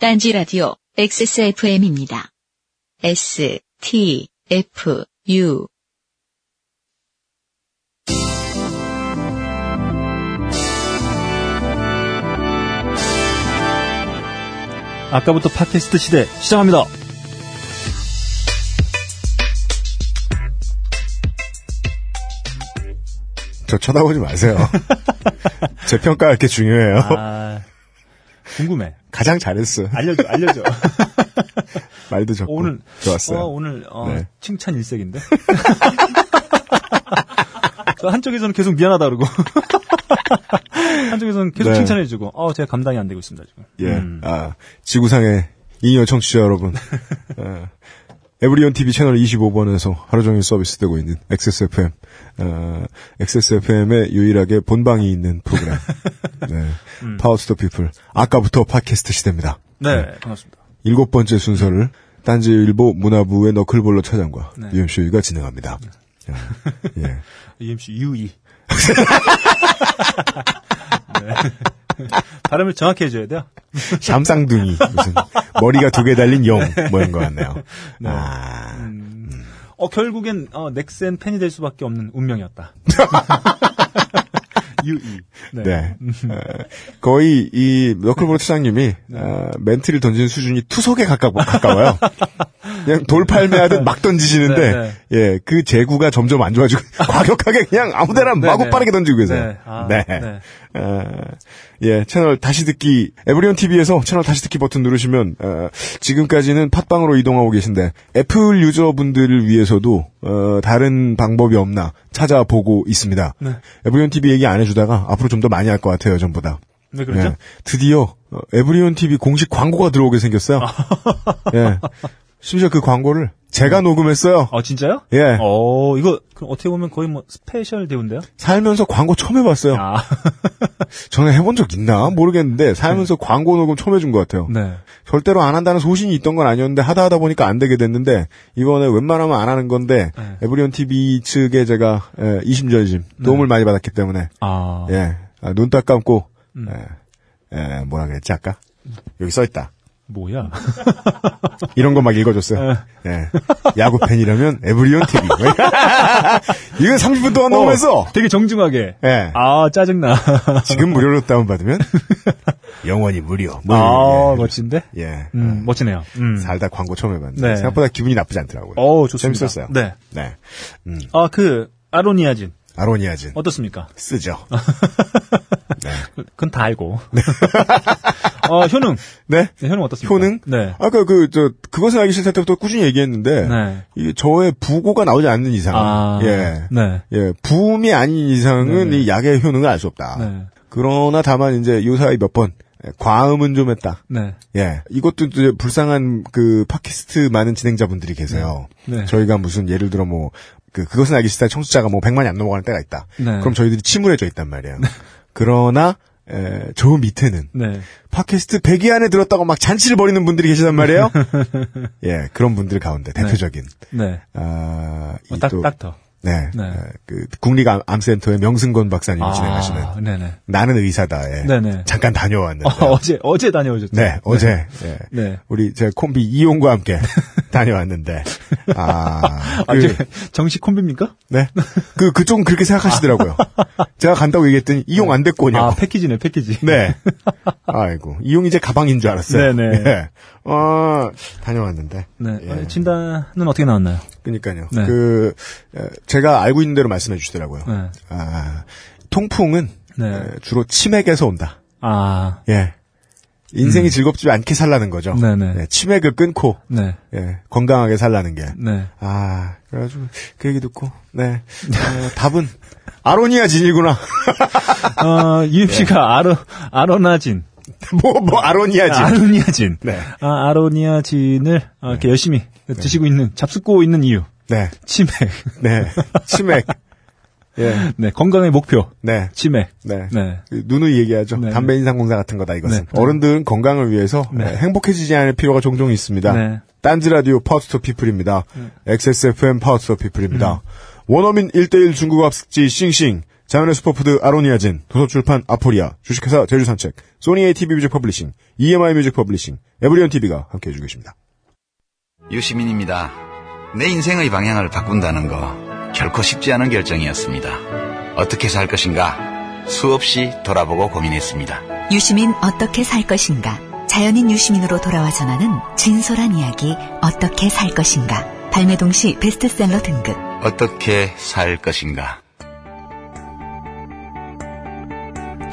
딴지 라디오 XSFM입니다. S, T, F, U. 아까부터 팟캐스트 시대 시작합니다. 저 쳐다보지 마세요. 제 평가 이렇게 중요해요. 아, 궁금해. 가장 잘했어. 알려줘, 알려줘. 말도 좋고. 오늘 좋았어요. 어, 오늘 어, 네. 칭찬 일색인데. 저 한쪽에서는 계속 미안하다 그러고 한쪽에서는 계속 네. 칭찬해주고 어 제가 감당이 안 되고 있습니다 지금. 예. 음. 아, 지구상의 이녀 청취자 여러분. 어, 에브리온 TV 채널 25번에서 하루 종일 서비스되고 있는 XSFM. 어, XSFM에 유일하게 본방이 있는 프로그램. 네. Power to the People. 아까부터 팟캐스트 시대입니다. 네, 반갑습니다. 일곱 번째 순서를 딴지일보 문화부의 너클볼러 차장과 네. UMC가 진행합니다. 예. EMC UE. 네. 발음을 정확히 해줘야 돼요. 샴쌍둥이 무슨 머리가 두 개 달린 용 뭐 이런 거 같네요. 아, 어 결국엔 어, 넥센 팬이 될 수밖에 없는 운명이었다. UE. 네. 네. 어, 거의 이 너클볼러 차장님이 네. 어, 멘트를 던지는 수준이 투석에 가까, 가까워요. 그냥 돌팔매하듯 막 던지시는데 네, 예, 그 제구가 점점 안 좋아지고 과격하게 그냥 아무데나 네, 마구 네. 빠르게 던지고 계세요. 네. 아, 네. 네. 어, 예, 채널 다시 듣기, 에브리온 TV에서 채널 다시 듣기 버튼 누르시면, 어, 지금까지는 팟빵으로 이동하고 계신데, 애플 유저분들을 위해서도, 어, 다른 방법이 없나 찾아보고 있습니다. 네. 에브리온 TV 얘기 안 해주다가 앞으로 좀 더 많이 할 것 같아요, 전보다. 네, 그렇죠. 예, 드디어, 어, 에브리온 TV 공식 광고가 들어오게 생겼어요. 예. 심지어 그 광고를 제가 녹음했어요. 어, 진짜요? 예. 어, 이거, 그럼 어떻게 보면 거의 뭐, special 대우인데요? 살면서 광고 처음 해봤어요. 아, 전에 해본 적 있나 모르겠는데 살면서 광고 녹음 처음 해준 것 같아요. 네. 절대로 안 한다는 소신이 있던 건 아니었는데 하다 하다 보니까 안 되게 됐는데 이번에 웬만하면 안 하는 건데 네. 에브리온 TV 측에 제가 에, 이심전심 도움을 많이 받았기 때문에 아. 예, 아, 눈딱 감고 음. 에, 에, 뭐라 그랬지 아까 여기 써 있다. 뭐야? 이런 거 막 읽어줬어요. 네. 예. 야구 팬이라면 에브리온 TV. 이건 30분 동안 녹음했어. 되게 정중하게. 예. 아, 짜증나. 지금 무료로 다운 받으면 영원히 무료. 뭐 아, 예. 멋진데? 예. 음, 멋지네요. 음. 살다 광고 처음 해봤는데 네. 생각보다 기분이 나쁘지 않더라고요. 어 좋습니다. 재밌었어요. 네. 네. 음, 아, 그, 아로니아진. 아로니아진 어떻습니까? 쓰죠. 네. 그건 다 알고. 어, 효능. 네. 네, 효능 어떻습니까? 효능? 네. 아까 그 저 그것을 알기 싫을 때부터 꾸준히 얘기했는데 네. 이 저의 부고가 나오지 않는 이상, 아. 예, 네. 예, 부음이 아닌 이상은 네네. 이 약의 효능을 알 수 없다. 네. 그러나 다만 이제 요사이 몇 번 과음은 좀 했다. 네. 예, 이것도 이제 불쌍한 그 팟캐스트 많은 진행자분들이 계세요. 네. 네. 저희가 무슨 예를 들어 뭐 그 그것은 알기 싫다 청취자가 뭐 100만이 안 넘어가는 때가 있다. 네. 그럼 저희들이 침울해져 있단 말이에요. 그러나 에, 저 밑에는 네. 팟캐스트 100위 안에 들었다고 막 잔치를 벌이는 분들이 계시단 말이에요. 예, 그런 분들 가운데 대표적인 네. 아, 이 어, 딱, 또, 닥터. 네, 네. 에, 그 국립암센터의 명승건 박사님이 아, 진행하시는 네네. 나는 의사다에 네네. 잠깐 다녀왔는데. 어, 어제, 어제 다녀오셨죠? 네, 어제 예. 네. 우리 제 콤비 이용과 함께 다녀왔는데 아, 아, 그, 저, 정식 콤비입니까? 네, 그 그쪽은 그렇게 생각하시더라고요. 제가 간다고 얘기했더니 이용 안 됐고 오냐고. 아, 패키지네, 패키지. 네. 아이고 이용 이제 가방인 줄 알았어요. 네네. 예. 어, 다녀왔는데. 네. 예. 어, 진단은 어떻게 나왔나요? 그러니까요. 네. 그 에, 제가 알고 있는 대로 말씀해 주시더라고요. 네. 아, 통풍은 네. 에, 주로 치맥에서 온다. 아, 예. 인생이 즐겁지 않게 살라는 거죠. 음. 네네. 예, 치맥을 끊고 네. 예, 건강하게 살라는 게. 네. 아, 그래가지고 그 얘기 듣고 네 어, 답은 아로니아 진이구나. 어, UFC가 아로, 아로나진. 뭐뭐 아로니아 진. 아로니아진. 네. 아, 아로니아진을 어, 이렇게 열심히 드시고 있는, 잡숫고 있는 이유. 네, 치맥. 네, 치맥. 예, 네, 건강의 목표. 네, 치맥. 네. 네. 그 누누이 얘기하죠. 네. 담배 인삼공사 같은 거다 이것은. 네. 어른들은 건강을 위해서 네. 네, 행복해지지 않을 필요가 종종 있습니다. 네. 딴지 라디오 Power to the People입니다. XSFM Power to the People입니다. 원어민 1대1 중국어 학습지 싱싱 자연의 슈퍼푸드 아로니아진, 도서출판 아포리아, 주식회사 제주산책, Sony ATV Music Publishing, EMI Music Publishing, 에브리온 TV가 함께 해 주고 계십니다. 유시민입니다. 내 인생의 방향을 바꾼다는 거 결코 쉽지 않은 결정이었습니다. 어떻게 살 것인가 수없이 돌아보고 고민했습니다. 유시민 어떻게 살 것인가? 자연인 유시민으로 돌아와 전하는 진솔한 이야기 어떻게 살 것인가? 발매 동시 베스트셀러 등급. 어떻게 살 것인가.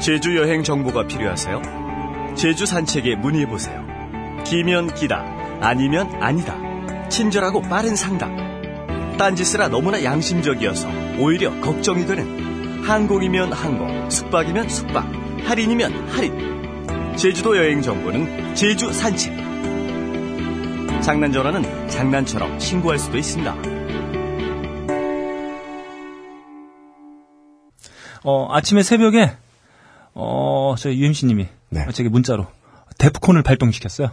제주 여행 정보가 필요하세요? 제주 산책에 문의해 보세요. 기면 기다, 아니면 아니다. 친절하고 빠른 상담. 딴짓을 너무나 양심적이어서 오히려 걱정이 되는 항공이면 항공, 숙박이면 숙박, 할인이면 할인. 제주도 여행 정보는 제주 산책. 장난 전화는 장난처럼 신고할 수도 있습니다. 어, 아침에 새벽에, 어, 저희 UMC님이, 네. 제게 문자로, 데프콘을 발동시켰어요.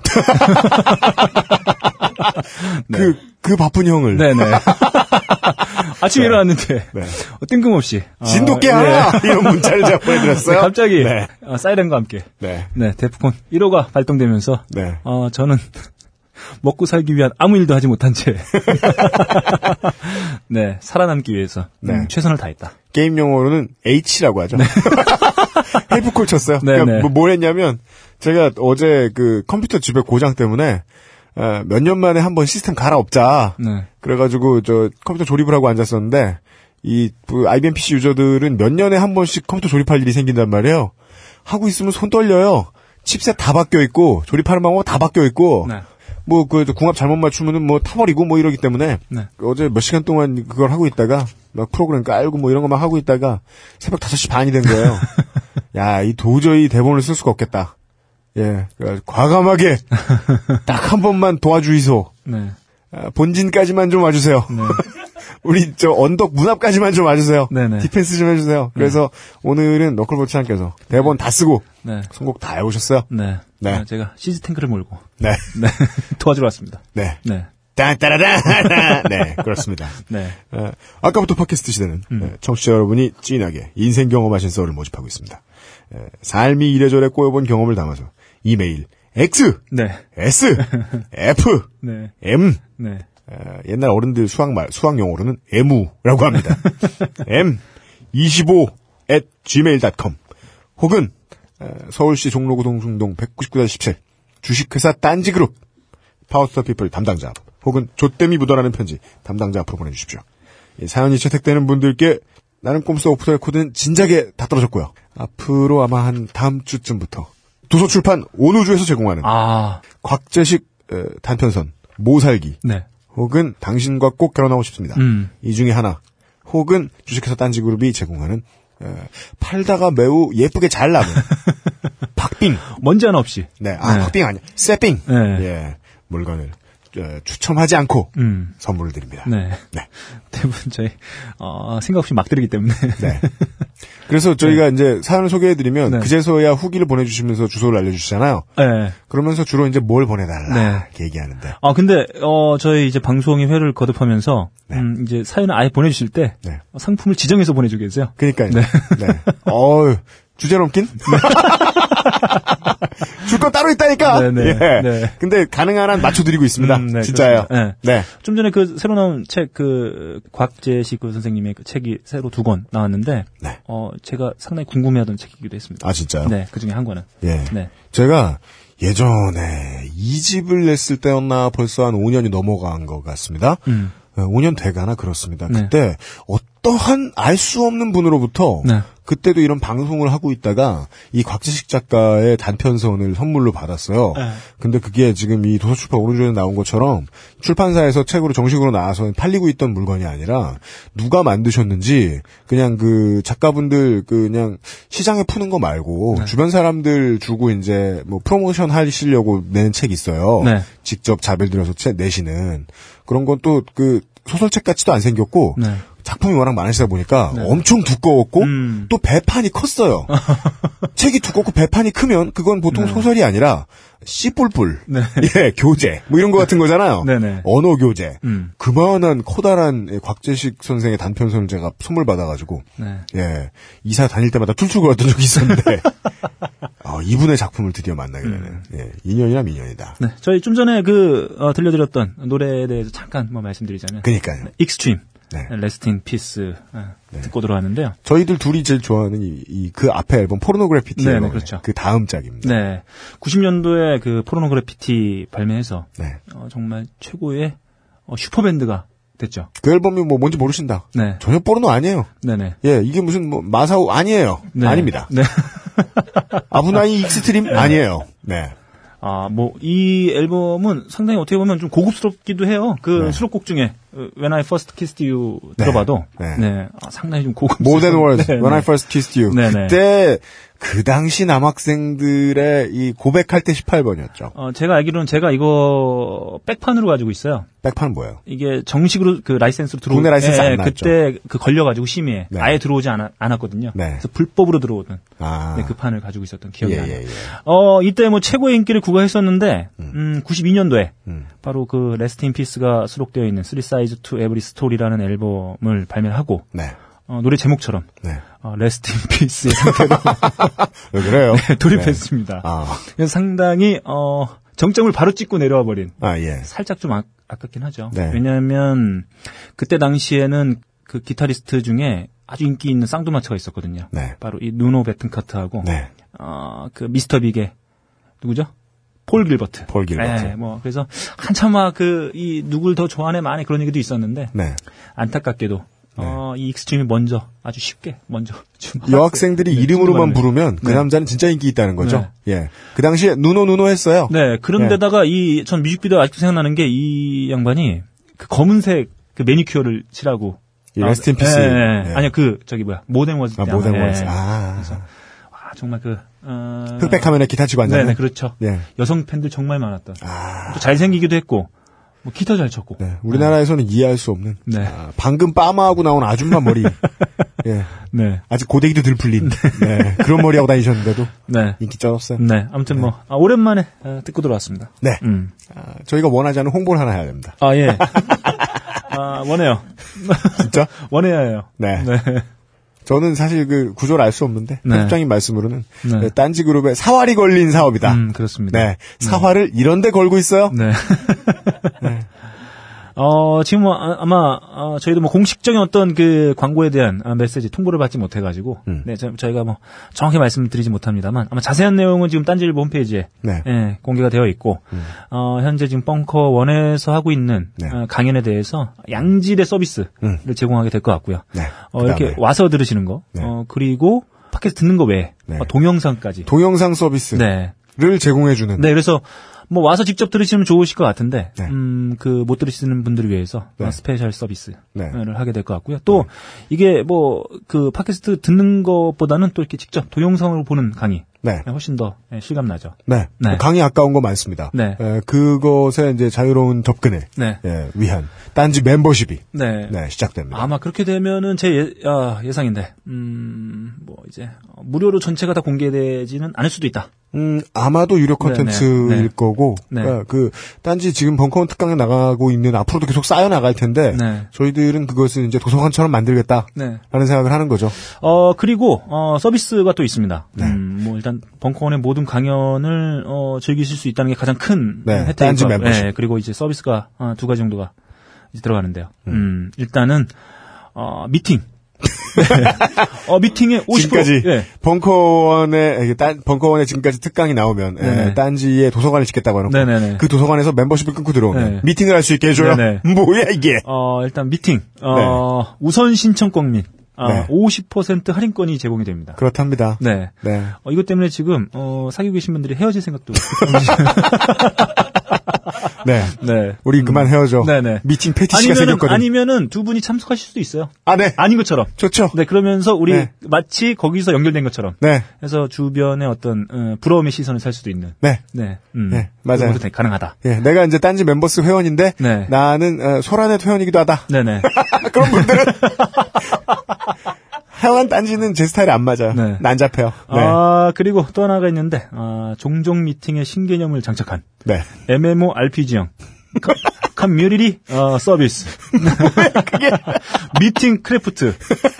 네. 그, 그 바쁜 형을. 네네. 아침에 일어났는데, 네. 어, 뜬금없이. 어, 진돗개 네. 이런 문자를 제가 보내드렸어요. 네, 갑자기, 네. 어, 사이렌과 함께, 네. 네, 데프콘 1호가 발동되면서, 네. 어, 저는 먹고 살기 위한 아무 일도 하지 못한 채, 네, 살아남기 위해서 네. 음, 최선을 다했다. 게임 용어로는 H라고 하죠. help call 쳤어요. 네, 그러니까 네. 뭐, 뭘 했냐면, 제가 어제 그 컴퓨터 집에 고장 때문에, 어, 몇년 만에 한번 시스템 갈아엎자. 네. 그래가지고 저 컴퓨터 조립을 하고 앉았었는데, 이 그 IBM PC 유저들은 몇 년에 한 번씩 컴퓨터 조립할 일이 생긴단 말이에요. 하고 있으면 손 떨려요. 칩셋 다 바뀌어 있고, 조립하는 방법 다 바뀌어 있고, 네. 뭐그 궁합 잘못 맞추면은 뭐 타버리고 뭐 이러기 때문에 네. 어제 몇 시간 동안 그걸 하고 있다가 막 프로그램 깔고 뭐 이런 거 막 하고 있다가 새벽 5시 반이 된 거예요. 야, 이 도저히 대본을 쓸 수가 없겠다. 예. 그래가지고 과감하게 딱 한 번만 도와주이소. 네. 아, 본진까지만 좀 와주세요. 우리 저 언덕 문 앞까지만 좀 와주세요. 네네. defense 좀 해주세요. 그래서 오늘은 너클볼러님께서 대본 다 쓰고 네. 선곡 다 해오셨어요. 네. 네. 어, 제가 siege tank를 몰고, 네. 네. 도와주러 왔습니다. 네. 네. 딴따라란! 네, 그렇습니다. 네. 어, 아까부터 팟캐스트 시대는 음. 어, 청취자 여러분이 찐하게 인생 경험하신 썰을 모집하고 있습니다. 에, 삶이 이래저래 꼬여본 경험을 담아서 이메일 X, 네. S, F, 네. M 네. 어, 옛날 어른들 수학 말 수학 용어로는 M우라고 합니다. M 25 at gmail.com 혹은 어, 서울시 종로구 동숭동 199-17 주식회사 딴지그룹 Power to the People 담당자 혹은 조땜이 묻어나는 편지 담당자 앞으로 보내주십시오. 이 사연이 채택되는 분들께 나는 꼼수 off the record는 진작에 다 떨어졌고요. 앞으로 아마 한 다음 주쯤부터 도서출판 온우주에서 제공하는 아, 곽재식 어, 단편선 모살기 네. 혹은 당신과 꼭 결혼하고 싶습니다. 음. 이 중에 하나 혹은 주식회사 딴지그룹이 제공하는 어, 팔다가 매우 예쁘게 잘 남은 박빙 먼지 하나 없이. 네, 아 네. 박빙 아니야 세빙 네. 예 물건을 어, 추첨하지 않고 음. 선물을 드립니다. 네. 네. 대부분 저희, 어, 생각 없이 막 드리기 때문에. 네. 그래서 저희가 이제 사연을 소개해드리면 네. 그제서야 후기를 보내주시면서 주소를 알려주시잖아요. 네. 그러면서 주로 이제 뭘 보내달라 네. 이렇게 얘기하는데 아, 근데, 어, 저희 이제 방송이 회를 거듭하면서, 네. 음, 이제 사연을 아예 보내주실 때, 네. 상품을 지정해서 보내주고 계세요. 그니까요. 네. 네. 어우, 주제 넘긴? 줄 거 따로 있다니까! 네, 네, 예. 네. 근데 가능한 한 맞춰드리고 있습니다. 음, 네, 진짜예요. 그렇습니다. 네. 좀 전에 그 새로 나온 책, 그, 곽재식 그 선생님의 그 책이 새로 두 권 나왔는데, 네. 어, 제가 상당히 궁금해하던 책이기도 했습니다. 아, 진짜요? 네, 그 중에 한 권은. 예. 네. 제가 예전에 이 집을 냈을 때였나 벌써 한 5년이 넘어간 것 같습니다. 음. 어, 5년 돼가나 그렇습니다. 네. 그때 어떠한 알 수 없는 분으로부터 네. 그때도 이런 방송을 하고 있다가 이 곽지식 작가의 단편선을 선물로 받았어요. 네. 근데 그게 지금 이 도서출판 오른쪽에 나온 것처럼 출판사에서 책으로 정식으로 나와서 팔리고 있던 물건이 아니라 누가 만드셨는지 그냥 그 작가분들 그냥 시장에 푸는 거 말고 네. 주변 사람들 주고 이제 뭐 프로모션 하시려고 낸책 있어요. 네. 직접 자별 들여서 책 내시는 그런 건 또 그 소설책 같지도 안 생겼고 네. 작품이 워낙 많으시다 보니까 네. 엄청 두꺼웠고 음. 또 배판이 컸어요. 책이 두껍고 배판이 크면 그건 보통 네. 소설이 아니라 씨뿔뿔, 네. 예, 교재 뭐 이런 거 같은 거잖아요. 네네. 언어 교재. 음. 그만한 커다란 예, 곽재식 선생의 단편선을 제가 선물 받아가지고 네. 예 이사 다닐 때마다 툴툴거렸던 적이 있었는데 아, 이분의 작품을 드디어 만나게 되네요. 예, 인연이나 민연이다. 네. 저희 좀 전에 그, 어, 들려드렸던 노래에 대해서 잠깐 뭐 말씀드리자면. 그러니까요. Extreme. 네. Rest in Peace. 아, 듣고 들어왔는데요. 저희들 둘이 제일 좋아하는 이그 앞에 앨범 Pornograffitti 네, 네, 그렇죠. 그 다음 작입니다. 네. 90년도에 그 Pornograffitti 발매해서 네. 어, 정말 최고의 어, 슈퍼밴드가 됐죠. 그 앨범이 뭐 뭔지 모르신다. 네. 전혀 포르노 아니에요. 네네. 예, 이게 무슨 뭐 마사오 아니에요. 네. 아닙니다. 네. あぶない Extreme 아니에요. 네. 아, 뭐, 이 앨범은 상당히 어떻게 보면 좀 고급스럽기도 해요. 그 네. 수록곡 중에, 어, When I First Kissed You 들어봐도, 네. 네. 아, 상당히 좀. More Than Words, 네, When 네. I First Kissed You. 네, 네. 그때 그 당시 남학생들의 이 고백할 때 18번이었죠. 어, 제가 알기로는 제가 이거 백판으로 가지고 있어요. 백판은 뭐예요? 이게 정식으로 그 라이센스로 들어 국내 라이센스 안 나왔죠. 그때 그 걸려가지고 심의에 네. 아예 들어오지 않, 않았거든요. 네. 그래서 불법으로 들어오던 아. 네, 그 판을 가지고 있었던 기억이 예, 나요. 예, 예. 어, 이때 뭐 최고의 인기를 구가했었는데, 음, 92년도에 음. 바로 그 Rest in Peace가 수록되어 있는 3 Sides to Every Story라는 앨범을 발매를 하고, 네. 어, 노래 제목처럼, 네. 어, Rest in Peace의 상태로 왜 그래요? 돌입했습니다. 아. 그래서 상당히, 어, 정점을 바로 찍고 내려와 버린, 아, 예. 살짝 좀 아, 아깝긴 하죠. 네. 왜냐하면 그때 당시에는 그 기타리스트 중에 아주 인기 있는 쌍두마차가 있었거든요. 네. 바로 이 누노 베텐코트하고 네. 어, 그 Mr. Big의 누구죠? 폴 길버트. 폴 길버트. 네, 뭐 그래서 한참 막그이 누굴 더 좋아하네 많이 그런 얘기도 있었는데 네. 안타깝게도 어, 이 Extreme이 먼저 아주 쉽게 먼저 좀 여학생들이 네, 이름으로만 좀 부르면 그 네. 남자는 진짜 인기 있다는 거죠. 예. 그 당시에 누노 누노 했어요. 네, 그런데다가 이 전 뮤직비디오 아직도 생각나는 게 이 양반이 그 검은색 그 매니큐어를 칠하고 이 Rest in Peace. 예, 예. 예. 아니요 그 저기 뭐야 More Than Words 아, More Than Words. 예. 아. 와 정말 그 어... 흑백 화면에 기타 치고 앉아. 네, 네, 그렇죠. 예. 여성 팬들 정말 많았던. 아. 또 잘생기기도 했고, 뭐 기타 잘 쳤고. 네. 우리나라에서는 이해할 수 없는. 네. 아, 방금 빠마하고 나온 아줌마 머리. 예. 네. 아직 고데기도 들 풀린. 네. 그런 머리하고 다니셨는데도 네. 인기 쩔었어요. 네. 아무튼 뭐, 아, 오랜만에 어, 듣고 들어왔습니다. 네. 음. 아, 저희가 원하지 않은 홍보를 하나 해야 됩니다. 아, 예. 아, 원해요. 진짜? 원해야 해요. 네. 네. 저는 사실 그 구조를 알 수 없는데 네. 편집장님 말씀으로는 네. 네, 딴지 그룹에 사활이 걸린 사업이다. 음, 그렇습니다. 네. 사활을 이런데 걸고 있어요. 네. 어, 지금 뭐, 아, 아마, 어, 저희도 뭐 공식적인 어떤 그 광고에 대한 아, 메시지 통보를 받지 못해가지고, 음. 네, 저, 희가뭐 정확히 말씀드리지 못합니다만, 아마 자세한 내용은 지금 딴지일보 홈페이지에, 네. 예, 공개가 되어 있고, 어, 현재 지금 벙커 원에서 하고 있는 네. 어, 강연에 대해서 양질의 서비스를 음. 제공하게 될 것 같고요. 네. 어, 이렇게 와서 들으시는 거, 네. 어, 그리고 팟캐스트 듣는 거 외에, 네. 어, 동영상까지. 동영상 서비스를 네. 제공해주는 네, 그래서 뭐 와서 직접 들으시면 좋으실 것 같은데, 네. 음, 그 못 들으시는 분들을 위해서 네. 어, special 서비스를 네. 하게 될 것 같고요. 또 이게 뭐 그 팟캐스트 듣는 것보다는 또 이렇게 직접 동영상으로 보는 강의 네. 훨씬 더 예, 실감 나죠. 네. 네. 강의 아까운 거 많습니다. 네. 에, 그것에 이제 자유로운 접근을 네, 예, 위한 딴지 멤버십이 네. 네, 시작됩니다. 아마 그렇게 되면은 제 예, 아, 예상인데, 음, 뭐 이제 어, 무료로 전체가 다 공개되지는 않을 수도 있다. 음, 아마도 유료 컨텐츠일 네, 네. 거고, 네. 그러니까 그, 딴지 지금 벙커원 특강에 나가고 있는 앞으로도 계속 쌓여 나갈 텐데, 네. 저희들은 그것을 이제 도서관처럼 만들겠다. 네. 라는 생각을 하는 거죠. 어, 그리고, 어, 서비스가 또 있습니다. 네. 음, 뭐, 일단, 벙커원의 모든 강연을, 어, 즐기실 수 있다는 게 가장 큰 네, 혜택이고. 딴지 멤버십. 네, 그리고 이제 서비스가, 어, 두 가지 정도가 이제 들어가는데요. 음, 일단은, 어, 미팅. 네. 어, 미팅에 50%. 지금까지 예. 딴 벙커원에 지금까지 특강이 나오면. 에, 딴지에 도서관을 짓겠다고 해놓고 네네네. 그 도서관에서 멤버십을 끊고 들어오면 네. 미팅을 할 수 있게 해줘요. 네네. 뭐야 이게? 어, 일단 미팅. 어, 우선 신청권 및, 어, 네. 50% 할인권이 제공이 됩니다. 그렇답니다. 네. 네. 어, 이것 때문에 지금, 어, 사귀고 계신 분들이 헤어질 생각도. 네. 네. 우리 그만 헤어져. 네네. 미팅 패티시가 아니면은, 생겼거든. 아니면은 두 분이 참석하실 수도 있어요. 아, 네. 아닌 것처럼. 좋죠. 네, 그러면서 우리 네. 마치 거기서 연결된 것처럼. 네. 해서 주변에 어떤 어, 부러움의 시선을 살 수도 있는. 네. 네, 음, 네, 맞아요. 것도 가능하다. 예, 내가 이제 딴지 멤버스 회원인데 네. 나는 어, 소라넷 회원이기도 하다. 네네. 그런 분들은 하여간 딴지는 제 스타일이 안 맞아요. 네. 안 잡혀요. 네. 아 그리고 또 하나가 있는데 아, 종종 미팅에 신개념을 장착한 네. MMORPG형 커뮤니티 어, 서비스 미팅 크래프트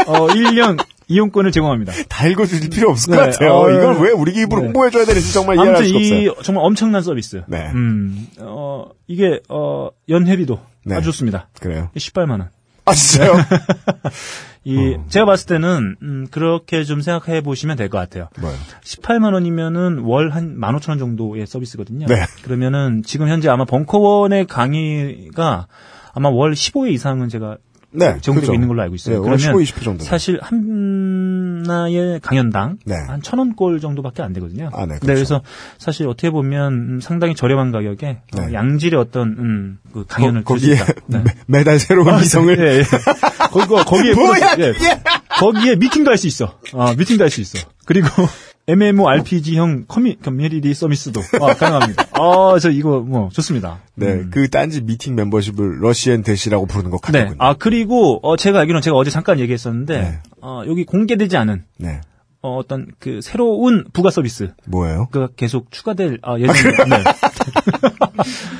어, 1년 이용권을 제공합니다. 다 읽어줄 필요 없을 네, 것 같아요. 어, 이걸 왜 우리 입으로 네. 홍보해줘야 되는지 정말 이해할 아무튼 수가 이 없어요. 정말 엄청난 서비스. 네. 음, 어, 이게 어, 연회비도 네. 아주 좋습니다. 그래요. 18만 원. 아, 진짜요? 이 어. 제가 봤을 때는 음, 그렇게 좀 생각해 보시면 될 것 같아요. 뭐요? 18만 원이면은 월 한 15,000원 정도의 서비스거든요. 네. 그러면은 지금 현재 아마 벙커원의 강의가 아마 월 15회 이상은 제가 네. 제공되고 그죠. 있는 걸로 알고 있어요. 네, 월 그러면 15, 20% 정도. 사실 하나의 강연당 네. 한천 원꼴 정도밖에 안 되거든요. 아, 네, 네, 그렇죠. 그래서 사실 어떻게 보면 음, 상당히 저렴한 가격에 어, 네. 양질의 어떤 음, 그 강연을 거, 들을 기에 수 있다. 네. 매, 매달 새로운 이성을 예, 예. 거기, 거기에 뭐야, 예. 거기에 미팅도 할 수 있어. 아, 미팅도 할 수 있어. 그리고 MMORPG형 커뮤, 커뮤니티 서비스도 아, 가능합니다. 아, 저 이거 뭐 좋습니다. 네, 음. 그 딴지 미팅 멤버십을 러시앤 대시라고 부르는 것 네. 같군요. 아, 그리고 어, 제가 알기로는 제가 어제 잠깐 얘기했었는데 네. 어, 여기 공개되지 않은 네. 어, 어떤 그 새로운 부가 서비스 뭐예요? 가 계속 추가될 아, 예정입니다. 네.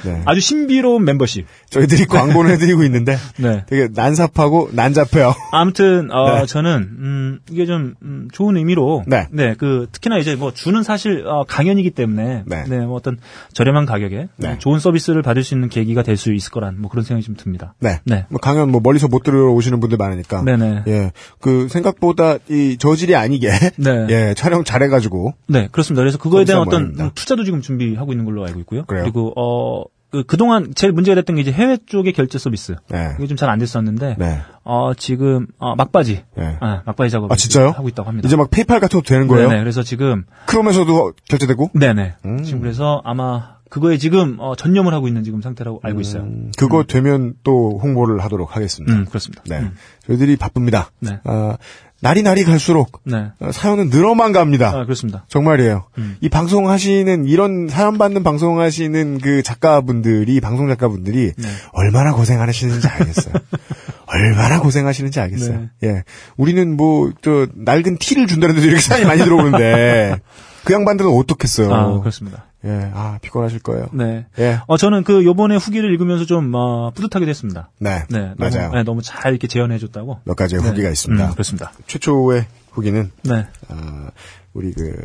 네. 아주 신비로운 멤버십. 저희들이 광고를 해드리고 있는데 네. 되게 난삽하고 난잡해요. 아무튼 어, 네. 저는 음, 이게 좀 음, 좋은 의미로 네. 그 특히나 이제 뭐 주는 사실 어, 강연이기 때문에 네. 뭐 어떤 저렴한 가격에 네. 좋은 서비스를 받을 수 있는 계기가 될 수 있을 거란 뭐 그런 생각이 좀 듭니다. 네. 네. 뭐 강연 뭐 멀리서 못 들어오시는 분들 많으니까. 네네. 예. 그 생각보다 이 저질이 아니게 네. 예, 촬영 잘해 가지고 네, 그렇습니다. 그래서 그거에 대한 어떤 모양입니다. 음, 투자도 지금 준비하고 있는 걸로 알고 있고요. 그래요? 리고 어, 그, 그동안 제일 문제가 됐던 게 이제 해외 쪽의 결제 서비스. 네. 이게 좀 잘 안 됐었는데, 네. 어, 지금, 어, 막바지. 네. 아, 막바지 작업을 아, 진짜요? 하고 있다고 합니다. 이제 막 페이팔 같은 것도 되는 거예요? 네네. 그래서 지금, 크롬에서도 결제되고? 네네. 음. 지금 그래서 아마 그거에 지금, 어, 전념을 하고 있는 지금 상태라고 알고 있어요. 음, 그거 되면 또 홍보를 하도록 하겠습니다. 음, 그렇습니다. 네. 음. 저희들이 바쁩니다. 네. 아, 날이 날이 갈수록 네. 어, 사연은 늘어만 갑니다. 아, 그렇습니다. 정말이에요. 음. 이 방송하시는 이런 사연 받는 방송하시는 그 작가분들이 방송 작가분들이 네. 얼마나 고생하시는지 알겠어요. 얼마나 고생하시는지 알겠어요. 네. 예, 우리는 뭐 저 낡은 티를 준다는데도 이렇게 사연이 많이 들어오는데 그 양반들은 어떻겠어요. 아, 그렇습니다. 예, 아 피곤하실 거예요. 네. 예, 어, 저는 그 요번에 후기를 읽으면서 좀, 어, 뿌듯하게 됐습니다. 네, 네. 맞아요. 너무, 네, 너무 잘 이렇게 재현해줬다고. 몇 가지의 네. 후기가 있습니다. 음, 그렇습니다. 최초의 후기는 네. 아, 우리 그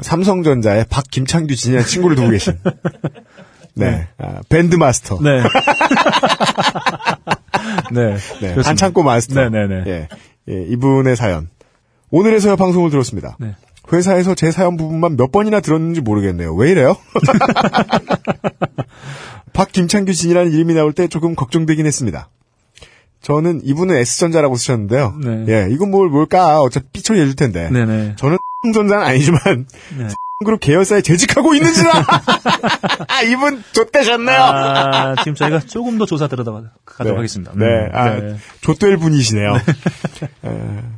삼성전자의 박김창규 진이라는 친구를 두고 계신 네, 네. 아, 밴드 마스터. 네. 네. 네, 그렇습니다. 반창고 마스터. 네네네. 예, 예, 이분의 사연. 오늘에서야 방송을 들었습니다. 네. 회사에서 제 사연 부분만 몇 번이나 들었는지 모르겠네요. 왜 이래요? 박김창규 진이라는 이름이 나올 때 조금 걱정되긴 했습니다. 저는 이분은 S전자라고 쓰셨는데요. 네. 예, 이건 뭘, 뭘까? 어차피 삐처리 해줄 텐데. 네네. 저는 전자는 아니지만, 네. 그룹 계열사에 재직하고 있는지라! 아, 이분 좆되셨네요! 아, 지금 저희가 조금 더 조사 들어가도록 네. 하겠습니다. 네, 음, 아, 좆될 분이시네요. 에,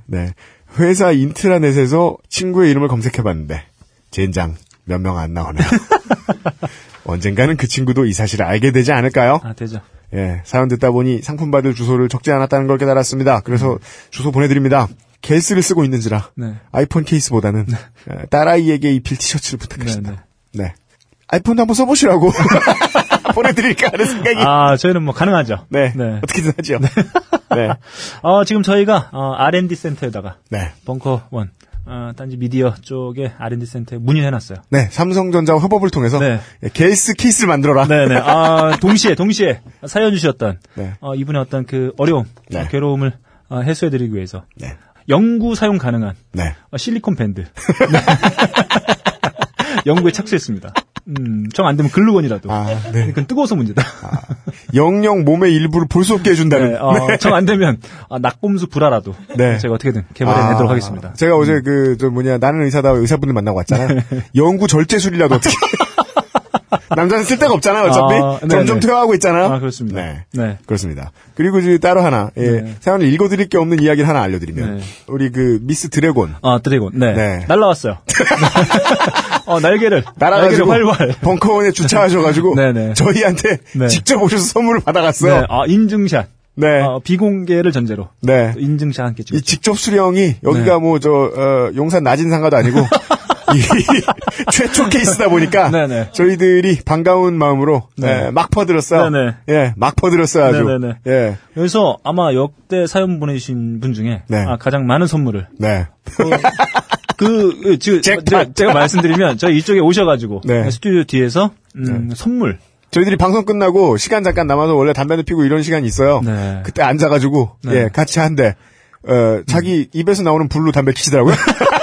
네. 회사 인트라넷에서 친구의 이름을 검색해봤는데, 젠장, 몇 명 안 나오네요. 언젠가는 그 친구도 이 사실을 알게 되지 않을까요? 아, 되죠. 예, 사연 듣다 보니 상품 받을 주소를 적지 않았다는 걸 깨달았습니다. 그래서 주소 보내드립니다. 케이스를 쓰고 있는지라 네. 아이폰 케이스보다는 에, 딸아이에게 입힐 티셔츠를 부탁했습니다. 네, 네. 아이폰도 한번 써보시라고 보내드릴까 하는 생각이 아, 저희는 뭐 가능하죠. 네. 네. 어떻게든 하죠. 네. 어, 지금 저희가 어, R&D 센터에다가 네. 벙커 원 어, 딴지 미디어 쪽에 R&D 센터에 문의해놨어요. 네. 삼성전자와 협업을 통해서 네. 예, 케이스 케이스를 만들어라. 네 네. 아, 동시에, 동시에 사연 주셨던 네. 어, 이분의 어떤 그 어려움, 네. 어, 괴로움을 어, 해소해드리기 위해서 네. 영구 사용 가능한 네. 어, 실리콘 밴드. 네. 연구에 착수했습니다. 음, 정 안 되면 글루건이라도. 아, 네. 그러니까 뜨거워서 문제다. 영영 몸의 일부를 볼 수 없게 해준다는. 네, 어, 정안 되면 아, 낙곰수 불화라도 네. 제가 어떻게든 개발해내도록 아, 하겠습니다. 제가 어제 그, 저 뭐냐, 나는 의사다 의사분들 만나고 왔잖아요. 영구 절제술이라도 어떻게. 남자는 쓸 데가 없잖아요, 어차피. 아, 네네. 점점 퇴화하고 있잖아요. 아, 그렇습니다. 네. 네. 그렇습니다. 그리고 이제 따로 하나, 예, 네. 사연을 읽어드릴 게 없는 이야기를 하나 알려드리면, 네. 우리 그 미스 드래곤. 아, 드래곤. 네. 네. 날라왔어요. 어, 날개를. 날아가지고 날개를 활활. 벙커원에 주차하셔가지고 네네. 저희한테 네. 직접 오셔서 선물을 받아갔어요. 네. 아, 인증샷. 네. 어, 비공개를 전제로. 네. 또 인증샷 함께 이 찍었죠. 직접 수령이 여기가 네. 뭐저 어, 용산 낮은 상가도 아니고 이 최초 케이스다 보니까 네네. 저희들이 반가운 마음으로 네. 예, 막 퍼들었어요. 네네. 예, 막 퍼들었어요 아주. 네네네. 예, 그래서 아마 역대 사연 보내주신 분 중에 네. 아, 가장 많은 선물을 네. 그, 그, 지금 잭팟. 제가, 말씀드리면 저희 이쪽에 오셔가지고 네. 스튜디오 뒤에서 음, 선물 저희들이 방송 끝나고 시간 잠깐 남아서 원래 담배도 피고 이런 시간이 있어요. 네. 그때 앉아가지고 네. 예 같이 한대 어, 자기 입에서 나오는 불로 담배 키시더라고요.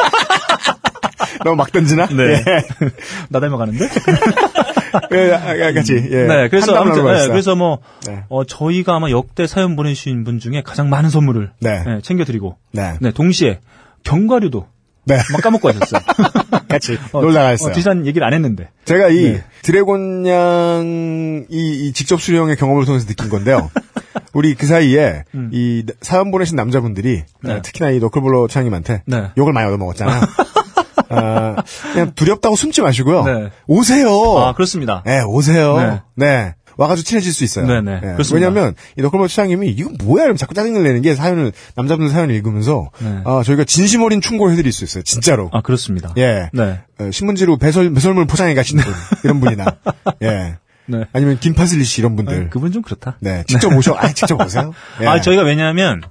너무 막 던지나? 네. 예. 나 닮아가는데? 예, 아, 같이. 예. 네, 그래서 아무튼, 네. 그래서 뭐 네. 어, 저희가 아마 역대 사연 보내주신 분 중에 가장 많은 선물을 네. 네, 챙겨드리고 네. 네, 동시에 경과류도 네. 막 까먹고 하셨어요. 같이 어, 놀다 갔어요. 어, 뒤산 얘기를 안 했는데. 제가 이 네. 드래곤 양이 이 직접 수령의 경험을 통해서 느낀 건데요. 우리 그 사이에 이 사연 보내신 남자분들이 음. 네. 어, 특히나 이 너클볼러 차장님한테 네. 욕을 많이 얻어먹었잖아요. 아, 그냥 두렵다고 숨지 마시고요. 네. 오세요. 아, 그렇습니다. 네, 오세요. 네. 네. 와가지고 친해질 수 있어요. 네, 네. 예, 그렇습니다. 왜냐면, 이 너클볼러 차장님이, 이거 뭐야? 이러면 자꾸 짜증을 내는 게 사연을, 남자분들 사연을 읽으면서, 네. 아, 저희가 진심 어린 충고를 해드릴 수 있어요. 진짜로. 아, 그렇습니다. 예. 네. 어, 신문지로 배설, 배설물 포장해 가시는 분, 이런 분이나, 예. 네. 아니면 김파슬리 씨 이런 분들. 아, 그분 좀 그렇다. 네, 직접 오셔, 아, 직접 오세요. 예. 아, 저희가 왜냐하면,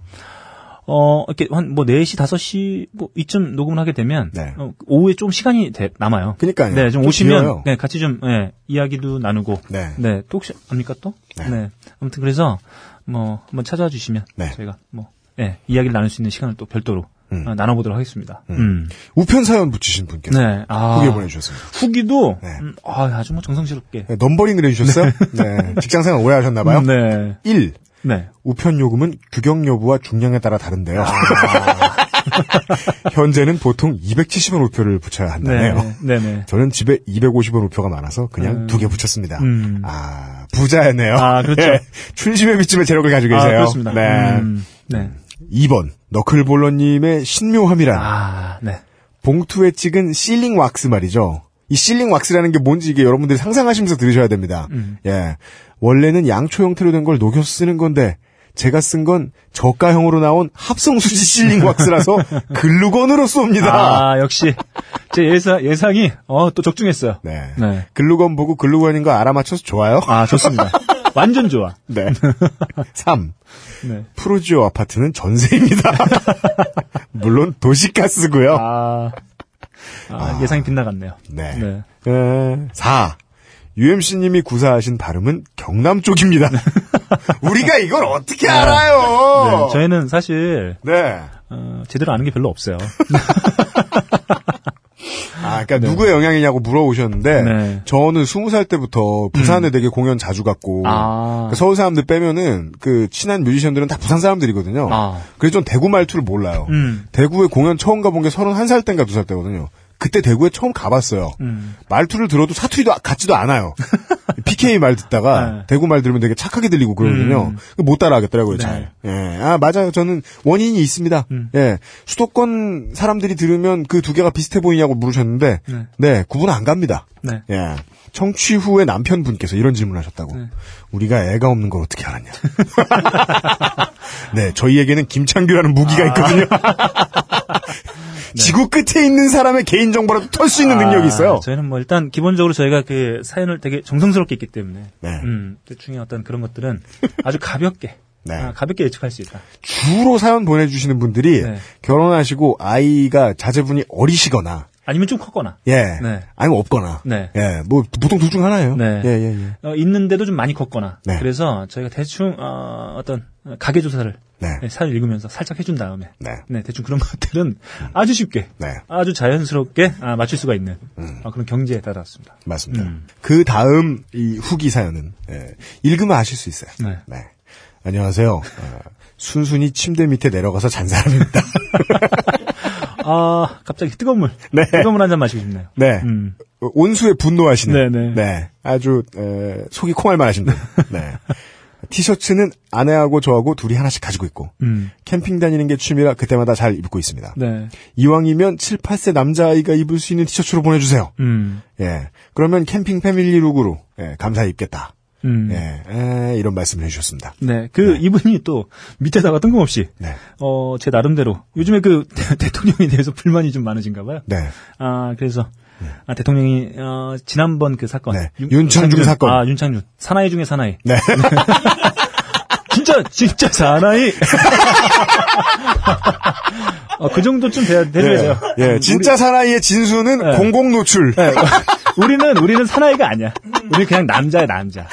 어, 이렇게 한 뭐 4시, 5시 뭐 이쯤 녹음을 하게 되면, 네. 어, 오후에 좀 시간이 돼- 남아요. 그니까요. 네, 좀 좀 오시면, 길어요. 네, 같이 좀, 예, 이야기도 나누고, 네. 네, 또 혹시, 압니까 또? 네. 아무튼 그래서, 뭐, 한번 찾아와 주시면, 네. 저희가 뭐, 예, 이야기를 나눌 수 있는 시간을 또 별도로, 음. 어, 나눠보도록 하겠습니다. 음. 우편 사연 붙이신 분께서 네, 아. 후기 보내주셨습니다. 후기도, 네. 음, 아, 아주 뭐 정성스럽게. 네, 넘버링을 해주셨어요? 네. 직장생활 오래 하셨나봐요. 네. 1. 네. 우편 요금은 규격 여부와 중량에 따라 다른데요. 아. 현재는 보통 270원 우표를 붙여야 한다네요. 네. 네네. 저는 집에 250원 우표가 많아서 그냥 음. 두개 붙였습니다. 음. 아, 부자였네요. 아, 그렇죠. 예, 춘심의 빚집의 재력을 가지고 아, 계세요. 그렇습니다. 네. 음, 네. 2번, 너클볼러님의 신묘함이란 아, 네. 봉투에 찍은 실링 왁스 말이죠. 이 실링 왁스라는 게 뭔지 이게 여러분들이 상상하시면서 들으셔야 됩니다. 음. 예. 원래는 양초 형태로 된 걸 녹여서 쓰는 건데 제가 쓴 건 저가형으로 나온 합성수지 실링 왁스라서 글루건으로 쏩니다. 아, 역시 제 예상 예상이 어 또 적중했어요. 네. 네. 글루건 보고 글루건인 거 알아맞혀서 좋아요. 아, 좋습니다. 완전 좋아. 네. 3. 네. 프로지오 아파트는 전세입니다. 물론 도시가스고요. 아, 아, 예상이 빗나갔네요. 네. 네. 에, 4. UMC님이 구사하신 발음은 경남 쪽입니다. 우리가 이걸 어떻게 알아요? 네, 저희는 사실 네. 어, 제대로 아는 게 별로 없어요. 아, 그러니까 누구의 영향이냐고 물어오셨는데 네. 저는 20살 때부터 부산에 되게 공연 자주 갔고 아. 그러니까 서울 사람들 빼면은 그 친한 뮤지션들은 다 부산 사람들이거든요. 아. 그래서 전 대구 말투를 몰라요. 음. 대구에 공연 처음 가본 게 31살 때인가 2살 때거든요. 그때 대구에 처음 가봤어요. 음. 말투를 들어도 사투리도 같지도 않아요. PK 말 듣다가 네. 대구 말 들으면 되게 착하게 들리고 그러거든요. 음. 못 따라하겠더라고요, 네. 잘. 예. 아, 맞아요. 저는 원인이 있습니다. 음. 예. 수도권 사람들이 들으면 그 두 개가 비슷해 보이냐고 물으셨는데, 네. 네, 구분 안 갑니다. 네. 예. 청취 후에 남편분께서 이런 질문을 하셨다고. 네. 우리가 애가 없는 걸 어떻게 알았냐. 네, 저희에게는 김창규라는 무기가 아. 있거든요. 지구 끝에 있는 사람의 개인 정보라도 털 수 있는 능력이 있어요. 아, 저희는 뭐 일단 기본적으로 저희가 그 사연을 되게 정성스럽게 했기 때문에 네. 음, 대충의 어떤 그런 것들은 아주 가볍게 네. 아, 가볍게 예측할 수 있다. 주로 사연 보내주시는 분들이 네. 결혼하시고 아이가 자제분이 어리시거나, 아니면 좀 컸거나 예. 네. 아니면 없거나. 네. 예. 뭐, 보통 둘 중 하나예요. 네. 예, 예, 예. 어, 있는데도 좀 많이 컸거나 네. 그래서 저희가 대충 어, 떤 가계 조사를 네. 네, 사연 읽으면서 살짝 해준 다음에 네. 네, 대충 그런 것들은 아주 쉽게 네. 아주 자연스럽게 아, 맞출 수가 있는 아, 그런 경지에 달았습니다. 맞습니다. 음. 그 다음 이 후기 사연은, 예. 읽으면 아실 수 있어요. 네. 안녕하세요. 어, 순순히 침대 밑에 내려가서 잔 사람입니다. 아 갑자기 뜨거운 물 네. 뜨거운 물 한 잔 마시고 싶네요. 네. 음. 어, 온수에 분노하시는. 네네. 네. 아주, 에, 속이 콩알만 하신 분. 네. 티셔츠는 아내하고 저하고 둘이 하나씩 가지고 있고, 음. 캠핑 다니는 게 취미라 그때마다 잘 입고 있습니다. 네. 이왕이면 7, 8세 남자아이가 입을 수 있는 티셔츠로 보내주세요. 음. 예. 그러면 캠핑 패밀리 룩으로, 예, 감사히 입겠다. 음. 예, 에, 이런 말씀을 해주셨습니다. 네. 그 이분이 또 밑에다가 뜬금없이 네. 어, 제 나름대로 요즘에 그 대 통령에 대해서 불만이 좀 많으신가 봐요. 네. 아, 그래서 아, 대통령이 어, 지난번 그 사건 네. 윤창중 사건. 아, 윤창준. 사나이 중에 사나이. 네. 진짜 진짜 사나이. 어, 그 정도쯤 돼야 돼야 돼요. 예, 진짜 사나이의 진수는 네. 공공 노출. 우리, 네. 우리는 우리는 사나이가 아니야. 우리 그냥 남자야 남자.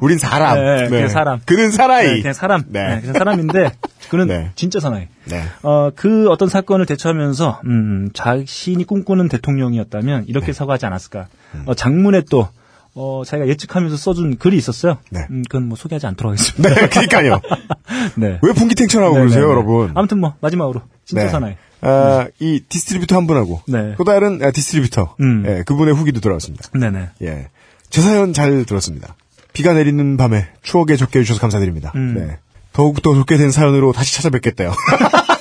우린 사람. 네, 그냥 사람. 그는 사나이. 네, 그냥 사람. 네. 네, 그냥 사람인데 그는 네. 진짜 사나이. 네. 어, 그 어떤 사건을 대처하면서 음, 자신이 꿈꾸는 대통령이었다면 이렇게 사과하지 않았을까. 어, 장문에 또 어, 자기가 예측하면서 써준 글이 있었어요. 네. 음, 그건 뭐 소개하지 않도록 하겠습니다. 네, 그니까요. 네. 왜 분기탱천하고 네, 그러세요, 네, 네. 여러분? 아무튼 뭐 마지막으로 진짜 네. 사나이. 아, 이 distributor 한 분하고 네. 또 다른 아, distributor 음. 예, 그분의 후기도 들어왔습니다. 네네. 예, 제 사연 잘 들었습니다. 비가 내리는 밤에 추억에 젖게 해주셔서 감사드립니다. 음. 네. 더욱더 좋게 된 사연으로 다시 찾아뵙겠대요.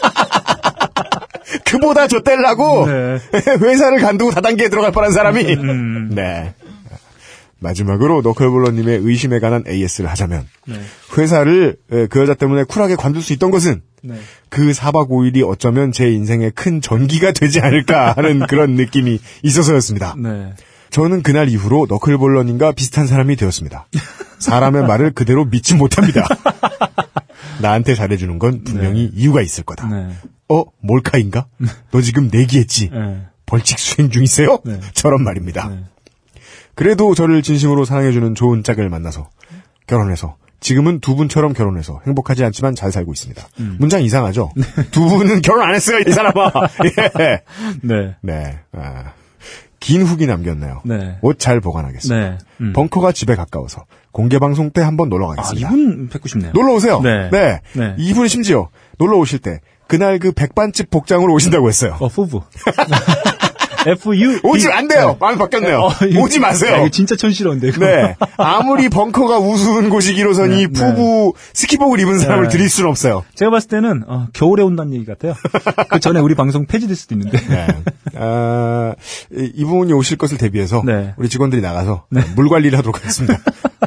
그보다 좆되려고 네. 회사를 관두고 다단계에 들어갈 뻔한 사람이 음. 네. 마지막으로 너클볼러님의 의심에 관한 AS를 하자면 네. 회사를 에, 그 여자 때문에 쿨하게 관둘 수 있던 것은 네. 그 4박 5일이 어쩌면 제 인생의 큰 전기가 되지 않을까 하는 그런 느낌이 있어서였습니다. 네. 저는 그날 이후로 너클볼러님과 비슷한 사람이 되었습니다. 사람의 말을 그대로 믿지 못합니다. 나한테 잘해주는 건 분명히 이유가 있을 거다. 네. 어? 몰카인가? 너 지금 내기했지? 네. 벌칙 수행 중이세요? 네. 저런 말입니다. 네. 그래도 저를 진심으로 사랑해주는 좋은 짝을 만나서 결혼해서 지금은 두 분처럼 결혼해서 행복하지 않지만 잘 살고 있습니다. 음. 문장 이상하죠? 두 분은 결혼 안 했어요, 이 사람아! 예. 네. 네. 아, 긴 후기 남겼네요. 네. 옷 잘 보관하겠습니다. 네. 음. 벙커가 집에 가까워서 공개 방송 때 한번 놀러 아, 가겠습니다. 이분 뵙고 싶네요. 놀러 오세요. 네. 네. 네. 이분은 심지어 놀러 오실 때 그날 그 백반집 복장으로 오신다고 했어요. 어, 후부. F-U. 오지 안 돼요. 마음이 바뀌었네요. 어, 이거- 오지 마세요. 야, 이거 진짜 이거. 네. 아무리 벙커가 우스운 곳이기로서니 네, 푸부 스키복을 입은 사람을 네. 드릴 수는 없어요. 제가 봤을 때는, 어, 겨울에 온다는 얘기 같아요. 그 전에 우리 방송 폐지될 수도 있는데. 네. 아, 이- 이분이 오실 것을 대비해서 네. 우리 직원들이 나가서 물 관리를 하도록 하겠습니다.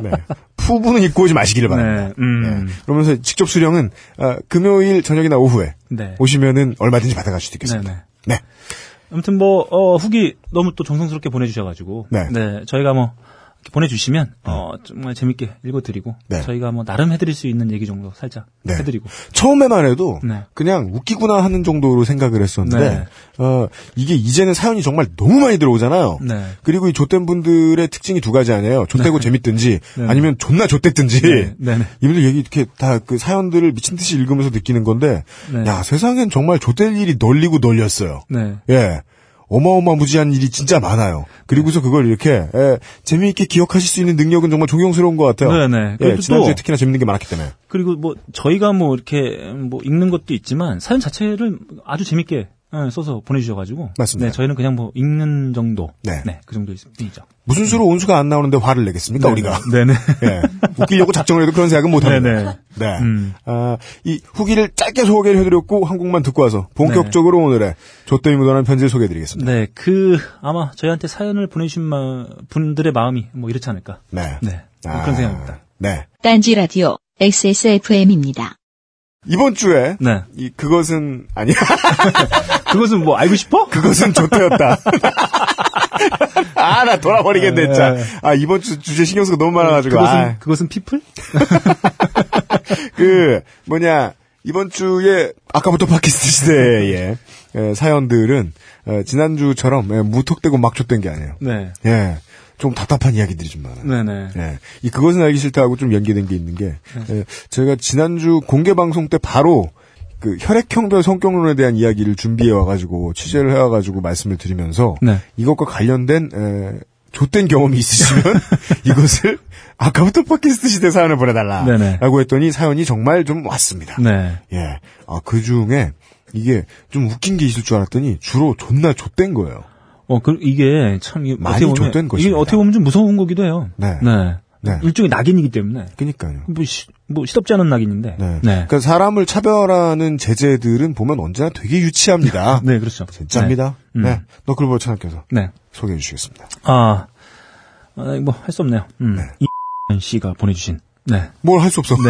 네. 푸부는 입고 오지 마시기를 바랍니다. 네, 음. 네. 그러면서 직접 수령은 아, 금요일 저녁이나 오후에 네. 오시면은 얼마든지 받아갈 수도 있겠습니다. 네. 아무튼 뭐, 어, 후기 너무 또 정성스럽게 보내주셔가지고. 네. 저희가 뭐, 보내주시면, 어, 정말 재밌게 읽어드리고. 네. 저희가 뭐, 나름 해드릴 수 있는 얘기 정도 살짝 네. 해드리고. 처음에만 해도 네. 그냥 웃기구나 하는 정도로 생각을 했었는데 네. 어, 이게 이제는 사연이 정말 너무 많이 들어오잖아요. 네. 그리고 이 좆된 분들의 특징이 두 가지 아니에요. 좆되고 재밌든지 네. 아니면 존나 좆됐든지 네. 이분들 얘기 이렇게 다 그 사연들을 미친 듯이 읽으면서 느끼는 건데 네. 야 세상엔 정말 좆될 일이 널리고 널렸어요. 네. 예. 어마어마무지한 일이 진짜 많아요. 그리고서 그걸 이렇게 예, 재미있게 기억하실 수 있는 능력은 정말 존경스러운 것 같아요. 네네. 예, 그래도 지난주에 또- 특히나 재밌는 게 많았기 때문에. 그리고 뭐, 저희가 뭐, 이렇게, 뭐, 읽는 것도 있지만, 사연 자체를 아주 재밌게 예, 써서 보내주셔가지고. 맞습니다. 네, 저희는 그냥 뭐, 읽는 정도. 네. 그 정도 뿐이죠. 무슨 수로 온수가 안 나오는데 화를 내겠습니까 우리가? 네네. 예. 웃기려고 작정을 해도 그런 생각은 못합니다. 네네. 네. 음. 아, 이 후기를 짧게 소개를 해드렸고 한 곡만 듣고 와서 본격적으로 오늘의 조땜이 묻어난 편지를 소개해드리겠습니다. 네, 그, 아마 저희한테 사연을 보내주신 마- 분들의 마음이 뭐 이렇지 않을까. 네. 네. 뭐 아, 그런 생각입니다. 네. 딴지 라디오 XSFM입니다. 이번 주에 네. 이 그것은 아니야. 그것은 뭐 알고 싶어? 그것은 조태였다. 아, 나 돌아버리겠네, 진짜. 네. 아, 이번 주 주제 신경 쓰고 너무 많아가지고. 그것은, 아, 그것은 피플? 그, 뭐냐, 이번 주에, 아까부터 팟캐스트 시대의 에, 사연들은, 에, 지난주처럼 에, 무턱대고 막족된 게 아니에요. 네. 예. 좀 답답한 이야기들이 좀 많아요. 네네. 예. 이 그것은 알기 싫다하고 좀 연계된 게 있는 게, 예, 제가 지난주 공개 방송 때 바로 그 혈액형별 성격론에 대한 이야기를 준비해 와가지고 취재를 해와가지고 말씀을 드리면서 네. 이것과 관련된 에, 좆된 경험이 있으시면 이것을 아까부터 팟캐스트 시대 사연을. 보내달라라고 했더니 사연이 정말 좀 왔습니다. 네. 예. 아, 그 중에 이게 좀 웃긴 게 있을 줄 알았더니 주로 존나 좆된 거예요. 어, 그, 이게 참, 이게 많이 어떻게 보면, 족된 이게 것입니다. 어떻게 보면 좀 무서운 거기도 해요. 네. 네. 네. 일종의 낙인이기 때문에. 그니까요. 뭐, 시, 뭐, 시덥지 않은 낙인인데. 네. 네. 그러니까 사람을 차별하는 제재들은 보면 언제나 되게 유치합니다. 네, 그렇죠. 진짜입니다. 네. 네. 음. 너클볼 채널께서 네. 소개해 주시겠습니다. 아, 아, 뭐, 할 수 없네요. 음. 네. 이 씨가 보내주신. 네. 뭘 할 수 없어.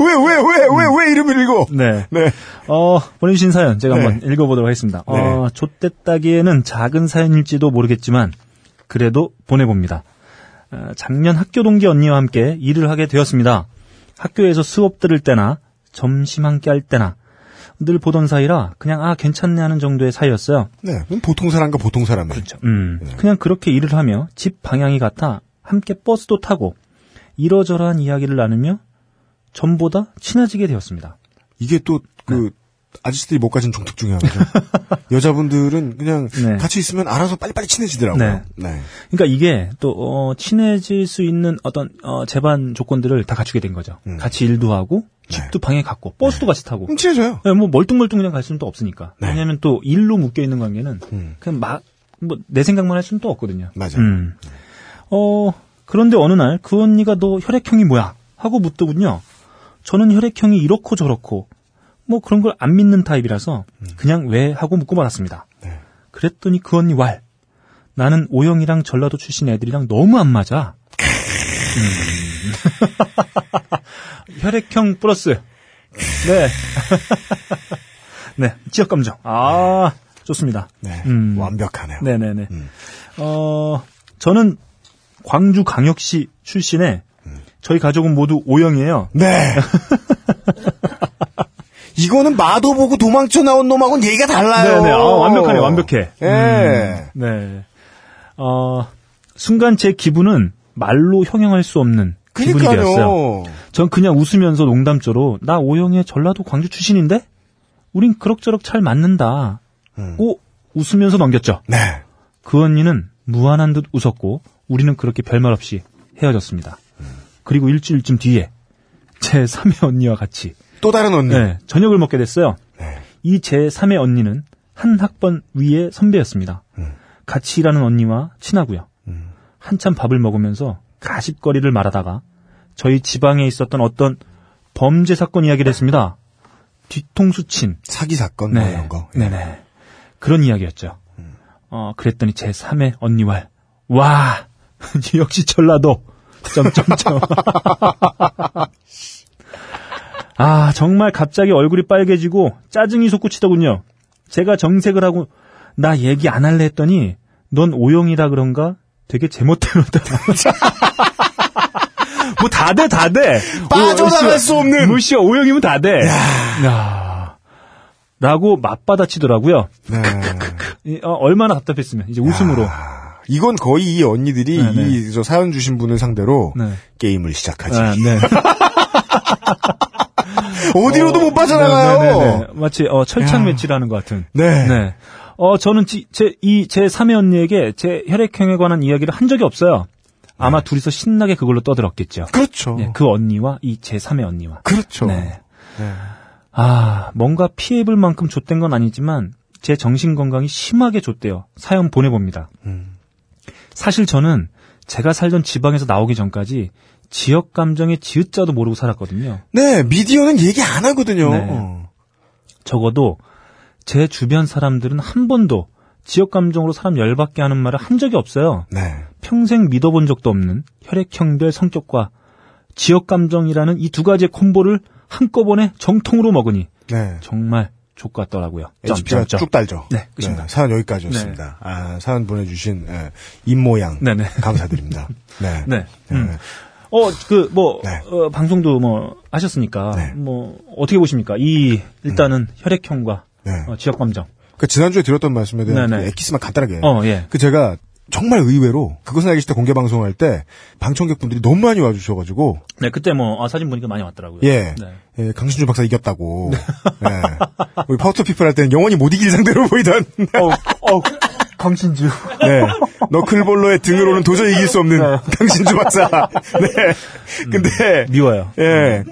왜, 왜, 왜, 왜, 왜 이름을 읽어? 네. 네. 어, 보내주신 사연 제가 네. 한번 읽어보도록 하겠습니다. 네. 어, 좆됐다기에는 작은 사연일지도 모르겠지만, 그래도 보내봅니다. 어, 작년 학교 동기 언니와 함께 일을 하게 되었습니다. 학교에서 수업 들을 때나, 점심 함께 할 때나, 늘 보던 사이라, 그냥, 아, 괜찮네 하는 정도의 사이였어요. 네. 그럼 보통 사람과 보통 사람이. 그렇죠. 음, 그냥 그렇게 일을 하며 집 방향이 같아 함께 버스도 타고 이러저러한 이야기를 나누며 전보다 친해지게 되었습니다. 이게 또, 그, 아저씨들이 못 가진 종특 중에 하나죠. 여자분들은 그냥 네. 같이 있으면 알아서 빨리빨리 친해지더라고요. 네. 네. 그러니까 이게 또 어, 친해질 수 있는 어떤 어, 제반 조건들을 다 갖추게 된 거죠. 음. 같이 일도 하고 네. 집도 방에 갔고 버스도 같이 타고. 친해져요. 네, 뭐 멀뚱멀뚱 그냥 갈 수는 또 없으니까. 네. 왜냐하면 또 일로 묶여 있는 관계는 음. 그냥 막 뭐 내 생각만 할 수는 또 없거든요. 맞아요. 음. 어 그런데 어느 날 그 언니가 너 혈액형이 뭐야 하고 묻더군요. 저는 혈액형이 이렇고 저렇고 뭐 그런 걸 안 믿는 타입이라서 그냥 왜 하고 묻고 말았습니다. 음. 네. 그랬더니 그 언니 왈 나는 O형이랑 전라도 출신 애들이랑 너무 안 맞아. 음. 혈액형 플러스 네. 네, 지역 감정. 아, 좋습니다. 네. 음. 완벽하네요. 네네네. 음. 어, 저는 광주 광역시 출신의 저희 가족은 모두 O형이에요. 네. 이거는 마도 보고 도망쳐 나온 놈하고는 얘기가 달라요. 네네. 아, 완벽하네, 완벽해. 예. 음, 네. 어, 순간 제 기분은 말로 형용할 수 없는 기분이 되었어요. 전 그냥 웃으면서 농담조로 나 O형의 전라도 광주 출신인데? 우린 그럭저럭 잘 맞는다. 음. 고 웃으면서 넘겼죠. 네. 그 언니는 무한한 듯 웃었고 우리는 그렇게 별말 없이 헤어졌습니다. 그리고 일주일쯤 뒤에 제 3의 언니와 같이 또 다른 언니. 네, 저녁을 먹게 됐어요. 네. 이 제 3의 언니는 한 학번 위의 선배였습니다. 음. 같이 일하는 언니와 친하고요. 음. 한참 밥을 먹으면서 가십거리를 말하다가 저희 지방에 있었던 어떤 범죄 사건 이야기를 했습니다. 뒤통수 친 사기 사건 뭐 이런 거. 예. 네네. 그런 이야기였죠. 어, 그랬더니 제 3의 언니와, 와! 역시 전라도! 점점점. 아, 정말 갑자기 얼굴이 빨개지고 짜증이 솟구치더군요. 제가 정색을 하고, 나 얘기 안 할래 했더니, 넌 오영이라 그런가? 되게 제멋대로다. 뭐 다 돼, 다 돼. 빠져나갈 수 없는. 무시야, 오영이면 다 돼. 야. 라고 맞받아치더라고요. 네. 이, 어, 얼마나 답답했으면 이제 웃음으로. 아, 이건 거의 이 언니들이 네, 네. 이저 사연 주신 분을 상대로 네. 게임을 시작하지. 아, 네. 어디로도 못 빠져나가요. 네, 네, 네. 마치 어, 철창 하는 것 같은. 네. 네. 어, 저는 지, 제, 이, 제 3의 언니에게 제 혈액형에 관한 이야기를 한 적이 없어요. 아마 둘이서 신나게 그걸로 떠들었겠죠. 그렇죠. 네, 그 언니와 이제 3의 언니와. 그렇죠. 네. 네. 아, 뭔가 피해볼 만큼 좆된 건 아니지만 제 정신 건강이 심하게 좆대요. 사연 보내봅니다. 음. 사실 저는 제가 살던 지방에서 나오기 전까지 지역 감정의 지읒자도 모르고 살았거든요. 네, 미디어는 얘기 안 하거든요. 네. 어. 적어도 제 주변 사람들은 한 번도 지역 감정으로 사람 열받게 하는 말을 한 적이 없어요. 네. 평생 믿어본 적도 없는 혈액형별 성격과 지역 감정이라는 이 두 가지의 콤보를 한꺼번에 정통으로 먹으니 네. 정말 족같더라고요. HP가. 쭉 달죠. 네, 끝입니다. 사연 여기까지였습니다. 아, 사연 보내주신 예, 입모양 네네. 감사드립니다. 네. 네. 네. 음. 어, 그, 뭐, 네. 어, 방송도 뭐, 하셨으니까, 네. 뭐, 어떻게 보십니까? 이, 일단은 혈액형과, 네. 어, 지역 감정. 그 지난주에 들었던 말씀에 대한 네네. 그 엑기스만 간단하게. 어, 예. 그 제가 정말 의외로 그것은 알기 싫다 공개 방송할 때 방청객분들이 너무 많이 와주셔가지고 네, 그때 뭐, 아, 사진 보니까 많이 왔더라고요. 예, 네. 예, 강신주 박사 이겼다고. 예. 우리 Power to the People 할 때는 영원히 못 이길 상대로 보이던. 어, 어, 강신주. 네. 너클볼로의 등으로는 도저히 이길 수 없는 강신주 박사. 네. 근데 미워요. 예.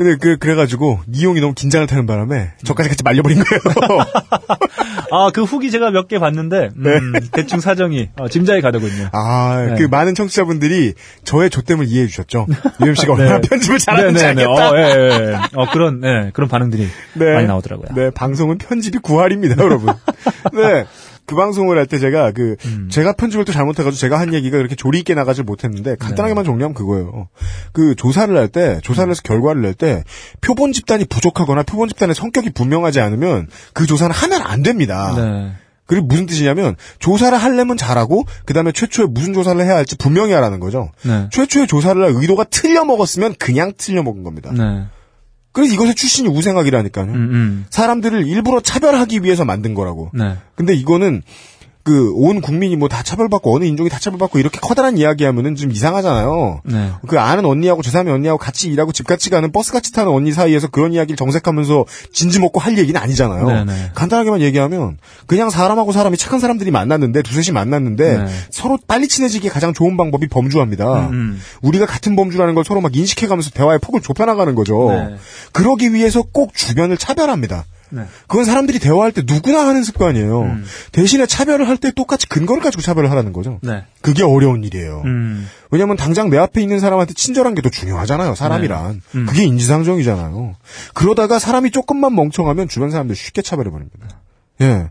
근데 그 그래가지고 이용이 너무 긴장을 타는 바람에 저까지 같이 말려버린 거예요. 아, 그 후기 제가 몇 개 봤는데, 음, 대충 사정이, 어, 짐작이 가더군요. 아, 네. 그 많은 청취자분들이 저의 조땜을 이해해 주셨죠. 유엠 씨가 얼마나 편집을 잘하는지 네네네. 알겠다. 어, 예, 예. 어, 그런, 네, 그런 반응들이 네. 많이 나오더라고요. 네, 방송은 편집이 구할입니다, 여러분. 네. 그 방송을 할 때 제가 그 음. 제가 편집을 또 잘못해가지고 제가 한 얘기가 그렇게 조리 있게 나가질 못했는데 네. 간단하게만 정리하면 그거예요. 그 조사를 할 때 조사를 해서 결과를 낼 때 표본 집단이 부족하거나 표본 집단의 성격이 분명하지 않으면 그 조사는 하면 안 됩니다. 네. 그리고 무슨 뜻이냐면 조사를 하려면 잘하고 그 다음에 최초에 무슨 조사를 해야 할지 분명히 하라는 거죠. 네. 최초에 조사를 할 의도가 틀려 먹었으면 그냥 틀려 먹은 겁니다. 네. 그래서 이것의 출신이 우생학이라니까요. 음, 음. 사람들을 일부러 차별하기 위해서 만든 거라고. 네. 근데 이거는 그 온 국민이 뭐 다 차별받고 어느 인종이 다 차별받고 이렇게 커다란 이야기하면은 좀 이상하잖아요. 네. 그 아는 언니하고 제3의 언니하고 같이 일하고 집 같이 가는 버스 같이 타는 언니 사이에서 그런 이야기를 정색하면서 진지 먹고 할 얘기는 아니잖아요. 네네. 간단하게만 얘기하면 그냥 사람하고 사람이 착한 사람들이 만났는데 두셋이 만났는데 네. 서로 빨리 친해지기 가장 좋은 방법이 범주합니다. 음, 음. 우리가 같은 범주라는 걸 서로 막 인식해가면서 대화의 폭을 좁혀나가는 거죠. 네. 그러기 위해서 꼭 주변을 차별합니다. 네. 그건 사람들이 대화할 때 누구나 하는 습관이에요. 음. 대신에 차별을 할 때 똑같이 근거를 가지고 차별을 하라는 거죠. 네. 그게 어려운 일이에요. 음. 왜냐면 당장 내 앞에 있는 사람한테 친절한 게 더 중요하잖아요, 사람이란. 네. 음. 그게 인지상정이잖아요. 그러다가 사람이 조금만 멍청하면 주변 사람들 쉽게 차별해 버립니다. 예.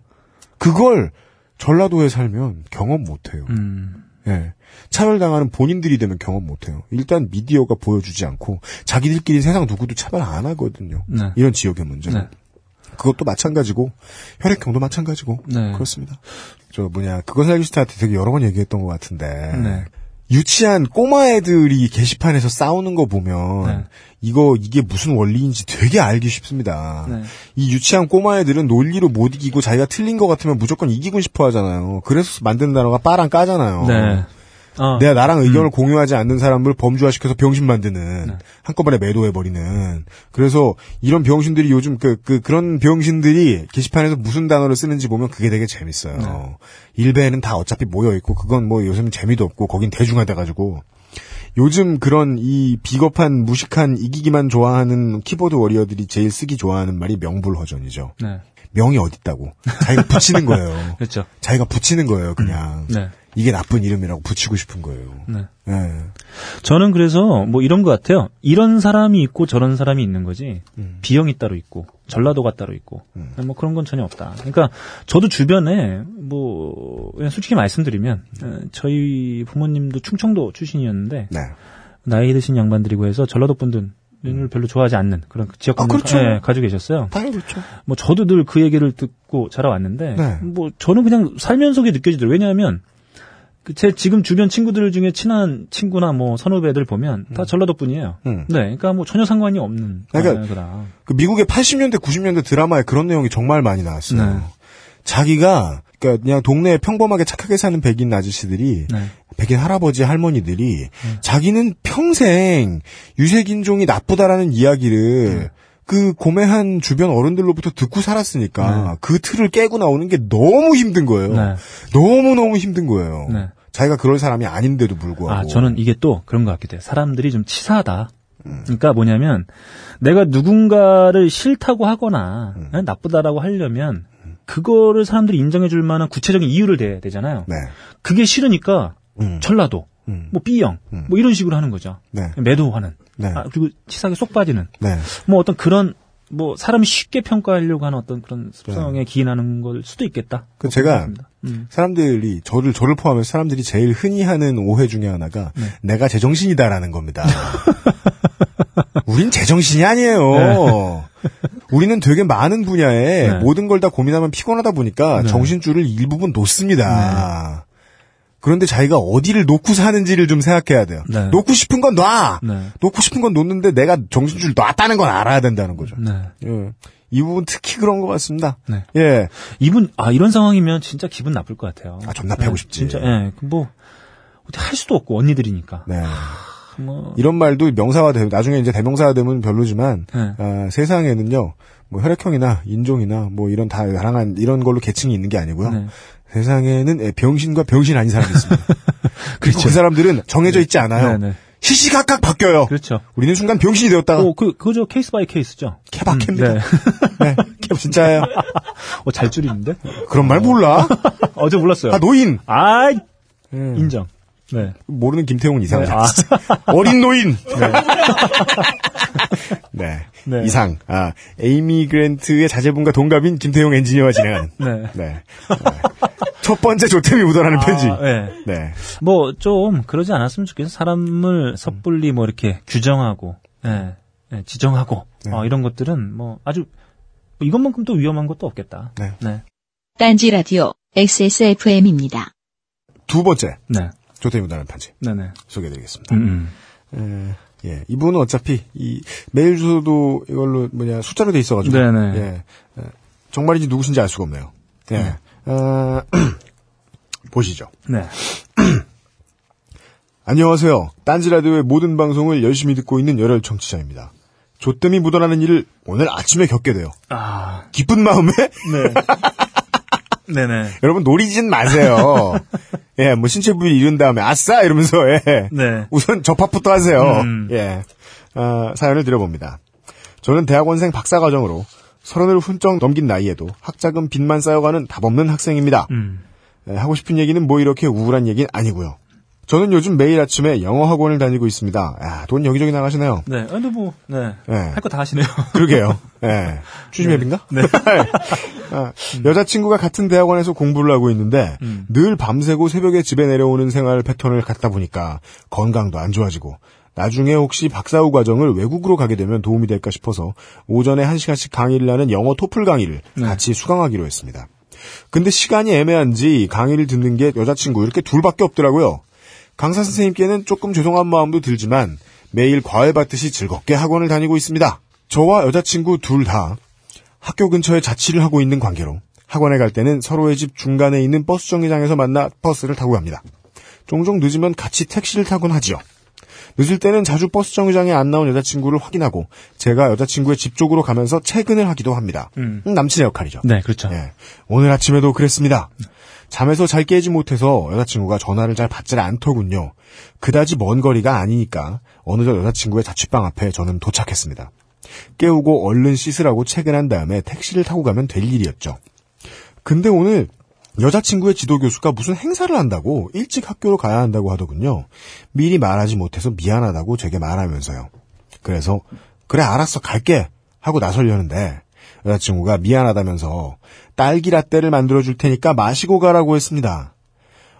그걸 전라도에 살면 경험 못해요. 음. 예. 차별당하는 본인들이 되면 경험 못해요. 일단 미디어가 보여주지 않고 자기들끼리 세상 누구도 차별 안 하거든요. 네. 이런 지역의 문제. 네. 그것도 마찬가지고 혈액형도 마찬가지고 네. 그렇습니다. 저 뭐냐 그것을 알기 싫다한테 되게 여러 번 얘기했던 것 같은데 네. 유치한 꼬마 애들이 게시판에서 싸우는 거 보면 네. 이거 이게 무슨 원리인지 되게 알기 쉽습니다. 네. 이 유치한 꼬마 애들은 논리로 못 이기고 자기가 틀린 것 같으면 무조건 이기고 싶어 하잖아요. 그래서 만든 단어가 빠랑 까잖아요. 네. 어. 내가 나랑 의견을 공유하지 않는 사람을 범주화시켜서 병신 만드는 네. 한꺼번에 매도해 버리는 그래서 이런 병신들이 요즘 그, 그 그런 병신들이 게시판에서 무슨 단어를 쓰는지 보면 그게 되게 재밌어요. 네. 일베에는 다 어차피 모여 있고 그건 뭐 요즘은 재미도 없고 거긴 대중화돼 가지고 요즘 그런 이 비겁한 무식한 이기기만 좋아하는 키보드 워리어들이 제일 쓰기 좋아하는 말이 명불허전이죠. 네. 명이 어딨다고 자기가 붙이는 거예요. 그렇죠. 자기가 붙이는 거예요, 그냥. 네. 이게 나쁜 이름이라고 붙이고 싶은 거예요. 네. 예. 저는 그래서 뭐 이런 것 같아요. 이런 사람이 있고 저런 사람이 있는 거지. 음. B형이 따로 있고 전라도가 따로 있고 뭐 그런 건 전혀 없다. 그러니까 저도 주변에 뭐 그냥 솔직히 말씀드리면 어, 저희 부모님도 충청도 출신이었는데 네. 나이 드신 양반들이고 해서 전라도 분들 을 별로 좋아하지 않는 그런 지역 아, 그렇죠. 예, 가지고 계셨어요. 당연히 그렇죠. 뭐 저도 늘 그 얘기를 듣고 자라왔는데 네. 뭐 저는 그냥 살면서 그게 느껴지더라고요. 왜냐하면 그 제 지금 주변 친구들 중에 친한 친구나 뭐 선후배들 보면 다 전라도 분이에요. 음. 네, 그러니까 뭐 전혀 상관이 없는 그러니까. 그 미국의 80년대, 90년대 드라마에 그런 내용이 정말 많이 나왔어요. 네. 자기가 그러니까 그냥 동네에 평범하게 착하게 사는 백인 아저씨들이 네. 백인 할아버지 할머니들이 자기는 평생 유색인종이 나쁘다라는 이야기를 그 고매한 주변 어른들로부터 듣고 살았으니까 그 틀을 깨고 나오는 게 너무 힘든 거예요. 네. 너무 너무 힘든 거예요. 네. 자기가 그럴 사람이 아닌데도 불구하고. 아, 저는 이게 또 그런 것 같기도 해요. 사람들이 좀 치사하다. 음. 그러니까 뭐냐면 내가 누군가를 싫다고 하거나 음. 예, 나쁘다라고 하려면 그거를 사람들이 인정해 줄 만한 구체적인 이유를 대야 되잖아요. 네. 그게 싫으니까 음. 전라도, 음. 뭐 B형, 음. 뭐 이런 식으로 하는 거죠. 네. 매도하는. 네. 아, 그리고 치사하게 쏙 빠지는. 네. 뭐 어떤 그런 뭐 사람이 쉽게 평가하려고 하는 어떤 그런 습성에 기인하는 걸 수도 있겠다. 그 제가. 음. 사람들이 저를 저를 포함해서 사람들이 제일 흔히 하는 오해 중에 하나가 네. 내가 제정신이다라는 겁니다. 우린 제정신이 아니에요. 우리는 되게 많은 분야에 네. 모든 걸 다 고민하면 피곤하다 보니까 네. 정신줄을 일부분 놓습니다. 그런데 자기가 어디를 놓고 사는지를 좀 생각해야 돼요. 네. 놓고 싶은 건 놔. 네. 놓고 싶은 건 놓는데 내가 정신줄 놨다는 건 알아야 된다는 거죠. 네. 예. 이 부분 특히 그런 것 같습니다. 네. 예. 이분 아 이런 상황이면 진짜 기분 나쁠 것 같아요. 아, 존나 패고 네, 싶지. 진짜 예. 뭐 어떻게 할 수도 없고 언니들이니까. 네. 뭐 이런 말도 명사화 되면 나중에 이제 대명사화 되면 별로지만 네. 아, 세상에는요 뭐 혈액형이나 인종이나 뭐 이런 다 다양한 이런 걸로 계층이 있는 게 아니고요. 네. 세상에는 예, 병신과 병신 아닌 사람이 있습니다. 그리고 그렇죠. 그 사람들은 정해져 있지 않아요. 네, 네. 시시각각 바뀌어요. 그렇죠. 우리는 순간 병신이 되었다가 오, 그, 그거죠. case by case죠. 케바케입니다. 음, 네. 네. 진짜예요. 어, 잘 줄이는데? 그런 말 몰라. 어제 몰랐어요. 아 노인 아, 음. 인정. 네. 모르는 김태용은 이상해. 네, 아. 어린 노인. 네. 네. 이상. 아 에이미 그랜트의 자제분과 동갑인 김태용 엔지니어가 진행하는. 네. 네. 네. 첫 번째 좆됨이 묻어나는 편지. 아, 네. 네. 뭐, 좀, 그러지 않았으면 좋겠어. 사람을 섣불리 뭐 이렇게 규정하고, 예, 예, 지정하고, 네. 어, 이런 것들은 뭐 아주, 뭐 이것만큼 또 위험한 것도 없겠다. 네. 네. 딴지 라디오 XSFM입니다. 두 번째 네. 조템이 묻어나는 편지 네네. 소개해드리겠습니다. 음, 에, 예, 이분은 어차피 이 메일 주소도 이걸로 뭐냐 숫자로 돼 있어가지고 네네. 예, 예, 정말인지 누구신지 알 수가 없네요. 예, 어, 보시죠. 네. 안녕하세요. 딴지 라디오의 모든 방송을 열심히 듣고 있는 열혈 청취자입니다. 조땜이 묻어나는 일을 오늘 아침에 겪게 돼요. 아, 기쁜 마음에 네. 네네. 여러분 노리진 마세요. 예, 뭐 신체 부위 잃은 다음에 아싸 이러면서 예. 네. 우선 접합부터 하세요. 음. 예. 어, 사연을 드려봅니다. 저는 대학원생 박사 과정으로 서른을 훌쩍 넘긴 나이에도 학자금 빚만 쌓여가는 답없는 학생입니다. 음. 예, 하고 싶은 얘기는 뭐 이렇게 우울한 얘기는 아니고요. 저는 요즘 매일 아침에 영어 학원을 다니고 있습니다. 야, 돈 여기저기 나가시네요. 네. 아, 근데 뭐, 네. 네. 할 거 다 하시네요. 그러게요. 예. 취준앱인가? 네. 아, 여자친구가 같은 대학원에서 공부를 하고 있는데 음. 늘 밤새고 새벽에 집에 내려오는 생활 패턴을 갖다 보니까 건강도 안 좋아지고 나중에 혹시 박사 후 과정을 외국으로 가게 되면 도움이 될까 싶어서 오전에 한시간씩 강의를 하는 영어 토플 강의를 네. 같이 수강하기로 했습니다. 근데 시간이 애매한지 강의를 듣는 게 여자친구 이렇게 둘밖에 없더라고요. 강사 선생님께는 조금 죄송한 마음도 들지만 매일 과외 받듯이 즐겁게 학원을 다니고 있습니다. 저와 여자친구 둘 다 학교 근처에 자취를 하고 있는 관계로 학원에 갈 때는 서로의 집 중간에 있는 버스 정류장에서 만나 버스를 타고 갑니다. 종종 늦으면 같이 택시를 타곤 하지요. 늦을 때는 자주 버스 정류장에 안 나온 여자친구를 확인하고 제가 여자친구의 집 쪽으로 가면서 퇴근을 하기도 합니다. 음. 음, 남친의 역할이죠. 네, 그렇죠. 예. 오늘 아침에도 그랬습니다. 잠에서 잘 깨지 못해서 여자친구가 전화를 잘 받질 않더군요. 그다지 먼 거리가 아니니까 어느덧 여자친구의 자취방 앞에 저는 도착했습니다. 깨우고 얼른 씻으라고 퇴근한 다음에 택시를 타고 가면 될 일이었죠. 근데 오늘 여자친구의 지도교수가 무슨 행사를 한다고 일찍 학교로 가야 한다고 하더군요. 미리 말하지 못해서 미안하다고 제게 말하면서요. 그래서 그래 알았어 갈게 하고 나서려는데 여자친구가 미안하다면서 딸기 라떼를 만들어 줄 테니까 마시고 가라고 했습니다.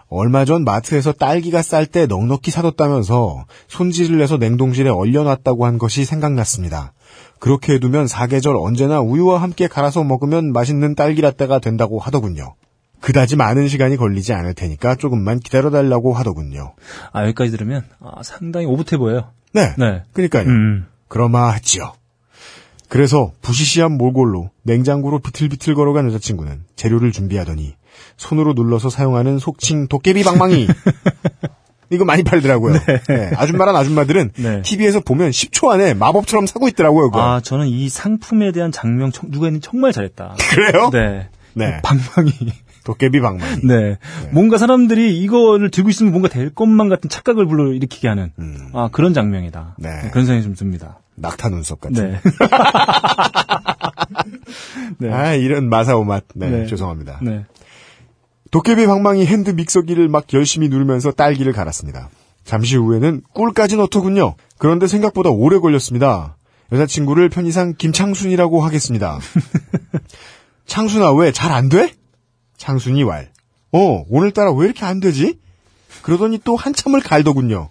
얼마 전 마트에서 딸기가 쌀 때 넉넉히 사뒀다면서 손질을 내서 냉동실에 얼려놨다고 한 것이 생각났습니다. 그렇게 해두면 사계절 언제나 우유와 함께 갈아서 먹으면 맛있는 딸기 라떼가 된다고 하더군요. 그다지 많은 시간이 걸리지 않을 테니까 조금만 기다려달라고 하더군요. 아, 여기까지 들으면, 아, 상당히 오붓해 보여요. 네. 네. 그러니까요. 음. 그러마했지요. 그래서 부시시한 몰골로 냉장고로 비틀비틀 걸어간 여자친구는 재료를 준비하더니 손으로 눌러서 사용하는 속칭 도깨비 방망이 이거 많이 팔더라고요. 네, 아줌마란 아줌마들은 네. TV에서 보면 10초 안에 마법처럼 사고 있더라고요. 그거. 아, 저는 이 상품에 대한 장명 청- 누가 했는지 정말 잘했다. 그래요? 네. 네. 방망이. 도깨비 방망이. 네. 뭔가 사람들이 이거를 들고 있으면 뭔가 될 것만 같은 착각을 불러일으키게 하는, 음, 아, 그런 장면이다. 네. 그런 생각이 좀 듭니다. 낙타 눈썹 같은. 네. 네. 아 이런 마사오 맛. 네, 네. 죄송합니다. 네. 도깨비 방망이 핸드 믹서기를 막 열심히 누르면서 딸기를 갈았습니다. 잠시 후에는 꿀까지 넣더군요. 그런데 생각보다 오래 걸렸습니다. 여자친구를 편의상 김창순이라고 하겠습니다. 창순아 왜 잘 안 돼? 창순이 왈. 어 오늘따라 왜 이렇게 안 되지? 그러더니 또 한참을 갈더군요.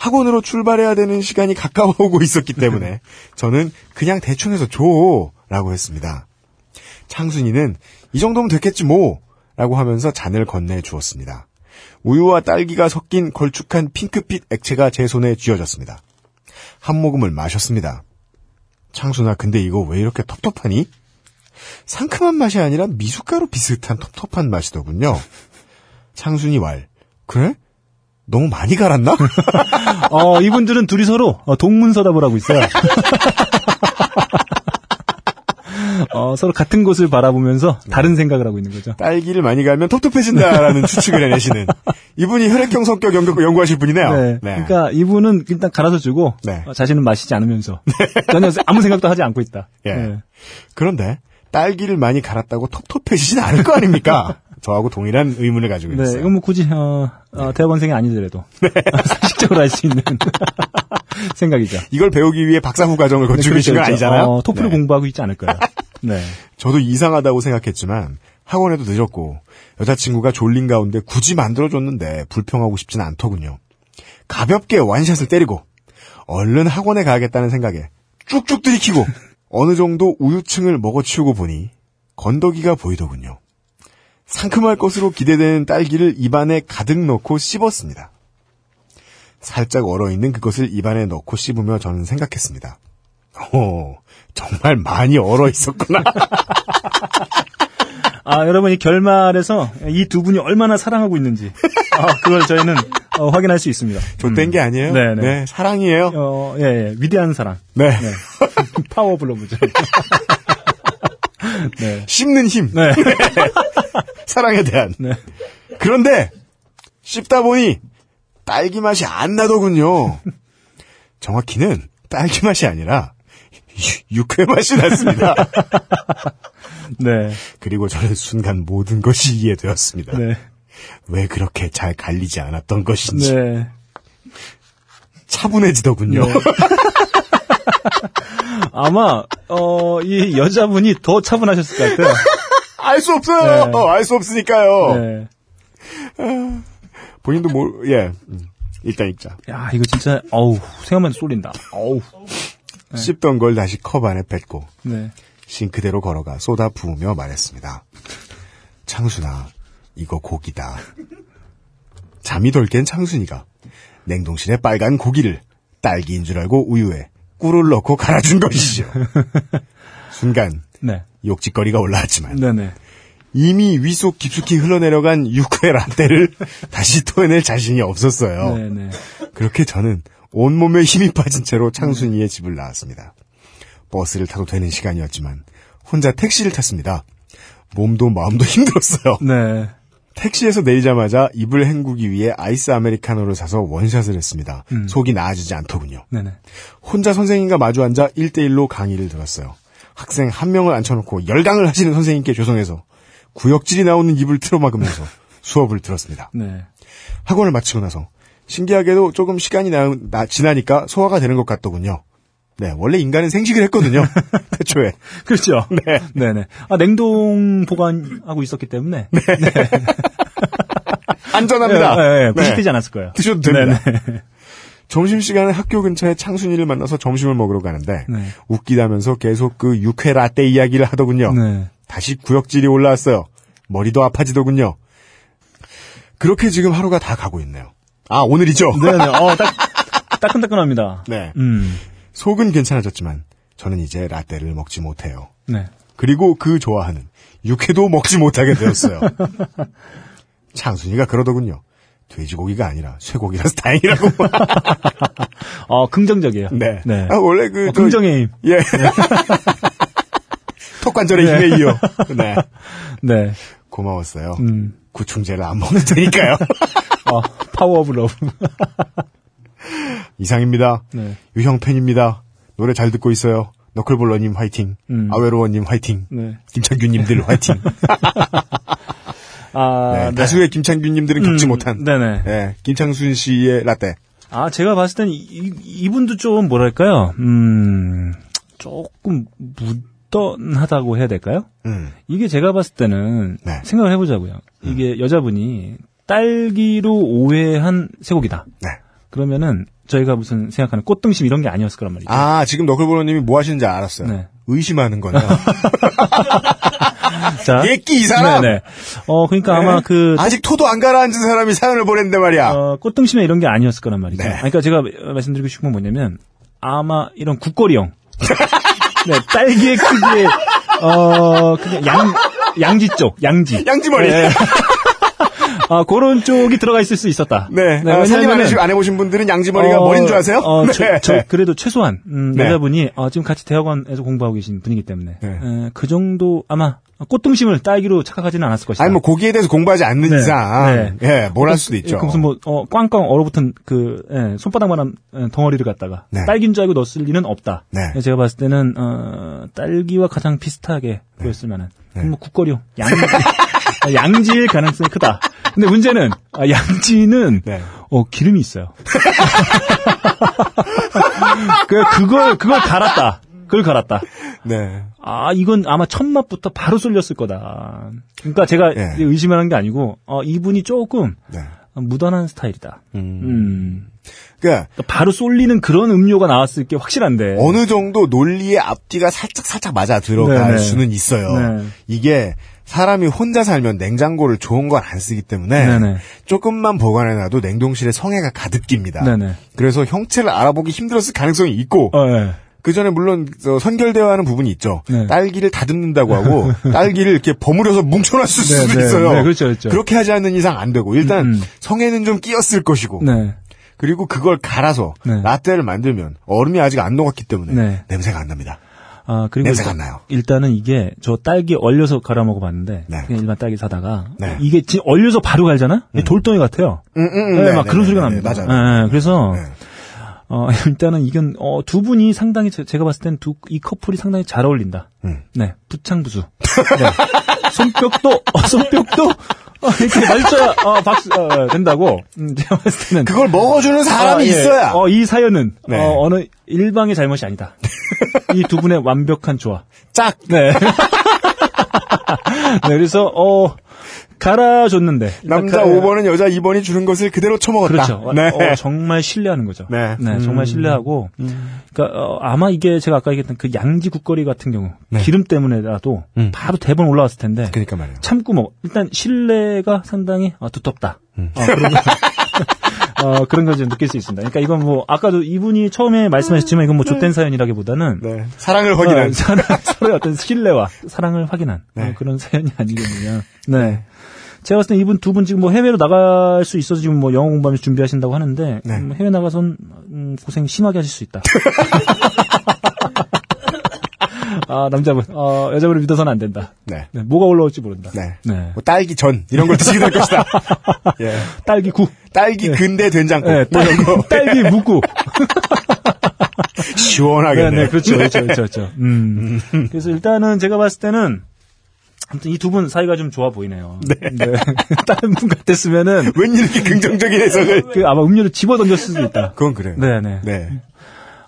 학원으로 출발해야 되는 시간이 가까워오고 있었기 때문에 저는 그냥 대충 해서 줘 라고 했습니다. 창순이는 이 정도면 됐겠지 뭐 라고 하면서 잔을 건네 주었습니다. 우유와 딸기가 섞인 걸쭉한 핑크빛 액체가 제 손에 쥐어졌습니다. 한 모금을 마셨습니다. 창순아 근데 이거 왜 이렇게 텁텁하니? 상큼한 맛이 아니라 미숫가루 비슷한 텁텁한 맛이더군요. 창순이 왈 그래? 너무 많이 갈았나? 어, 이분들은 둘이 서로 어, 동문서답을 하고 있어요. 어, 서로 같은 곳을 바라보면서 다른 생각을 하고 있는 거죠. 딸기를 많이 갈면 텁텁해진다라는 추측을 해내시는 이분이 혈액형 성격 연구, 연구하실 분이네요. 네. 그러니까 이분은 일단 갈아서 주고 네. 어, 자신은 마시지 않으면서 전혀 아무 생각도 하지 않고 있다. 예. 네. 그런데 딸기를 많이 갈았다고 텁텁해지진 않을 거 아닙니까? 저하고 동일한 의문을 가지고 네, 있어요. 이건 뭐 굳이 어, 어, 대학원생이 아니더라도 상식적으로 할 수 있는 생각이죠. 이걸 배우기 위해 박사 후 과정을 거치고 계신 건 그렇죠, 아니잖아요. 어, 토플을 네. 공부하고 있지 않을 거예요. 네. 저도 이상하다고 생각했지만 학원에도 늦었고 여자친구가 졸린 가운데 굳이 만들어줬는데 불평하고 싶진 않더군요. 가볍게 완샷을 때리고 얼른 학원에 가야겠다는 생각에 쭉쭉 들이키고 어느 정도 우유층을 먹어치우고 보니 건더기가 보이더군요. 상큼할 것으로 기대되는 딸기를 입안에 가득 넣고 씹었습니다. 살짝 얼어있는 그것을 입안에 넣고 씹으며 저는 생각했습니다. 오, 정말 많이 얼어 있었구나. 아, 여러분 이 결말에서 이 두 분이 얼마나 사랑하고 있는지 아, 그걸 저희는 어, 확인할 수 있습니다. 좆된 게 아니에요. 네, 네. 사랑이에요. 어, 예, 예, 위대한 사랑. 네. 네. 파워 블러브죠. 네. 씹는 힘. 네. 사랑에 대한. 네. 그런데 씹다 보니 딸기 맛이 안 나더군요. 정확히는 딸기 맛이 아니라 유- 육회 맛이 났습니다. 네. 그리고 저는 순간 모든 것이 이해되었습니다. 네. 왜 그렇게 잘 갈리지 않았던 것인지 네. 차분해지더군요. 네. 아마 어, 이 여자분이 더 차분하셨을 것 같아요. 알 수 없어요. 네. 어, 알수 없으니까요. 네. 본인도 뭘, 예. 음, 일단 읽자. 야, 이거 진짜 어우, 생각만 해도 쏠린다. 어우. 씹던 걸 다시 컵 안에 뱉고 네. 싱크대로 걸어가 쏟아 부으며 말했습니다. 창순아, 이거 고기다. 잠이 덜 깬 창순이가 냉동실에 빨간 고기를 딸기인 줄 알고 우유에 꿀을 넣고 갈아준 것이죠. 순간 네. 욕짓거리가 올라왔지만 네네. 이미 위속 깊숙이 흘러내려간 육회 라떼를 다시 토해낼 자신이 없었어요. 네네. 그렇게 저는 온몸에 힘이 빠진 채로 창순이의 집을 나왔습니다. 버스를 타도 되는 시간이었지만 혼자 택시를 탔습니다. 몸도 마음도 힘들었어요. 네. 택시에서 내리자마자 입을 헹구기 위해 아이스 아메리카노를 사서 원샷을 했습니다. 음. 속이 나아지지 않더군요. 네네. 혼자 선생님과 마주 앉아 1대1로 강의를 들었어요. 학생 한 명을 앉혀놓고 열강을 하시는 선생님께 죄송해서 구역질이 나오는 입을 틀어막으면서 수업을 들었습니다. 네. 학원을 마치고 나서 신기하게도 조금 시간이 나, 나- 지나니까 소화가 되는 것 같더군요. 네, 원래 인간은 생식을 했거든요. 태초에. 그렇죠. 네. 네네. 아, 냉동 보관하고 있었기 때문에. 네. 안전합니다. 네, 네, 네. 부식되지 않았을 거예요. 드셔도 됩니다. 네네. 점심시간에 학교 근처에 창순이를 만나서 점심을 먹으러 가는데 네. 웃기다면서 계속 그 육회 라떼 이야기를 하더군요. 네. 다시 구역질이 올라왔어요. 머리도 아파지더군요. 그렇게 지금 하루가 다 가고 있네요. 아, 오늘이죠? 네네. 어, 딱, 따끈따끈합니다. 네. 음. 속은 괜찮아졌지만 저는 이제 라떼를 먹지 못해요. 네. 그리고 그 좋아하는 육회도 먹지 못하게 되었어요. 창순이가 그러더군요. 돼지고기가 아니라 쇠고기라서 다행이라고. 어, 긍정적이에요. 네. 네. 아, 원래 그, 어, 저- 긍정의 힘. 예. 턱관절의 네. 힘에 이어. 네. 네. 고마웠어요. 음. 구충제를 안 먹는 테니까요. 어, power of love. 이상입니다. 네. 유형 팬입니다. 노래 잘 듣고 있어요. 너클볼러님 화이팅. 음. 아웨로원님 화이팅. 네. 김창균님들 화이팅. 아, 네, 네. 다수의 김창균님들은 겪지 음, 못한. 네네. 네, 김창순 씨의 라떼. 아, 제가 봤을 땐 이, 이- 이분도 좀 뭐랄까요? 음, 조금 무던하다고 해야 될까요? 음. 이게 제가 봤을 때는 네. 생각을 해보자고요. 이게 여자분이 딸기로 오해한 쇠고기다. 네. 그러면은 저희가 무슨 생각하는 꽃등심 이런 게 아니었을 거란 말이죠. 아, 지금 너클볼러님이 뭐 하시는지 알았어요. 네. 의심하는 거네요. 자, 예끼 이 사람! 네네. 어, 그러니까 아마 네? 그 아직 토도 안 가라앉은 사람이 사연을 보냈는데 말이야. 어, 꽃등심에 이런 게 아니었을 거란 말이죠. 네. 그러니까 제가 말씀드리고 싶은 건 뭐냐면 아마 이런 국거리형, 네, 딸기의 크기의 어 그냥 양 양지 쪽 양지 양지 머리. 네. 아, 그런 쪽이 들어가 있을 수 있었다. 네. 아, 살림 안, 왜냐면은- 해시- 안 해보신 분들은 양지머리가 어, 머린 줄 아세요? 어, 네. 저, 저 그래도 최소한 음, 네. 여자분이 어, 지금 같이 대학원에서 공부하고 계신 분이기 때문에 네. 에, 그 정도 아마 꽃등심을 딸기로 착각하지는 않았을 것이다. 아니 뭐 고기에 대해서 공부하지 않는 네. 이상 예, 뭘 할 수도 있죠. 그 무슨 뭐 어, 꽝꽝 얼어붙은 그 예, 손바닥만한 예, 덩어리를 갖다가 네. 딸기인 줄 알고 넣었을 리는 없다. 네. 제가 봤을 때는 어, 딸기와 가장 비슷하게 보였을 만한 네. 뭐 국거리용 양 양지일 가능성이 크다. 근데 문제는 아, 양지는 네. 어, 기름이 있어요. 그 그걸 그걸 갈았다. 그걸 갈았다. 네. 아, 이건 아마 첫 맛부터 바로 쏠렸을 거다. 그러니까 제가 예. 의심하는 게 아니고, 어, 이분이 조금 네. 무던한 스타일이다. 음. 그러니까 바로 쏠리는 그런 음료가 나왔을 게 확실한데. 어느 정도 논리의 앞뒤가 살짝 살짝 맞아 들어갈 네네. 수는 있어요. 네. 이게 사람이 혼자 살면 냉장고를 좋은 걸안 쓰기 때문에 네네. 조금만 보관해놔도 냉동실에 성애가 가득 낍니다. 네네. 그래서 형체를 알아보기 힘들었을 가능성이 있고 어, 예. 그 전에 물론 저 선결되어 하는 부분이 있죠. 네. 딸기를 다듬는다고 하고 딸기를 이렇게 버무려서 뭉쳐놨을 네, 수도 네, 있어요. 네, 그렇죠, 그렇죠. 렇게 하지 않는 이상 안 되고 일단 음, 음. 성에는 좀 끼었을 것이고 네. 그리고 그걸 갈아서 네. 라떼를 만들면 얼음이 아직 안 녹았기 때문에 네. 냄새가 안 납니다. 아, 그리고 냄새가 일단- 나요. 일단은 이게 저 딸기 얼려서 갈아 먹어봤는데 네. 그냥 일반 딸기 사다가 네. 이게 지- 얼려서 바로 갈잖아? 이게 돌덩이 같아요. 음, 음, 네, 네, 막 네, 그런 네, 소리가 네, 납니다. 맞아요. 네, 그래서 네. 어, 일단은 이건 어, 두 분이 상당히 제, 가 봤을 땐 두 이 커플이 상당히 잘 어울린다. 음. 네, 부창부수. 네. 손뼉도 어, 손뼉도 어, 이렇게 마주쳐야 어, 박수 어, 된다고. 음, 제가 봤을 때는 그걸 먹어주는 사람이 어, 예. 있어야. 어, 이 사연은 네. 어, 어느 일방의 잘못이 아니다. 이 두 분의 완벽한 조화. 짝. 네. 네, 그래서 어 갈아줬는데 남자 가- 5번은 여자 2번이 주는 것을 그대로 처먹었다. 그렇죠. 네. 어, 정말 신뢰하는 거죠. 네. 음. 정말 신뢰하고, 그러니까 어, 아마 이게 제가 아까 얘기했던 그 양지 국거리 같은 경우 네. 기름 때문에라도 음. 바로 대번 올라왔을 텐데 그러니까 말이에요. 참고 뭐 일단 신뢰가 상당히 어, 두텁다. 음. 어, 그런 거. 어, 그런 걸 좀 느낄 수 있습니다. 그러니까 이건 뭐 아까도 이분이 처음에 말씀하셨지만 이건 뭐 좆된 사연이라기보다는 네. 사랑을 확인한. 어, 사랑, 서로의 어떤 신뢰와 사랑을 확인한 네. 어, 그런 사연이 아니겠느냐. 네. 제가 봤을 때 이분 두 분 지금 뭐 해외로 나갈 수 있어서 지금 뭐 영어 공부하면서 준비하신다고 하는데 네. 음, 해외 나가선 음, 고생 심하게 하실 수 있다. 아 남자분, 어, 여자분을 믿어서는 안 된다. 네. 네, 뭐가 올라올지 모른다. 네. 네. 뭐 딸기 전 이런 걸 드시게 될 것이다. 예. 딸기 구, 딸기 근대 된장국 네, 뭐 딸, 이런 거 딸기 묵구. 시원하게. 네, 네, 그렇죠, 그렇죠, 그렇죠. 그렇죠. 음. 그래서 일단은 제가 봤을 때는 아무튼 이 두 분 사이가 좀 좋아 보이네요. 네. 다른 분 같았으면은 왠 이렇게 긍정적인 해석을? 그 아마 음료를 집어 던졌을 수도 있다. 그건 그래요. 네, 네. 네.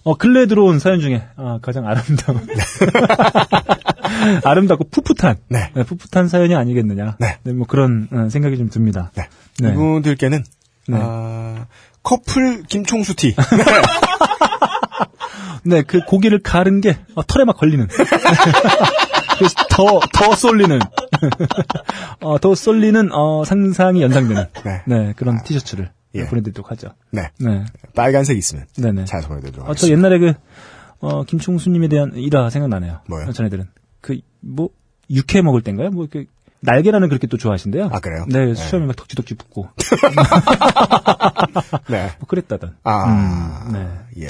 어, 근래 들어온 사연 중에 아, 가장 아름다운 아름답고 풋풋한 네. 풋풋한 사연이 아니겠느냐. 네. 뭐 그런 어, 생각이 좀 듭니다. 네. 네. 이분들께는 네. 아, 커플 김총수 티. 네, 그 고기를 가른 게 어, 털에 막 걸리는. 그래서 더, 더 쏠리는. 어, 더 쏠리는, 어, 상상이 연상되는. 네. 네. 그런 티셔츠를 예. 보내드리도록 하죠. 네. 네. 빨간색 있으면 네네. 잘 보내드리도록 어, 저 하겠습니다. 옛날에 그, 어, 김총수님에 대한 일화 생각나네요. 뭐요? 전애들은. 그, 뭐, 육회 먹을 땐가요? 뭐, 그, 날계란을 그렇게 또 좋아하신대요. 아, 그래요? 네, 네. 수염이 막 덕지덕지 붙고. 네. 뭐 그랬다던. 아, 음, 네. 예.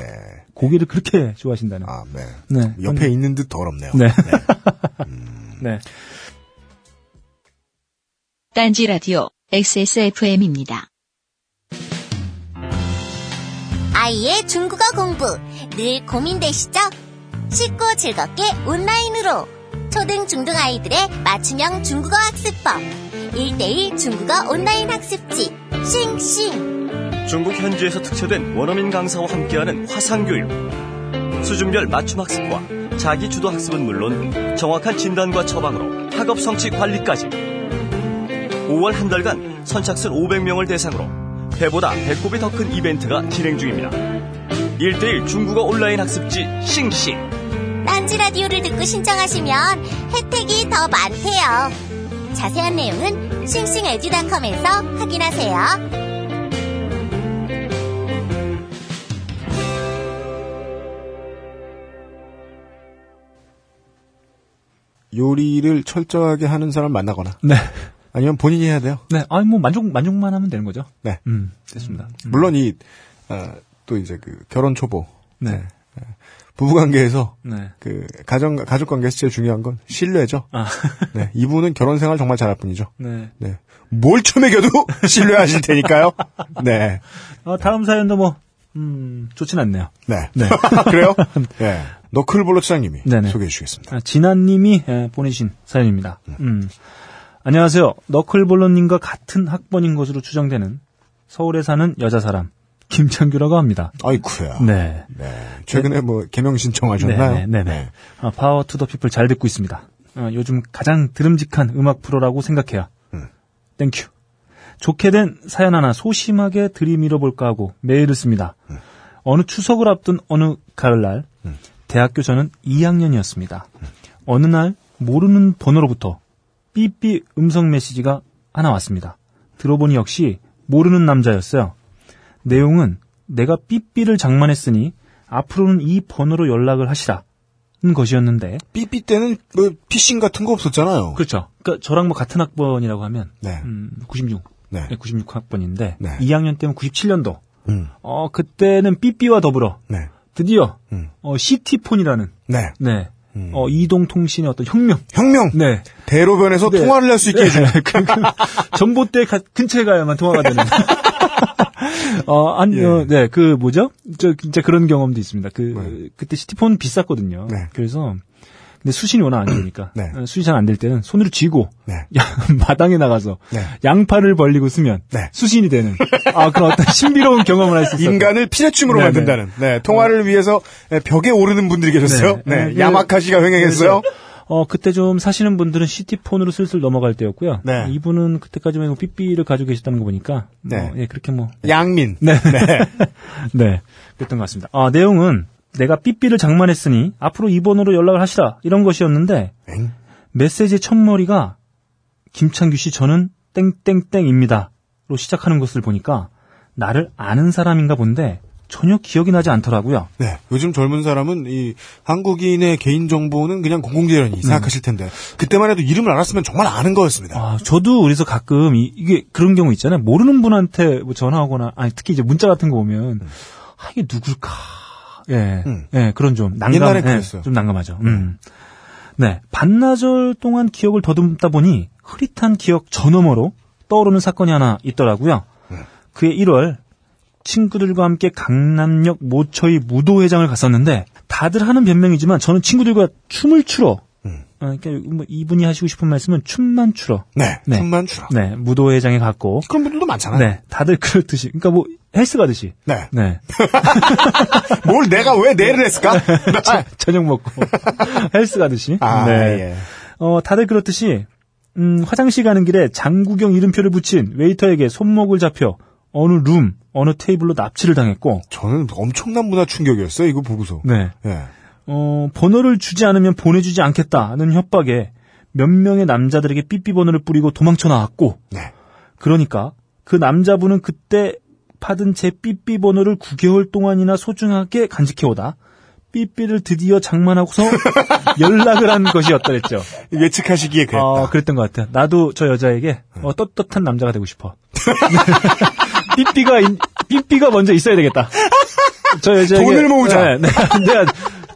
고기를 그렇게 좋아하신다는. 아, 네. 네. 옆에 있는 듯 더럽네요. 네. 네. 딴지 라디오 XSFM입니다. 아이의 중국어 공부 늘 고민되시죠? 쉽고 즐겁게 온라인으로 초등 중등 아이들의 맞춤형 중국어 학습법 1대1 중국어 온라인 학습지 싱싱 중국 현지에서 특채된 원어민 강사와 함께하는 화상교육. 수준별 맞춤 학습과 자기 주도 학습은 물론 정확한 진단과 처방으로 학업 성취 관리까지. 5월 한 달간 선착순 500명을 대상으로 배보다 배꼽이 더 큰 이벤트가 진행 중입니다. 1대1 중국어 온라인 학습지 싱싱. 딴지 라디오를 듣고 신청하시면 혜택이 더 많대요 자세한 내용은 싱싱에듀닷컴에서 확인하세요 요리를 철저하게 하는 사람 만나거나 네. 아니면 본인이 해야 돼요. 네, 아니 뭐 만족 만족만 하면 되는 거죠. 네. 음, 됐습니다. 음. 물론 이, 어, 또 이제 그 결혼 초보. 네. 부부 관계에서 네. 그 가정 가족 관계에서 제일 중요한 건 신뢰죠. 아. 네, 이분은 결혼 생활 정말 잘할 뿐이죠. 네. 네, 뭘 쳐매겨도 신뢰하실 테니까요. 네, 어, 다음 사연도 뭐 음, 좋진 않네요. 네, 네. 그래요? 네, 너클볼로 차장님이 네네. 소개해 주시겠습니다. 아, 진아님이 에, 보내신 사연입니다. 음. 안녕하세요. 너클볼러님과 같은 학번인 것으로 추정되는 서울에 사는 여자 사람 김창규라고 합니다. 아이쿠야. 네. 네, 최근에 뭐 개명 신청하셨나요? 네, 네, 네. 아, Power to the People 잘 듣고 있습니다. 아, 요즘 가장 들음직한 음악 프로라고 생각해요. 음. Thank you. 좋게 된 사연 하나 소심하게 들이밀어 볼까 하고 메일을 씁니다. 음. 어느 추석을 앞둔 어느 가을날 대학교 저는 2학년이었습니다. 어느 날 모르는 번호로부터 삐삐 음성 메시지가 하나 왔습니다. 들어보니 역시 모르는 남자였어요. 내용은 내가 삐삐를 장만했으니 앞으로는 이 번호로 연락을 하시라 는 것이었는데 삐삐 때는 뭐 피싱 같은 거 없었잖아요. 그렇죠. 그러니까 저랑 뭐 같은 학번이라고 하면 네. 음, 96, 네. 96학번인데 네. 2학년 때면 97년도. 음. 어 그때는 삐삐와 더불어 네. 드디어 음. 어, CT폰이라는 네. 네. 어, 이동통신의 어떤 혁명. 혁명. 네. 대로변에서 네. 통화를 할 수 있게 해주는. 그, 그, 전봇대 가- 근처에 가야만 통화가 되는. 어, 아니, 예. 어, 네, 그, 뭐죠? 저, 진짜 그런 경험도 있습니다. 그, 네. 그때 시티폰 비쌌거든요. 네. 그래서, 근데 수신이 워낙 안 되니까. 네. 어, 수신이 잘 안 될 때는 손으로 쥐고, 네. 야, 마당에 나가서, 네. 양팔을 벌리고 쓰면, 네. 수신이 되는, 아, 그런 어떤 신비로운 경험을 할 수 있어요. 인간을 피레춤으로 네, 만든다는. 네. 통화를 위해서 벽에 오르는 분들이 계셨어요. 네. 네. 네. 야마카시가 횡행했어요. 어, 그때 좀 사시는 분들은 시티폰으로 슬슬 넘어갈 때였고요. 네. 이분은 그때까지만 해도 삐삐를 가지고 계셨다는 거 보니까, 뭐, 네. 예, 그렇게 뭐, 양민. 네. 네. 그랬던 것 같습니다. 아, 내용은 내가 삐삐를 장만했으니 앞으로 이 번호로 연락을 하시라. 이런 것이었는데 엥? 메시지의 첫머리가 김창규 씨 저는 땡땡땡입니다. 로 시작하는 것을 보니까 나를 아는 사람인가 본데 전혀 기억이 나지 않더라고요. 네. 요즘 젊은 사람은 이 한국인의 개인 정보는 그냥 공공재련이 생각하실 텐데 그때만 해도 이름을 알았으면 정말 아는 거였습니다. 아, 저도 그래서 가끔 이, 게 그런 경우 있잖아요. 모르는 분한테 뭐 전화하거나 아니 특히 이제 문자 같은 거 오면 아, 이게 누굴까? 예. 음. 예, 그런 좀 난감 옛날엔 예, 그랬어요. 좀 난감하죠. 음. 네. 반나절 동안 기억을 더듬다 보니 흐릿한 기억 저 너머로 떠오르는 사건이 하나 있더라고요. 그해 1월 친구들과 함께 강남역 모처이 무도회장을 갔었는데 다들 하는 변명이지만 저는 친구들과 춤을 추러 음. 어, 그러니까 뭐 이분이 하시고 싶은 말씀은 춤만 추러 네. 네. 춤만 추라. 네, 무도회장에 갔고, 그런 분들도 많잖아요. 네, 다들 그렇듯이, 그러니까 뭐 헬스 가듯이, 네. 네, 뭘 내가 왜 내를 했을까? 아, 저녁 먹고 헬스 가듯이, 아, 네, 예. 어 다들 그렇듯이, 음, 화장실 가는 길에 장구경 이름표를 붙인 웨이터에게 손목을 잡혀 어느 룸, 어느 테이블로 납치를 당했고, 저는 엄청난 문화 충격이었어요. 이거 보고서. 네, 예. 어 번호를 주지 않으면 보내주지 않겠다는 협박에 몇 명의 남자들에게 삐삐 번호를 뿌리고 도망쳐 나왔고, 네. 그러니까 그 남자분은 그때 받은 제 삐삐 번호를 9개월 동안이나 소중하게 간직해오다 삐삐를 드디어 장만하고서 연락을 한 것이었더랬죠. 예측하시기에 그랬다. 어, 그랬던 것 같아요. 나도 저 여자에게 어, 떳떳한 남자가 되고 싶어. 삐삐가 인- 삐삐가 먼저 있어야 되겠다. 저 여자에게 돈을 모으자. 네, 네, 내가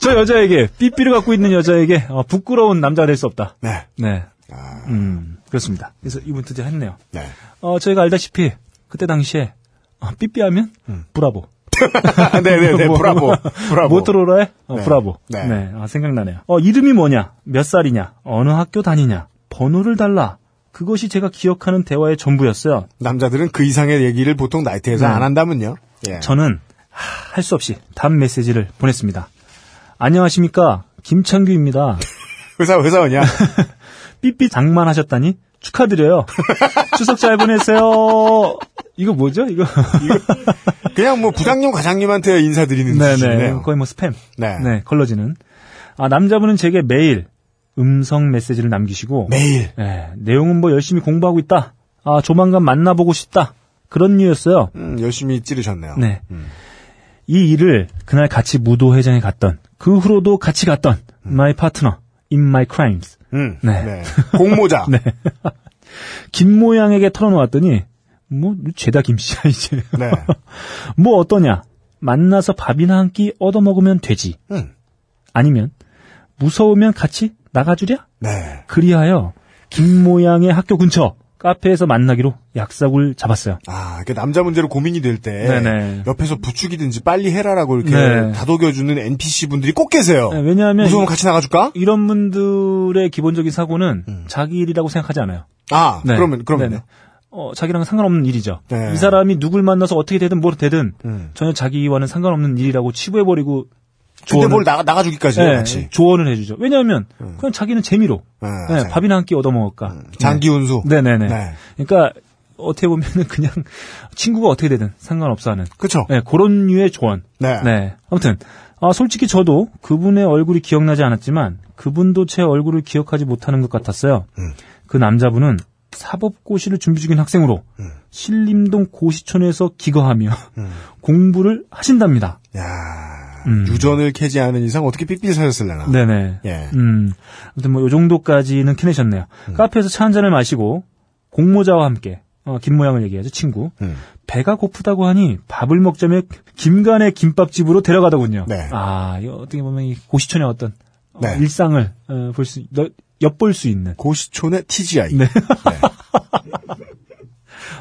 저 여자에게 삐삐를 갖고 있는 여자에게 어, 부끄러운 남자가 될 수 없다. 네. 네, 아, 음 그렇습니다. 그래서 이분 드디어 했네요. 네. 어, 저희가 알다시피 그때 당시에 어, 삐삐하면 브라보. 네네네. 뭐, 브라보. 브라보. 모토로라의 어, 네. 브라보. 네. 네. 아, 생각나네요. 어, 이름이 뭐냐? 몇 살이냐? 어느 학교 다니냐? 번호를 달라. 그것이 제가 기억하는 대화의 전부였어요. 남자들은 그 이상의 얘기를 보통 나이트에서 네. 안 한다면요. 예. 저는 할 수 없이 답 메시지를 보냈습니다. 안녕하십니까? 김창규입니다. 회사 회사원이야. 삐삐 장만하셨다니 축하드려요. 추석 잘 보내세요. 이거 뭐죠? 이거 그냥 뭐 부장님 과장님한테 인사드리는 네네. 거의 뭐 스팸. 네. 네, 걸러지는. 아, 남자분은 제게 매일 음성 메시지를 남기시고, 매일. 네, 내용은 뭐 열심히 공부하고 있다. 아, 조만간 만나보고 싶다. 그런 류였어요. 음, 열심히 찌르셨네요. 네. 이 일을 그날 같이 무도회장에 갔던, 그 후로도 같이 갔던, my partner in my crimes. 음. 네. 네. 공모자. 네. 김 모양에게 털어놓았더니 뭐 죄다 김씨야 이제. 네. 뭐 어떠냐? 만나서 밥이나 한 끼 얻어 먹으면 되지. 음. 아니면 무서우면 같이 나가주랴? 네. 그리하여 김 모양의 학교 근처 카페에서 만나기로 약속을 잡았어요. 아, 그 남자 문제로 고민이 될때 네네. 옆에서 부추기든지 빨리 해라라고 이렇게 네. 다독여주는 NPC 분들이 꼭 계세요. 네, 왜냐하면 무서우면 이- 같이 나가줄까? 이런 분들의 기본적인 사고는 자기 일이라고 생각하지 않아요. 아, 네. 그러면 그러면. 어, 자기랑 상관없는 일이죠. 네. 이 사람이 누굴 만나서 어떻게 되든 뭘 되든 음. 전혀 자기와는 상관없는 일이라고 치부해버리고 근데 조언을- 뭘 나가 나가 주기까지 해요, 네, 같이. 조언을 해주죠. 왜냐하면 그냥 자기는 재미로 아, 네, 자, 밥이나 한 끼 얻어 먹을까. 장기운수. 네. 네네네. 네. 그러니까 어떻게 보면은 그냥 친구가 어떻게 되든 상관없어하는 그쵸? 네, 그런 류의 조언. 네. 네. 아무튼 아, 솔직히 저도 그분의 얼굴이 기억나지 않았지만 그분도 제 얼굴을 기억하지 못하는 것 같았어요. 음. 그 남자분은 사법고시를 준비 중인 학생으로 음. 신림동 고시촌에서 기거하며 공부를 하신답니다. 야, 음. 유전을 캐지 않은 이상 어떻게 삐삐 사셨을래나? 네네. 예. 음. 아무튼 뭐 요 정도까지는 캐내셨네요. 음. 카페에서 차 한 잔을 마시고 공모자와 함께 어, 김 모양을 얘기하죠 친구. 음. 배가 고프다고 하니 밥을 먹자며 김간의 김밥집으로 데려가더군요. 네. 아, 어떻게 보면 이 고시촌의 어떤 어, 네. 일상을 어, 볼 수, 너- 엿볼 수 있는 고시촌의 TGI. 네.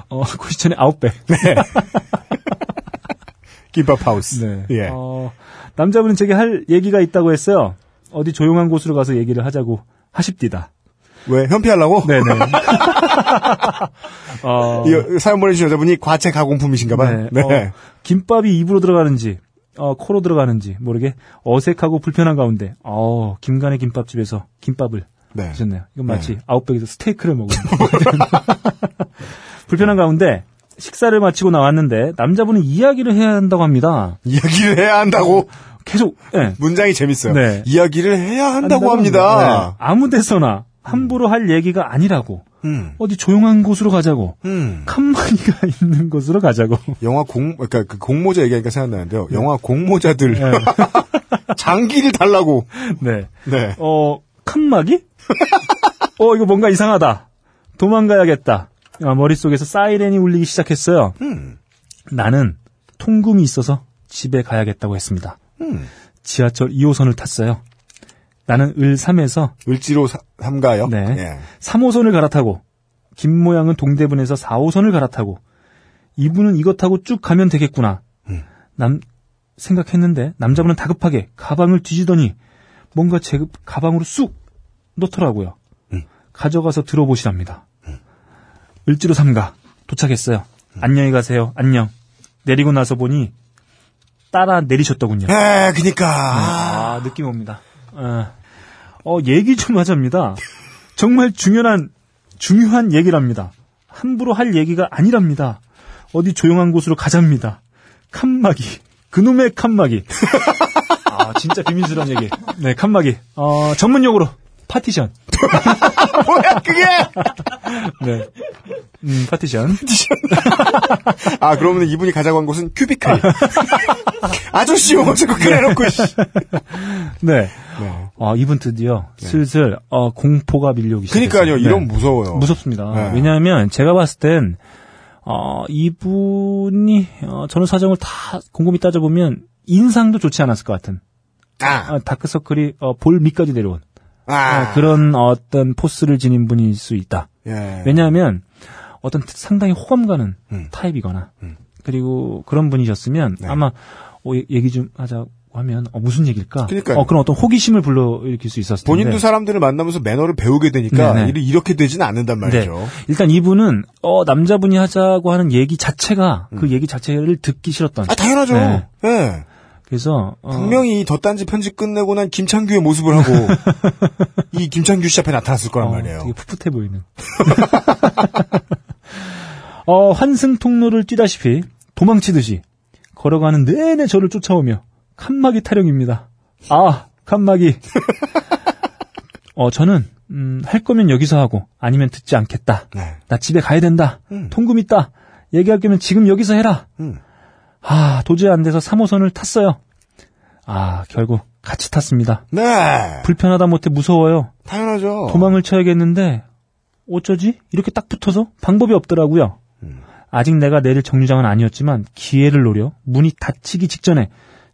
어, 고시촌의 아웃백. 김밥 하우스. 네. 예. 어, 남자분은 제게 할 얘기가 있다고 했어요. 어디 조용한 곳으로 가서 얘기를 하자고 하십디다. 왜 현피하려고? 네네. 어, 이 사연 보내주신 여자분이 과체 가공품이신가봐요. 네. 네. 어, 김밥이 입으로 들어가는지, 어, 코로 들어가는지 모르게 어색하고 불편한 가운데, 어, 김간의 김밥집에서 김밥을 네. 드셨네요. 이건 마치 아웃백에서 스테이크를 먹은 불편한 가운데 식사를 마치고 나왔는데 남자분은 이야기를 해야 한다고 합니다. 이야기를 해야 한다고 계속 예. 문장이 재밌어요. 네. 이야기를 해야 한다고 한다고 합니다. 네. 아무 데서나 함부로 할 얘기가 아니라고 음. 어디 조용한 곳으로 가자고 음. 칸막이가 있는 곳으로 가자고. 영화 공, 그러니까 그 공모자 얘기하니까 생각나는데요. 영화 공모자들 네. 장기를 달라고. 네. 네. 어, 칸막이? 어, 이거 뭔가 이상하다. 도망가야겠다. 아, 머릿속에서 사이렌이 울리기 시작했어요. 음. 나는 통금이 있어서 집에 가야겠다고 했습니다. 음. 지하철 2호선을 탔어요. 나는 을 3에서 을지로 사- 삼가요. 네. 예. 3호선을 갈아타고 김 모양은 동대문에서 4호선을 갈아타고 이분은 이것 타고 쭉 가면 되겠구나. 음. 남 생각했는데 남자분은 다급하게 가방을 뒤지더니 뭔가 제 가방으로 쑥 놓더라고요. 음. 가져가서 들어보시랍니다. 을지로 삼가 도착했어요. 안녕히 가세요. 안녕. 내리고 나서 보니 따라 내리셨더군요. 에, 그니까. 아, 느낌 옵니다. 어, 어, 얘기 좀 하자입니다. 정말 중요한, 중요한 얘기랍니다. 함부로 할 얘기가 아니랍니다. 어디 조용한 곳으로 가자입니다. 칸막이. 그놈의 칸막이. 아, 진짜 비밀스러운 얘기. 네, 칸막이. 어, 전문용어로 파티션. 뭐야, 그게! 네. 음, 파티션. 아, 그러면 이분이 가자고 한 곳은 cubicle. 아저씨 용어 자꾸 그래놓고, 씨. 네. 네. 아, 이분 드디어 슬슬, 어, 공포가 밀려오기 시작했어요. 그니까요, 네. 이런 무서워요. 무섭습니다. 네. 왜냐하면 제가 봤을 땐 어, 이분이 어, 저는 사정을 다 곰곰이 따져보면 인상도 좋지 않았을 것 같은 아, 어, 다크서클이 어, 볼 밑까지 내려온 아. 어, 그런 어떤 포스를 지닌 분일 수 있다. 예. 왜냐하면 어떤 상당히 호감 가는 음. 타입이거나 음. 그리고 그런 분이셨으면 네. 아마 어, 얘- 얘기 좀 하자고 하면 어, 무슨 얘기일까? 그러니까요. 어, 그런 어떤 호기심을 불러일으킬 수 있었을 텐데 본인도 사람들을 만나면서 매너를 배우게 되니까 네네. 일이 이렇게 되지는 않는단 말이죠. 네. 일단 이분은 어 남자분이 하자고 하는 얘기 자체가 그 얘기 자체를 듣기 싫었던. 음. 아, 당연하죠. 네. 예. 그래서 어, 분명히 덧단지 편집 끝내고 난 김창규의 모습을 하고 이 김창규 씨 앞에 나타났을 거란 어, 말이에요. 되게 풋풋해 보이는. 어 환승 통로를 뛰다시피 도망치듯이 걸어가는 내내 저를 쫓아오며 칸막이 타령입니다. 아 칸막이. 어 저는 음, 할 거면 여기서 하고 아니면 듣지 않겠다. 네. 나 집에 가야 된다. 음. 통금 있다. 얘기할 거면 지금 여기서 해라. 음. 아, 도저히 안 돼서 3호선을 탔어요. 아, 결국 같이 탔습니다. 네. 불편하다 못해 무서워요. 당연하죠. 도망을 쳐야겠는데 어쩌지? 이렇게 딱 붙어서 방법이 없더라고요. 아직 내가 내릴 정류장은 아니었지만 기회를 노려 문이 닫히기 직전에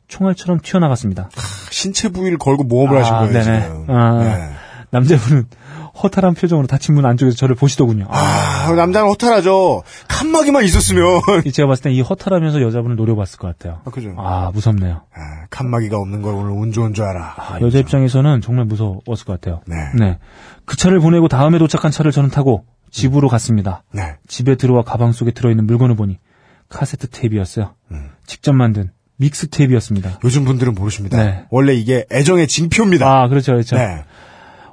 총알처럼 튀어나갔습니다. 신체 부위를 걸고 모험을 하신 아, 거예요, 네네. 아. 네. 남자분은 허탈한 표정으로 닫힌 문 안쪽에서 저를 보시더군요. 아, 아, 남자는 허탈하죠. 칸막이만 있었으면. 제가 봤을 땐 이 허탈하면서 여자분을 노려봤을 것 같아요. 아, 그죠. 아, 무섭네요. 아, 칸막이가 없는 걸 오늘 운 좋은 줄 알아. 아, 여자 입장에서는 정말 무서웠을 것 같아요. 네. 네. 그 차를 보내고 다음에 도착한 차를 저는 타고 집으로 갔습니다. 네. 집에 들어와 가방 속에 들어있는 물건을 보니 카세트 테이프였어요. 음. 직접 만든 믹스 테이프였습니다. 요즘 분들은 모르십니다. 네. 원래 이게 애정의 징표입니다. 아, 그렇죠, 그렇죠. 네.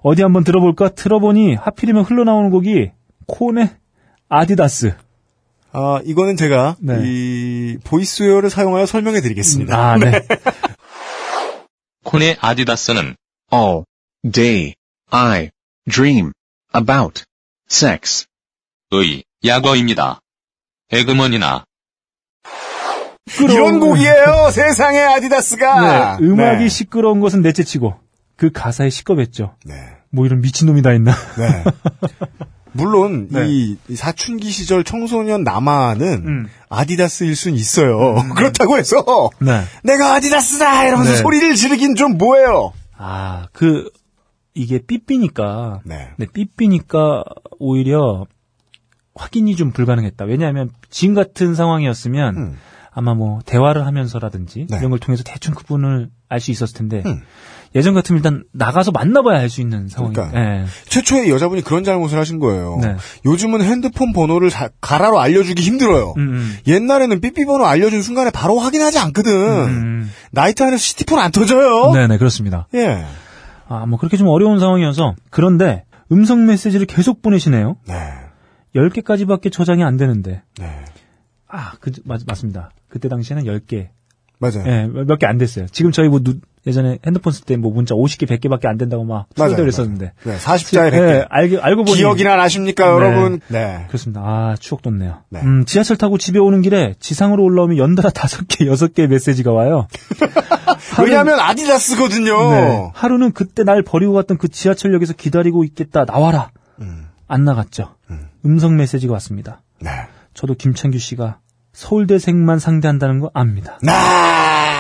어디 한번 들어볼까? 들어보니 하필이면 흘러나오는 곡이 콘의 아디다스. 아, 이거는 제가 네. 이 보이스웨어를 사용하여 설명해 드리겠습니다. 아, 네. 콘의 아디다스는 all day I dream about sex 의 약어입니다. 에그먼이나 이런 곡이에요. 세상에 아디다스가. 네, 음악이 네. 시끄러운 것은 넷째치고 그 가사에 시끄럽죠. 네. 뭐 이런 미친놈이 다 있나? 네. 물론 네. 이, 이 사춘기 시절 청소년 남아는 음. 아디다스일 순 있어요. 그렇다고 해서 네. 내가 아디다스다 이러면서 네. 소리를 지르긴 좀 뭐예요. 아, 그 이게 삐삐니까 네. 네, 삐삐니까 오히려 확인이 좀 불가능했다. 왜냐하면 지금 같은 상황이었으면 음. 아마 뭐 대화를 하면서라든지 네. 이런 걸 통해서 대충 그분을 알 수 있었을 텐데 음. 예전 같으면 일단 나가서 만나봐야 알수 있는 상황이. 그러니까. 예. 최초에 여자분이 그런 잘못을 하신 거예요. 네. 요즘은 핸드폰 번호를 자- 가라로 알려주기 힘들어요. 음, 음. 옛날에는 삐삐 번호 알려준 순간에 바로 확인하지 않거든. 음. 나이트 안에서 시티폰 안 터져요. 네네 그렇습니다. 예. 아 뭐 그렇게 좀 어려운 상황이어서 그런데 음성 메시지를 계속 보내시네요. 네. 10개까지밖에 저장이 안 되는데. 네. 아, 그, 맞, 맞습니다. 그때 당시에는 10개. 맞아요. 예, 몇개 안 됐어요. 지금 저희 뭐, 누- 예전에 핸드폰 쓸 때 뭐 문자 50개, 100개밖에 안 된다고 막, 투덜 했었는데. 네. 40자에 100개. 예, 알고, 알고 보니. 기억이나 나십니까, 네. 여러분? 네. 그렇습니다. 아, 추억 돋네요. 네. 음, 지하철 타고 집에 오는 길에 지상으로 올라오면 연달아 5개, 6개 메시지가 와요. 왜냐하면 아디다스거든요. 네. 하루는 그때 날 버리고 갔던 그 지하철역에서 기다리고 있겠다. 나와라. 음. 안 나갔죠. 음 성 메시지가 왔습니다. 네. 저도 김창규 씨가 서울대생만 상대한다는 거 압니다. 나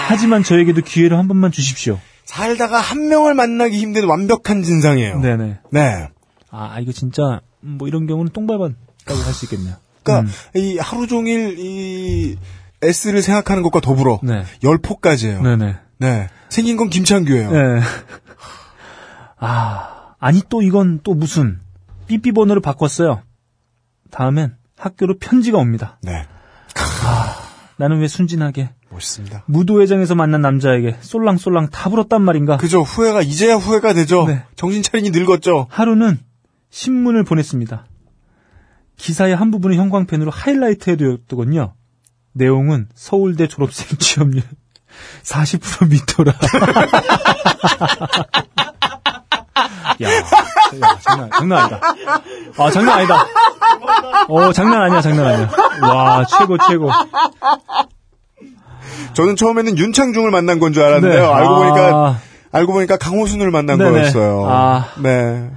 하지만 저에게도 기회를 한 번만 주십시오. 살다가 한 명을 만나기 힘든 완벽한 진상이에요. 네네. 네. 아, 이거 진짜, 뭐 이런 경우는 똥발반까지 할수 있겠네요. 그러니까 음. 이 하루 종일 이 S를 생각하는 것과 더불어 네. 열포까지예요. 네네. 네. 생긴 건 김창규예요. 네. 아, 아니 또 이건 또 무슨, 삐삐 번호를 바꿨어요. 다음엔 학교로 편지가 옵니다. 네. 나는 왜 순진하게 멋있습니다. 무도회장에서 만난 남자에게 쏠랑쏠랑 다 불었단 말인가? 그죠. 후회가 이제야 후회가 되죠. 네. 정신 차리니 늙었죠. 하루는 신문을 보냈습니다. 기사의 한 부분을 형광펜으로 하이라이트 해두었더군요. 내용은 서울대 졸업생 취업률 40% 밑돌아. 야, 야, 장난, 장난 아니다. 아, 장난 아니다. 어, 장난 아니야, 장난 아니야. 와, 최고, 최고. 저는 처음에는 윤창중을 만난 건 줄 알았는데요. 네. 알고 아. 보니까 알고 보니까 강호순을 만난 네네. 거였어요. 아. 네.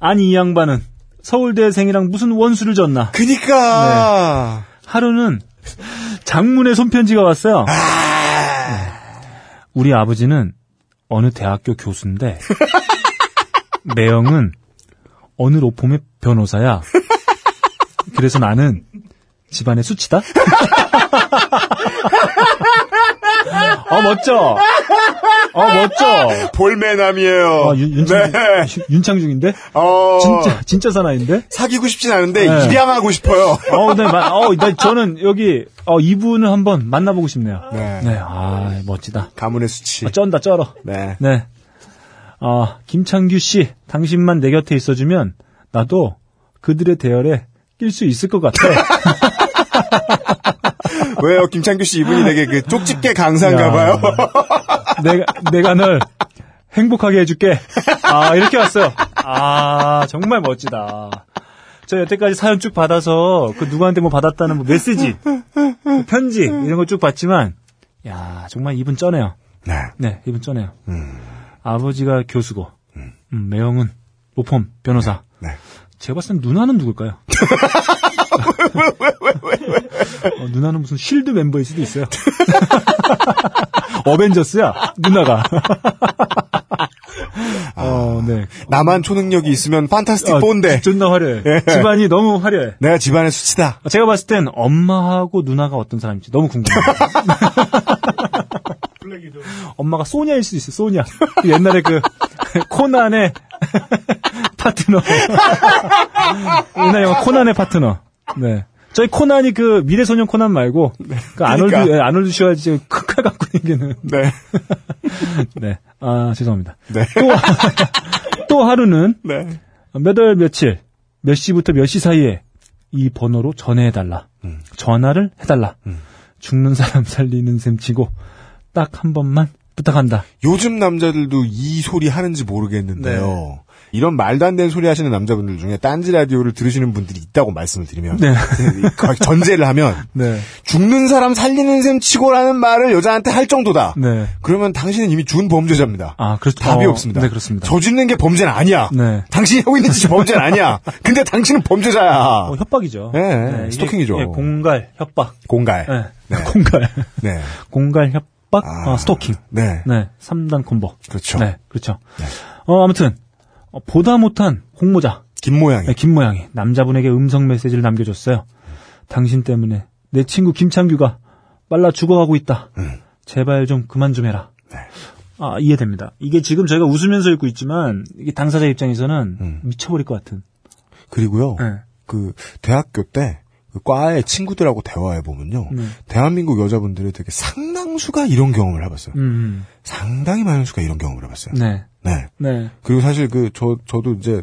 아니, 이 양반은 서울대생이랑 무슨 원수를 졌나. 그니까 하루는 장문의 손편지가 왔어요. 네. 우리 아버지는 어느 대학교 교수인데 매형은 어느 로펌의 변호사야. 그래서 나는 집안의 수치다. 어 멋져. 어 멋져. 볼매남이에요. 어, 윤, 윤창중, 네. 윤창중인데? 어, 진짜 진짜 사나인데? 사귀고 싶진 않은데 네. 입양하고 싶어요. 어, 네, 마, 어, 나, 저는 여기, 어, 이분을 한번 만나보고 싶네요. 네. 아, 멋지다. 가문의 수치. 어, 쩐다, 쩔어. 네. 네. 어, 김창규 씨, 당신만 내 곁에 있어주면, 나도 그들의 대열에 낄 수 있을 것 같아. 왜요? 김창규 씨 이분이 되게 그 쪽집게 강사인가 야. 봐요. 내가, 내가 널 행복하게 해줄게. 아, 이렇게 왔어요. 아, 정말 멋지다. 저 여태까지 사연 쭉 받아서, 그 누구한테 뭐 받았다는 뭐 메시지, 뭐 편지, 이런 거쭉 봤지만, 야, 정말 이분 쩌네요. 네. 네, 이분 쩌네요. 아버지가 교수고, 음, 매형은 로펌 변호사. 네. 제가 봤을 땐 누나는 누굴까요? 어, 누나는 무슨 쉴드 멤버일 수도 있어요. 어벤져스야, 누나가. 어, 네. 나만 초능력이 있으면 판타스틱 아, 본데 존나 화려해. 예. 집안이 너무 화려해. 내가 집안의 수치다. 제가 봤을 땐 엄마하고 누나가 어떤 사람인지 너무 궁금해요. 엄마가 소냐일 수도 있어요, 소냐. 그 옛날에 그, 코난의 파트너. 옛날 영화 코난의 파트너. 네. 저희 코난이 그 미래소년 코난 말고, 그 아놀드, 그러니까. 예, 아놀드 슈와지 큰칼 갖고 다니는. 네. 네. 아, 죄송합니다. 네. 또, 또 하루는 네. 몇월 며칠, 몇 시부터 몇 시 사이에 이 번호로 전해해달라. 음. 전화를 해달라. 죽는 사람 살리는 셈 치고 딱 한 번만 부탁한다. 요즘 남자들도 이 소리 하는지 모르겠는데요. 이런 말도 안 되는 소리 하시는 남자분들 중에 딴지 라디오를 들으시는 분들이 있다고 말씀을 드리면 네. 전제를 하면 네. 죽는 사람 살리는 셈 치고라는 말을 여자한테 할 정도다. 네. 그러면 당신은 이미 준 범죄자입니다. 아, 그렇죠. 답이 어, 없습니다. 네, 그렇습니다. 저짓는 게 범죄는 아니야. 네. 당신이 하고 있는 짓이 범죄는 아니야. 근데 당신은 범죄자야. 어, 협박이죠. 네, 이게, 스토킹이죠. 예, 공갈, 협박. 공갈. 네. 네. 공갈. 네. 공갈, 협박, 아, 어, 스토킹. 네. 네. 3단 콤보. 그렇죠. 네. 그렇죠. 어, 아무튼, 어, 보다 못한 홍모자. 김 모양이. 네, 김모양이 남자분에게 음성 메시지를 남겨줬어요. 당신 때문에 내 친구 김창규가 빨라 죽어가고 있다. 음. 제발 좀 그만 좀 해라. 네. 아, 이해됩니다. 이게 지금 저희가 웃으면서 읽고 있지만, 이게 당사자 입장에서는 음. 미쳐버릴 것 같은. 그리고요. 네. 그 대학교 때그 과의 친구들하고 대화해 보면요. 네. 대한민국 여자분들이 되게 상당수가 이런 경험을 해봤어요. 음, 상당히 많은 수가 이런 경험을 해봤어요. 네. 네. 네. 그리고 사실 그 저 저도 이제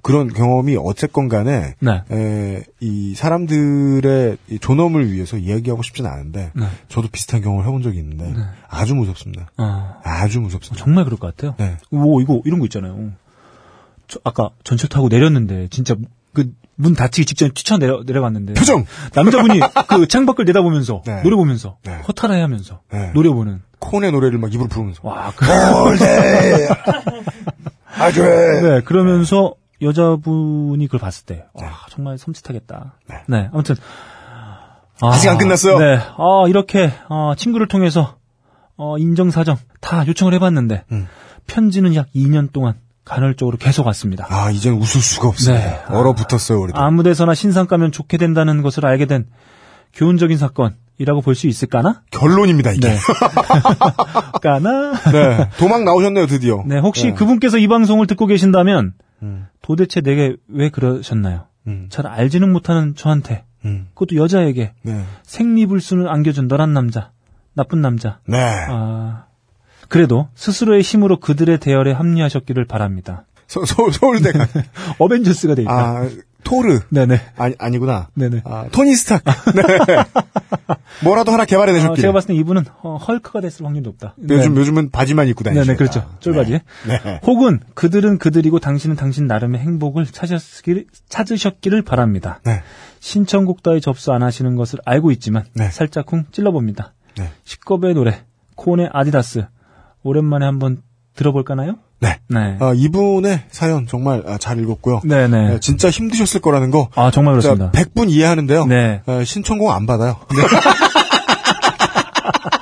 그런 경험이 어쨌건 간에 네. 에, 이 사람들의 이 존엄을 위해서 이야기하고 싶지는 않은데 네. 저도 비슷한 경험을 해본 적이 있는데 아주 무섭습니다. 어, 아주 무섭습니다. 정말 그럴 것 같아요. 네. 오, 이거, 이런 거 있잖아요. 저, 아까 전철 타고 내렸는데, 진짜, 그, 문 닫히기 직전에 뛰쳐 내려, 내려갔는데. 표정! 남자분이 그 창밖을 내다보면서, 네. 노래 보면서, 네. 허탈해 하면서, 네. 노려보는. 콘의 노래를 막 입으로 부르면서 와, 그, 올데 아주 네, 그러면서 여자분이 그걸 봤을 때, 와, 정말 섬찟하겠다. 네. 아무튼. 아, 아직 안 끝났어요? 네. 아, 이렇게, 어, 친구를 통해서, 어, 인정사정 다 요청을 해봤는데, 음. 편지는 약 2년 동안 간헐적으로 계속 왔습니다. 아 이젠 웃을 수가 없습니다. 네. 얼어붙었어요 우리도. 아무 데서나 신상 까면 좋게 된다는 것을 알게 된 교훈적인 사건이라고 볼 수 있을까나? 결론입니다 이게. 네. 까나? 네. 도망 나오셨네요 드디어. 네, 혹시 네. 그분께서 이 방송을 듣고 계신다면 음. 도대체 내게 왜 그러셨나요? 음. 잘 알지는 못하는 저한테 음. 그것도 여자에게 네. 생리불순을 안겨준 너란 남자 나쁜 남자 네. 아 그래도 스스로의 힘으로 그들의 대열에 합류하셨기를 바랍니다. 서, 서, 서울대가. 어벤져스가 돼 있다. 아, 토르. 네네. 아니, 아니구나. 네네. 아, 토니 스타크. 네. 뭐라도 하나 어, 개발해 내셨길. 제가 봤을 때 이분은 어, 헐크가 됐을 확률이 높다. 요즘, 네. 요즘은 바지만 입고 다니시죠. 네네 그렇죠. 쫄바지. 네. 네. 혹은 그들은 그들이고 당신은 당신 나름의 행복을 찾으셨기를, 찾으셨기를 바랍니다. 네. 신청곡 따위 접수 안 하시는 것을 알고 있지만 네. 살짝쿵 찔러봅니다. 네. 시겁의 노래 콘의 아디다스 오랜만에 한번 들어볼까나요? 네. 네. 아, 이분의 사연 정말 아, 잘 읽었고요. 네네. 아, 진짜 힘드셨을 거라는 거. 아 정말 그렇습니다. 100분 이해하는데요. 네. 아, 신청곡 안 받아요.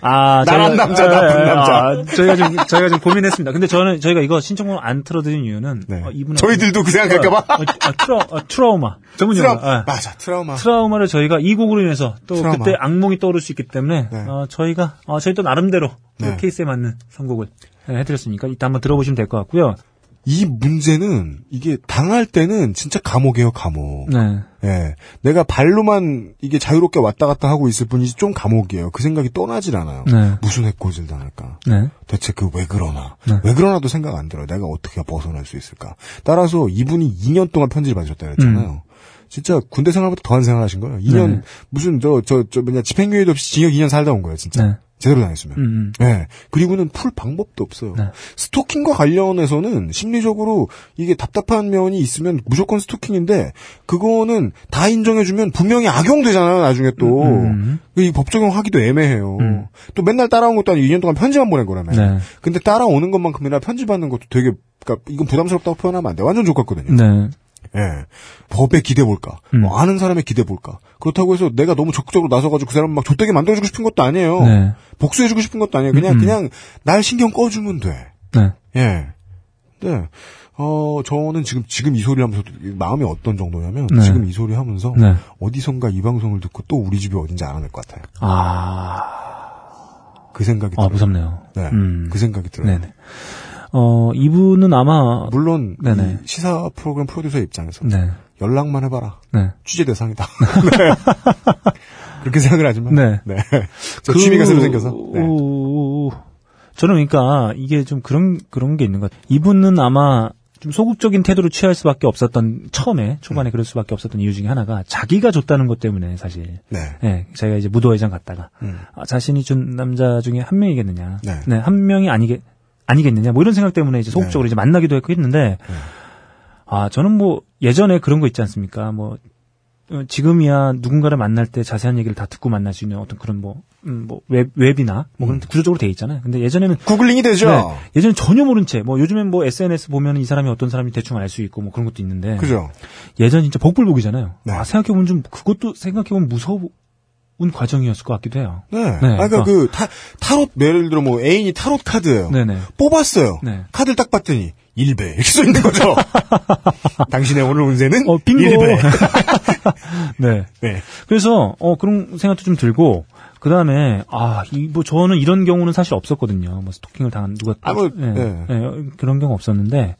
아, 저희가- 남자, 예, 나쁜 예, 남자. 아, 저희가 좀 저희가 좀 고민했습니다. 근데 저는 저희가 이거 신청곡을 안 틀어드린 이유는 네. 어, 이분 저희들도 그 생각할까봐. 어, 아, 트라, 아, 트라우마 전문 용어. 트라, 예. 맞아, 트라우마. 트라우마를 저희가 이 곡으로 인해서 또 트라우마. 그때 악몽이 떠오를 수 있기 때문에 네. 어, 저희가 어, 저희 또 나름대로 그 네. 케이스에 맞는 선곡을 예, 해드렸으니까 이따 한번 들어보시면 될 것 같고요. 이 문제는 이게 당할 때는 진짜 감옥이에요, 감옥. 네. 예. 내가 발로만 이게 자유롭게 왔다 갔다 하고 있을 뿐이지 좀 감옥이에요. 그 생각이 떠나질 않아요. 네. 무슨 해코지를 당할까? 네. 대체 그 왜 그러나? 네. 왜 그러나도 생각 안 들어요. 내가 어떻게 벗어날 수 있을까? 따라서 이분이 2년 동안 편지를 받으셨다 그랬잖아요. 진짜 군대 생활보다 더한 생활 하신 거예요. 2년, 음. 네. 무슨 저, 저, 저, 뭐냐, 집행유예도 없이 징역 2년 살다 온 거예요, 진짜. 네. 제대로 당했으면. 음, 음. 네. 그리고는 풀 방법도 없어요. 네. 스토킹과 관련해서는 심리적으로 이게 답답한 면이 있으면 무조건 스토킹인데 그거는 다 인정해주면 분명히 악용되잖아요. 나중에 또. 음. 이법 적용하기도 애매해요. 음. 또 맨날 따라온 것도 아니고 2년 동안 편지만 보낸 거라며. 네. 근데 따라오는 것만큼이나 편지 받는 것도 되게 그러니까 이건 부담스럽다고 표현하면 안 돼. 완전 좋았거든요. 네. 예. 법에 기대 볼까? 음. 뭐 아는 사람의 기대 볼까? 그렇다고 해서 내가 너무 적극적으로 나서가지고 그 사람 막 좆되게 만들어주고 싶은 것도 아니에요. 네. 복수해주고 싶은 것도 아니에요. 그냥, 음. 그냥 날 신경 꺼주면 돼. 네. 예. 네. 어, 저는 지금, 지금 이 소리 하면서 마음이 어떤 정도냐면, 네. 지금 이 소리 하면서, 네. 어디선가 이 방송을 듣고 또 우리 집이 어딘지 알아낼 것 같아요. 아, 그 생각이 아 들어요. 무섭네요. 네. 음. 그 생각이 들어요. 네네. 어, 이분은 아마, 물론, 시사 프로그램 프로듀서 입장에서, 네. 연락만 해봐라. 네. 취재 대상이다. 네. 그렇게 생각을 하지만, 네. 네. 저 취미가 새로 생겨서, 네. 오, 저는 그러니까 이게 좀 그런 그런 게 있는 것 같아요. 이분은 아마 좀 소극적인 태도를 취할 수밖에 없었던 처음에 음. 초반에 그럴 수밖에 없었던 이유 중에 하나가 자기가 줬다는 것 때문에 사실 네. 예, 자기가 이제 무도회장 갔다가 음. 아, 자신이 준 남자 중에 한 명이겠느냐, 네. 한 명이 아니게 아니겠느냐, 뭐 이런 생각 때문에 이제 소극적으로 네. 이제 만나기도 했고 했는데 아 저는 뭐 예전에 그런 거 있지 않습니까? 뭐 어, 지금이야 누군가를 만날 때 자세한 얘기를 다 듣고 만날 수 있는 어떤 그런 뭐, 음, 뭐 웹, 웹이나 뭐 그런 구조적으로 돼 있잖아요. 근데 예전에는 googling이 되죠? 네, 예전에 전혀 모른 채, 뭐 요즘엔 뭐 SNS 보면 이 사람이 어떤 사람이 대충 알 수 있고 뭐 그런 것도 있는데. 그죠? 예전 진짜 복불복이잖아요. 네. 아, 생각해보면 좀 그것도 생각해보면 무서운 과정이었을 것 같기도 해요. 네. 네. 아, 그러니까 어. 그, 타, 타롯, 예를 들어 뭐, 애인이 타롯 카드예요 네네. 뽑았어요. 네. 카드를 딱 봤더니, 1배. 이렇게 써 있는 거죠. 당신의 오늘 운세는 어, 빙고. 1배. 네. 네. 그래서 어 그런 생각도 좀 들고 그 다음에 아 이 뭐 저는 이런 경우는 사실 없었거든요. 뭐 스토킹을 당한 누가 아, 뭐, 예, 네. 예, 그런 경우 없었는데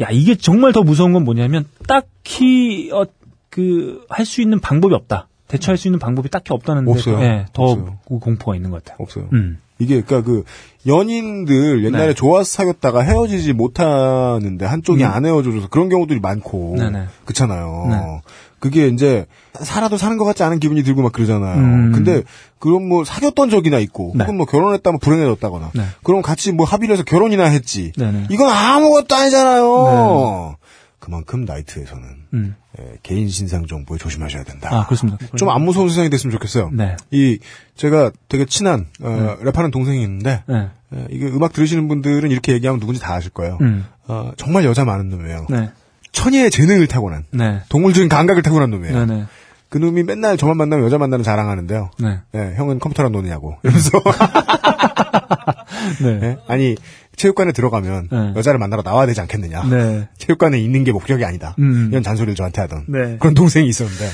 야 이게 정말 더 무서운 건 뭐냐면 딱히 어, 그 할 수 있는 방법이 없다. 대처할 수 있는 방법이 딱히 없다는 데 없어요. 예, 더 없어요. 공포가 있는 것 같아요. 없어요. 음. 이게, 그니까 그, 연인들 옛날에 네. 좋아서 사귀었다가 헤어지지 못하는데 한쪽이 음. 안 헤어져줘서 그런 경우들이 많고. 네네. 그렇잖아요. 네. 그게 이제, 살아도 사는 것 같지 않은 기분이 들고 막 그러잖아요. 음. 근데, 그럼 뭐 사귀었던 적이나 있고, 네. 혹은 뭐 결혼했다면 불행해졌다거나, 네. 그럼 같이 뭐 합의를 해서 결혼이나 했지. 네네. 이건 아무것도 아니잖아요. 그만큼 나이트에서는 음. 예, 개인 신상 정보에 조심하셔야 된다. 아 그렇습니다. 좀 안 무서운 세상이 됐으면 좋겠어요. 네. 이 제가 되게 친한 어, 랩하는 동생이 있는데 네. 예, 이게 음악 들으시는 분들은 이렇게 얘기하면 누군지 다 아실 거예요. 음. 어, 정말 여자 많은 놈이에요. 네. 천혜의 재능을 타고난 네. 동물적인 감각을 타고난 놈이에요. 네네. 그 놈이 맨날 저만 만나면 여자 만나는 자랑하는데요. 네. 예, 형은 컴퓨터랑 노느냐고 이러면서 네. 예? 아니 체육관에 들어가면 네. 여자를 만나러 나와야 되지 않겠느냐. 네. 체육관에 있는 게 목적이 아니다. 음. 이런 잔소리를 저한테 하던 네. 그런 동생이 있었는데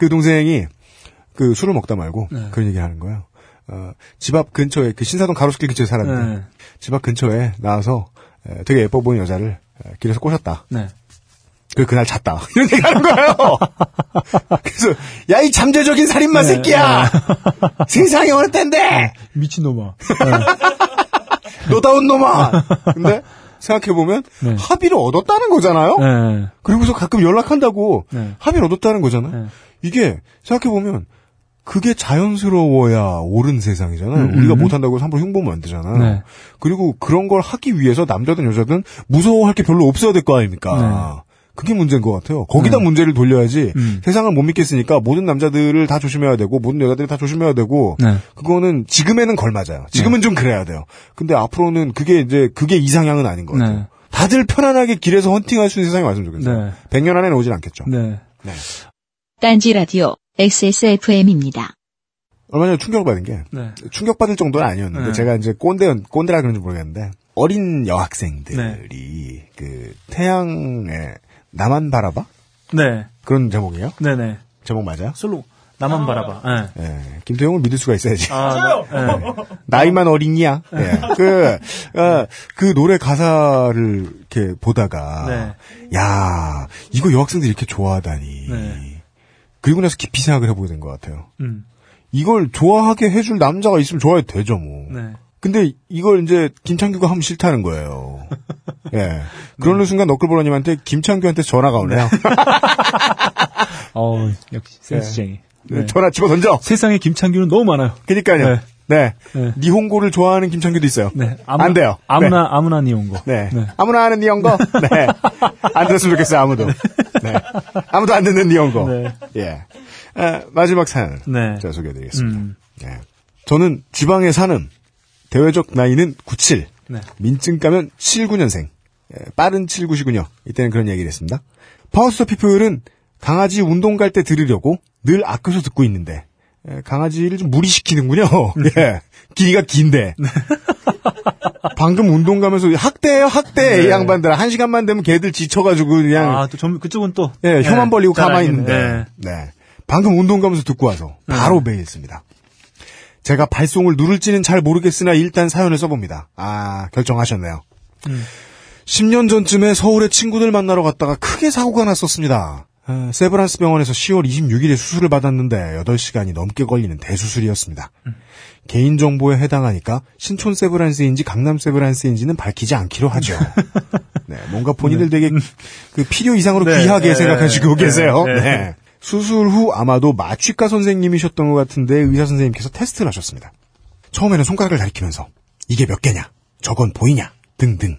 그 동생이 그 술을 먹다 말고 네. 그런 얘기를 하는 거예요. 어, 집 앞 근처에 그 신사동 가로수길 근처에 살았는데 네. 집앞 근처에 나와서 에, 되게 예뻐 보이는 여자를 에, 길에서 꼬셨다. 네. 그 그날 잤다. 이런 얘기 하는 거예요. 그래서 야 이 잠재적인 살인마 네. 새끼야. 세상이 어느 텐데 미친놈아. 너다운 놈아. 근데 생각해 보면 네. 합의를 얻었다는 거잖아요. 네. 그리고서 가끔 연락한다고 네. 합의를 얻었다는 거잖아요. 네. 이게 생각해보면 그게 자연스러워야 옳은 세상이잖아요. 음, 우리가 음. 못한다고 함부로 흉보면 안 되잖아요. 네. 그리고 그런 걸 하기 위해서 남자든 여자든 무서워할 게 별로 없어야 될 거 아닙니까? 네. 그게 문제인 것 같아요. 거기다 네. 문제를 돌려야지 음. 세상을 못 믿겠으니까 모든 남자들을 다 조심해야 되고 모든 여자들이 다 조심해야 되고 네. 그거는 지금에는 걸맞아요. 지금은 좀 그래야 돼요. 근데 앞으로는 그게 이제 그게 이상향은 아닌 것 같아요. 네. 다들 편안하게 길에서 헌팅할 수 있는 세상이 왔으면 좋겠어요. 네. 100년 안에는 오진 않겠죠. 네. 네. 딴지 라디오 XSFM입니다. 얼마 전에 충격받은 게 네. 충격받을 정도는 아니었는데 네. 제가 이제 꼰대 꼰대라 그런지 모르겠는데 어린 여학생들이 그 태양에 나만 바라봐 네. 그런 제목이에요. 네네. 제목 맞아요? 솔로. 나만 바라봐. 네. 예, 김태용을 믿을 수가 있어야지. 아, 나, 네. 나이만 어린이야. 예. 그, 어, 그 노래 가사를 이렇게 보다가, 네. 야 이거 여학생들이 이렇게 좋아하다니. 네. 그리고 나서 깊이 생각을 해보게 된 것 같아요. 음. 이걸 좋아하게 해줄 남자가 있으면 좋아해도 되죠, 뭐. 네. 근데 이걸 이제 김창규가 하면 싫다는 거예요. 예. 그러는 순간 너클보러님한테 김창규한테 전화가 오네요. 어우, 역시 센스쟁이. 네. 전화 집어 던져. 세상에 김창규는 너무 많아요. 그니까요. 네. 네. 네. 니홍고를 좋아하는 김창규도 있어요. 네. 안 돼요. 아무나, 아무나 니온 거. 네. 네. 아무나 아는 니온거? 네. 안 들었으면 좋겠어요, 아무도. 네. 아무도 안 듣는 니온거. 네. 예. 아, 마지막 사연. 네. 제가 소개해드리겠습니다. 음. 예. 저는 지방에 사는 대외적 나이는 97. 네. 민증 가면 79년생. 예, 빠른 79시군요. 이때는 그런 얘기를 했습니다. Power to the People은 강아지 운동 갈 때 들으려고 늘 아껴서 듣고 있는데 예, 강아지를 좀 무리시키는군요. 예. 길이가 긴데. 방금 운동 가면서 학대예요, 학대. 이 양반들 한 시간만 되면 개들 지쳐가지고 그냥 아, 또 좀, 그쪽은 또. 예, 혀만 네, 벌리고 잘 가만히. 있는데. 네. 방금 운동 가면서 듣고 와서 바로 메일했습니다. 제가 발송을 누를지는 잘 모르겠으나 일단 사연을 써봅니다. 아, 결정하셨네요. 음. 10년 전쯤에 서울에 친구들 만나러 갔다가 크게 사고가 났었습니다. 아, 세브란스 병원에서 10월 26일에 수술을 받았는데 8시간이 넘게 걸리는 대수술이었습니다. 개인정보에 해당하니까 신촌 세브란스인지 강남 세브란스인지는 밝히지 않기로 하죠. 네, 뭔가 본인들 되게 그 필요 이상으로 네, 귀하게 네, 생각하시고 네, 계세요. 네. 네. 수술 후 아마도 마취과 선생님이셨던 것 같은데 의사 선생님께서 테스트를 하셨습니다. 처음에는 손가락을 가리키면서 이게 몇 개냐, 저건 보이냐 등등.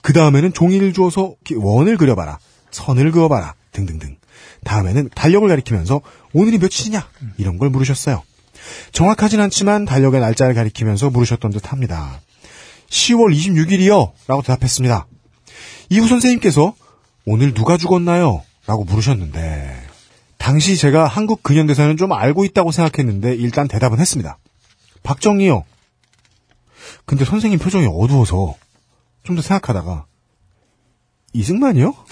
그 다음에는 종이를 주어서 원을 그려봐라, 선을 그어봐라 등등등. 다음에는 달력을 가리키면서 오늘이 며칠이냐 이런 걸 물으셨어요. 정확하진 않지만 달력의 날짜를 가리키면서 물으셨던 듯합니다. 10월 26일이요 라고 대답했습니다. 이후 선생님께서 오늘 누가 죽었나요? 라고 물으셨는데 당시 제가 한국 근현대사는 좀 알고 있다고 생각했는데 일단 대답은 했습니다. 박정희요. 근데 선생님 표정이 어두워서 좀 더 생각하다가 이승만이요?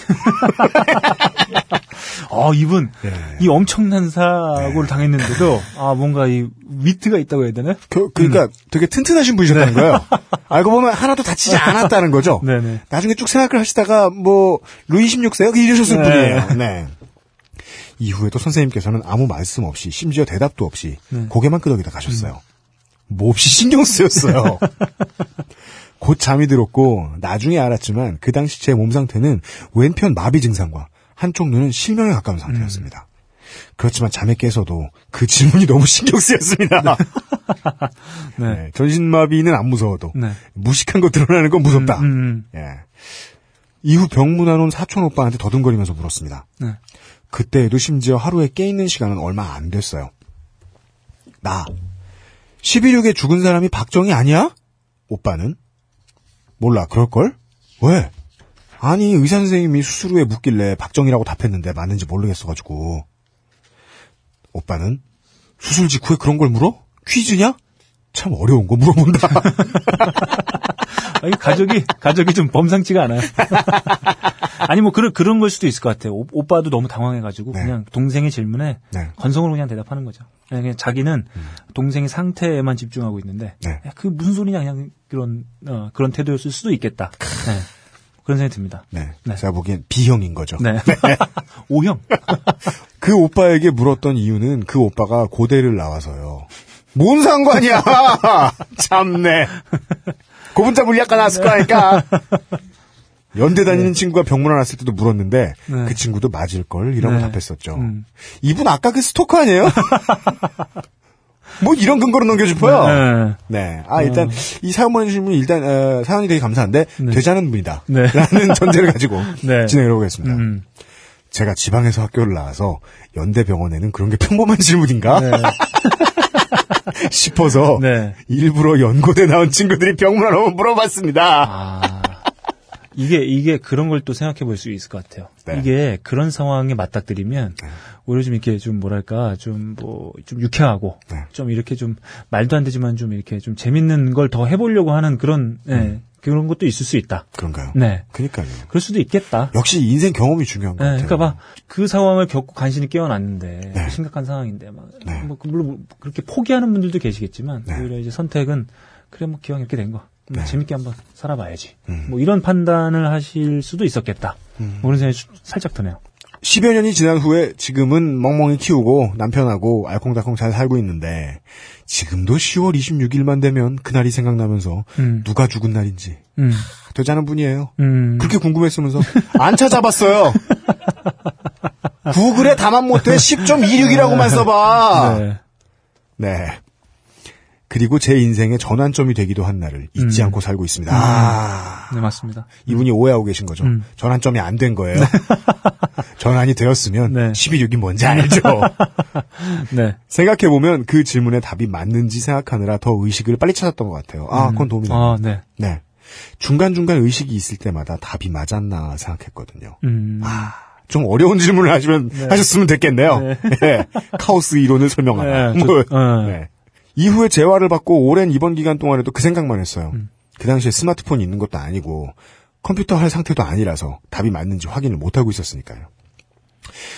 아, 이분, 예. 이 엄청난 사고를 네. 당했는데도, 아, 뭔가 이 위트가 있다고 해야 되나? 그, 그러니까 되게 튼튼하신 분이셨다는 거예요. 알고 보면 하나도 다치지 않았다는 거죠. 네네. 나중에 쭉 생각을 하시다가 뭐 루이 16세요? 이러셨을 네. 뿐이에요. 네. 이후에도 선생님께서는 아무 말씀 없이 심지어 대답도 없이 네. 고개만 끄덕이다 가셨어요. 몹시 신경 쓰였어요. 곧 잠이 들었고 나중에 알았지만 그 당시 제 몸 상태는 왼편 마비 증상과 한쪽 눈은 실명에 가까운 상태였습니다. 그렇지만 잠에 깨서도 그 질문이 너무 신경 쓰였습니다. 네. 네, 전신마비는 안 무서워도 네. 무식한 거 드러나는 건 무섭다. 음, 음. 예. 이후 병문안 온 사촌 오빠한테 더듬거리면서 물었습니다. 네. 그때에도 심지어 하루에 깨 있는 시간은 얼마 안 됐어요. 나 11.6에 죽은 사람이 박정희 아니야? 오빠는 몰라 그럴걸? 왜? 아니 의사 선생님이 수술 후에 묻길래 박정희라고 답했는데 맞는지 모르겠어가지고 오빠는 수술 직후에 그런 걸 물어? 퀴즈냐? 참 어려운 거 물어본다. 아니, 가족이, 가족이 좀 범상치가 않아요. 아니, 뭐, 그런, 그런 걸 수도 있을 것 같아요. 오, 오빠도 너무 당황해가지고, 네. 그냥 동생의 질문에 네. 건성으로 그냥 대답하는 거죠. 그냥, 그냥 자기는 동생의 상태에만 집중하고 있는데, 네. 야, 그 무슨 소리냐, 그냥 그런, 어, 그런 태도였을 수도 있겠다. 네. 그런 생각이 듭니다. 네. 네. 제가 보기엔 B형인 거죠. 네. 오형. 그 오빠에게 물었던 이유는 그 오빠가 고대를 나와서요. 뭔 상관이야! 참네. 고분자 물리학과 나왔을 거 아니까. 연대 다니는 친구가 병문 안 왔을 때도 물었는데 네. 그 친구도 맞을 걸 이라고 네. 답했었죠. 음. 이분 아까 그 스토커 아니에요? 뭐 이런 근거로 넘겨짚어요. 네. 네. 아, 일단, 이 사연 보내주신 분이 일단, 어, 사연이 되게 감사한데, 네. 되자는 분이다. 네. 라는 전제를 가지고 네. 진행을 해보겠습니다. 음. 제가 지방에서 학교를 나와서 연대 병원에는 그런 게 평범한 질문인가? 네. 싶어서 네. 일부러 연고대 나온 친구들이 병문안 오면 물어봤습니다. 아. 이게, 이게 그런 걸 또 생각해 볼 수 있을 것 같아요. 네. 이게 그런 상황에 맞닥뜨리면, 오히려 좀 이렇게 좀 뭐랄까, 좀 뭐, 좀 유쾌하고, 네. 좀 이렇게 좀 말도 안 되지만 좀 이렇게 좀 재밌는 걸 더 해보려고 하는 그런, 네, 그런 것도 있을 수 있다. 그런가요? 네. 그러니까요. 그럴 수도 있겠다. 역시 인생 경험이 중요한 것 네, 같아요. 그러니까 막 그 상황을 겪고 간신히 깨어났는데 네. 심각한 상황인데 막 네. 뭐, 물론 뭐 그렇게 포기하는 분들도 계시겠지만 네. 오히려 이제 선택은 그래 뭐 기왕 이렇게 된 거. 뭐 네. 재밌게 한번 살아봐야지. 음. 뭐 이런 판단을 하실 수도 있었겠다. 뭐 그런 생각이 수- 살짝 드네요. 10여 년이 지난 후에 지금은 멍멍이 키우고 남편하고 알콩달콩 잘 살고 있는데 지금도 10월 26일만 되면 그날이 생각나면서 음. 누가 죽은 날인지 음. 되자는 분이에요. 음. 그렇게 궁금했으면서 안 찾아봤어요. 구글에 다만 못해 10.26이라고만 써봐. 네. 네. 그리고 제 인생의 전환점이 되기도 한 날을 잊지 음. 않고 살고 있습니다. 아, 네, 맞습니다. 이분이 오해하고 계신 거죠. 음. 전환점이 안 된 거예요. 전환이 되었으면 네. 12.6이 뭔지 알죠. 네. 생각해보면 그 질문에 답이 맞는지 생각하느라 더 의식을 빨리 찾았던 것 같아요. 아, 그건 도움이 됩니다. 아, 네. 네. 중간중간 의식이 있을 때마다 답이 맞았나 생각했거든요. 음. 아, 좀 어려운 질문을 하시면, 하셨으면 됐겠네요. 네. 예. 카오스 이론을 설명하라. 네, 저- 뭐, 어. 네. 이후에 재활을 받고 오랜 입원 기간 동안에도 그 생각만 했어요. 음. 그 당시에 스마트폰이 있는 것도 아니고 컴퓨터 할 상태도 아니라서 답이 맞는지 확인을 못하고 있었으니까요.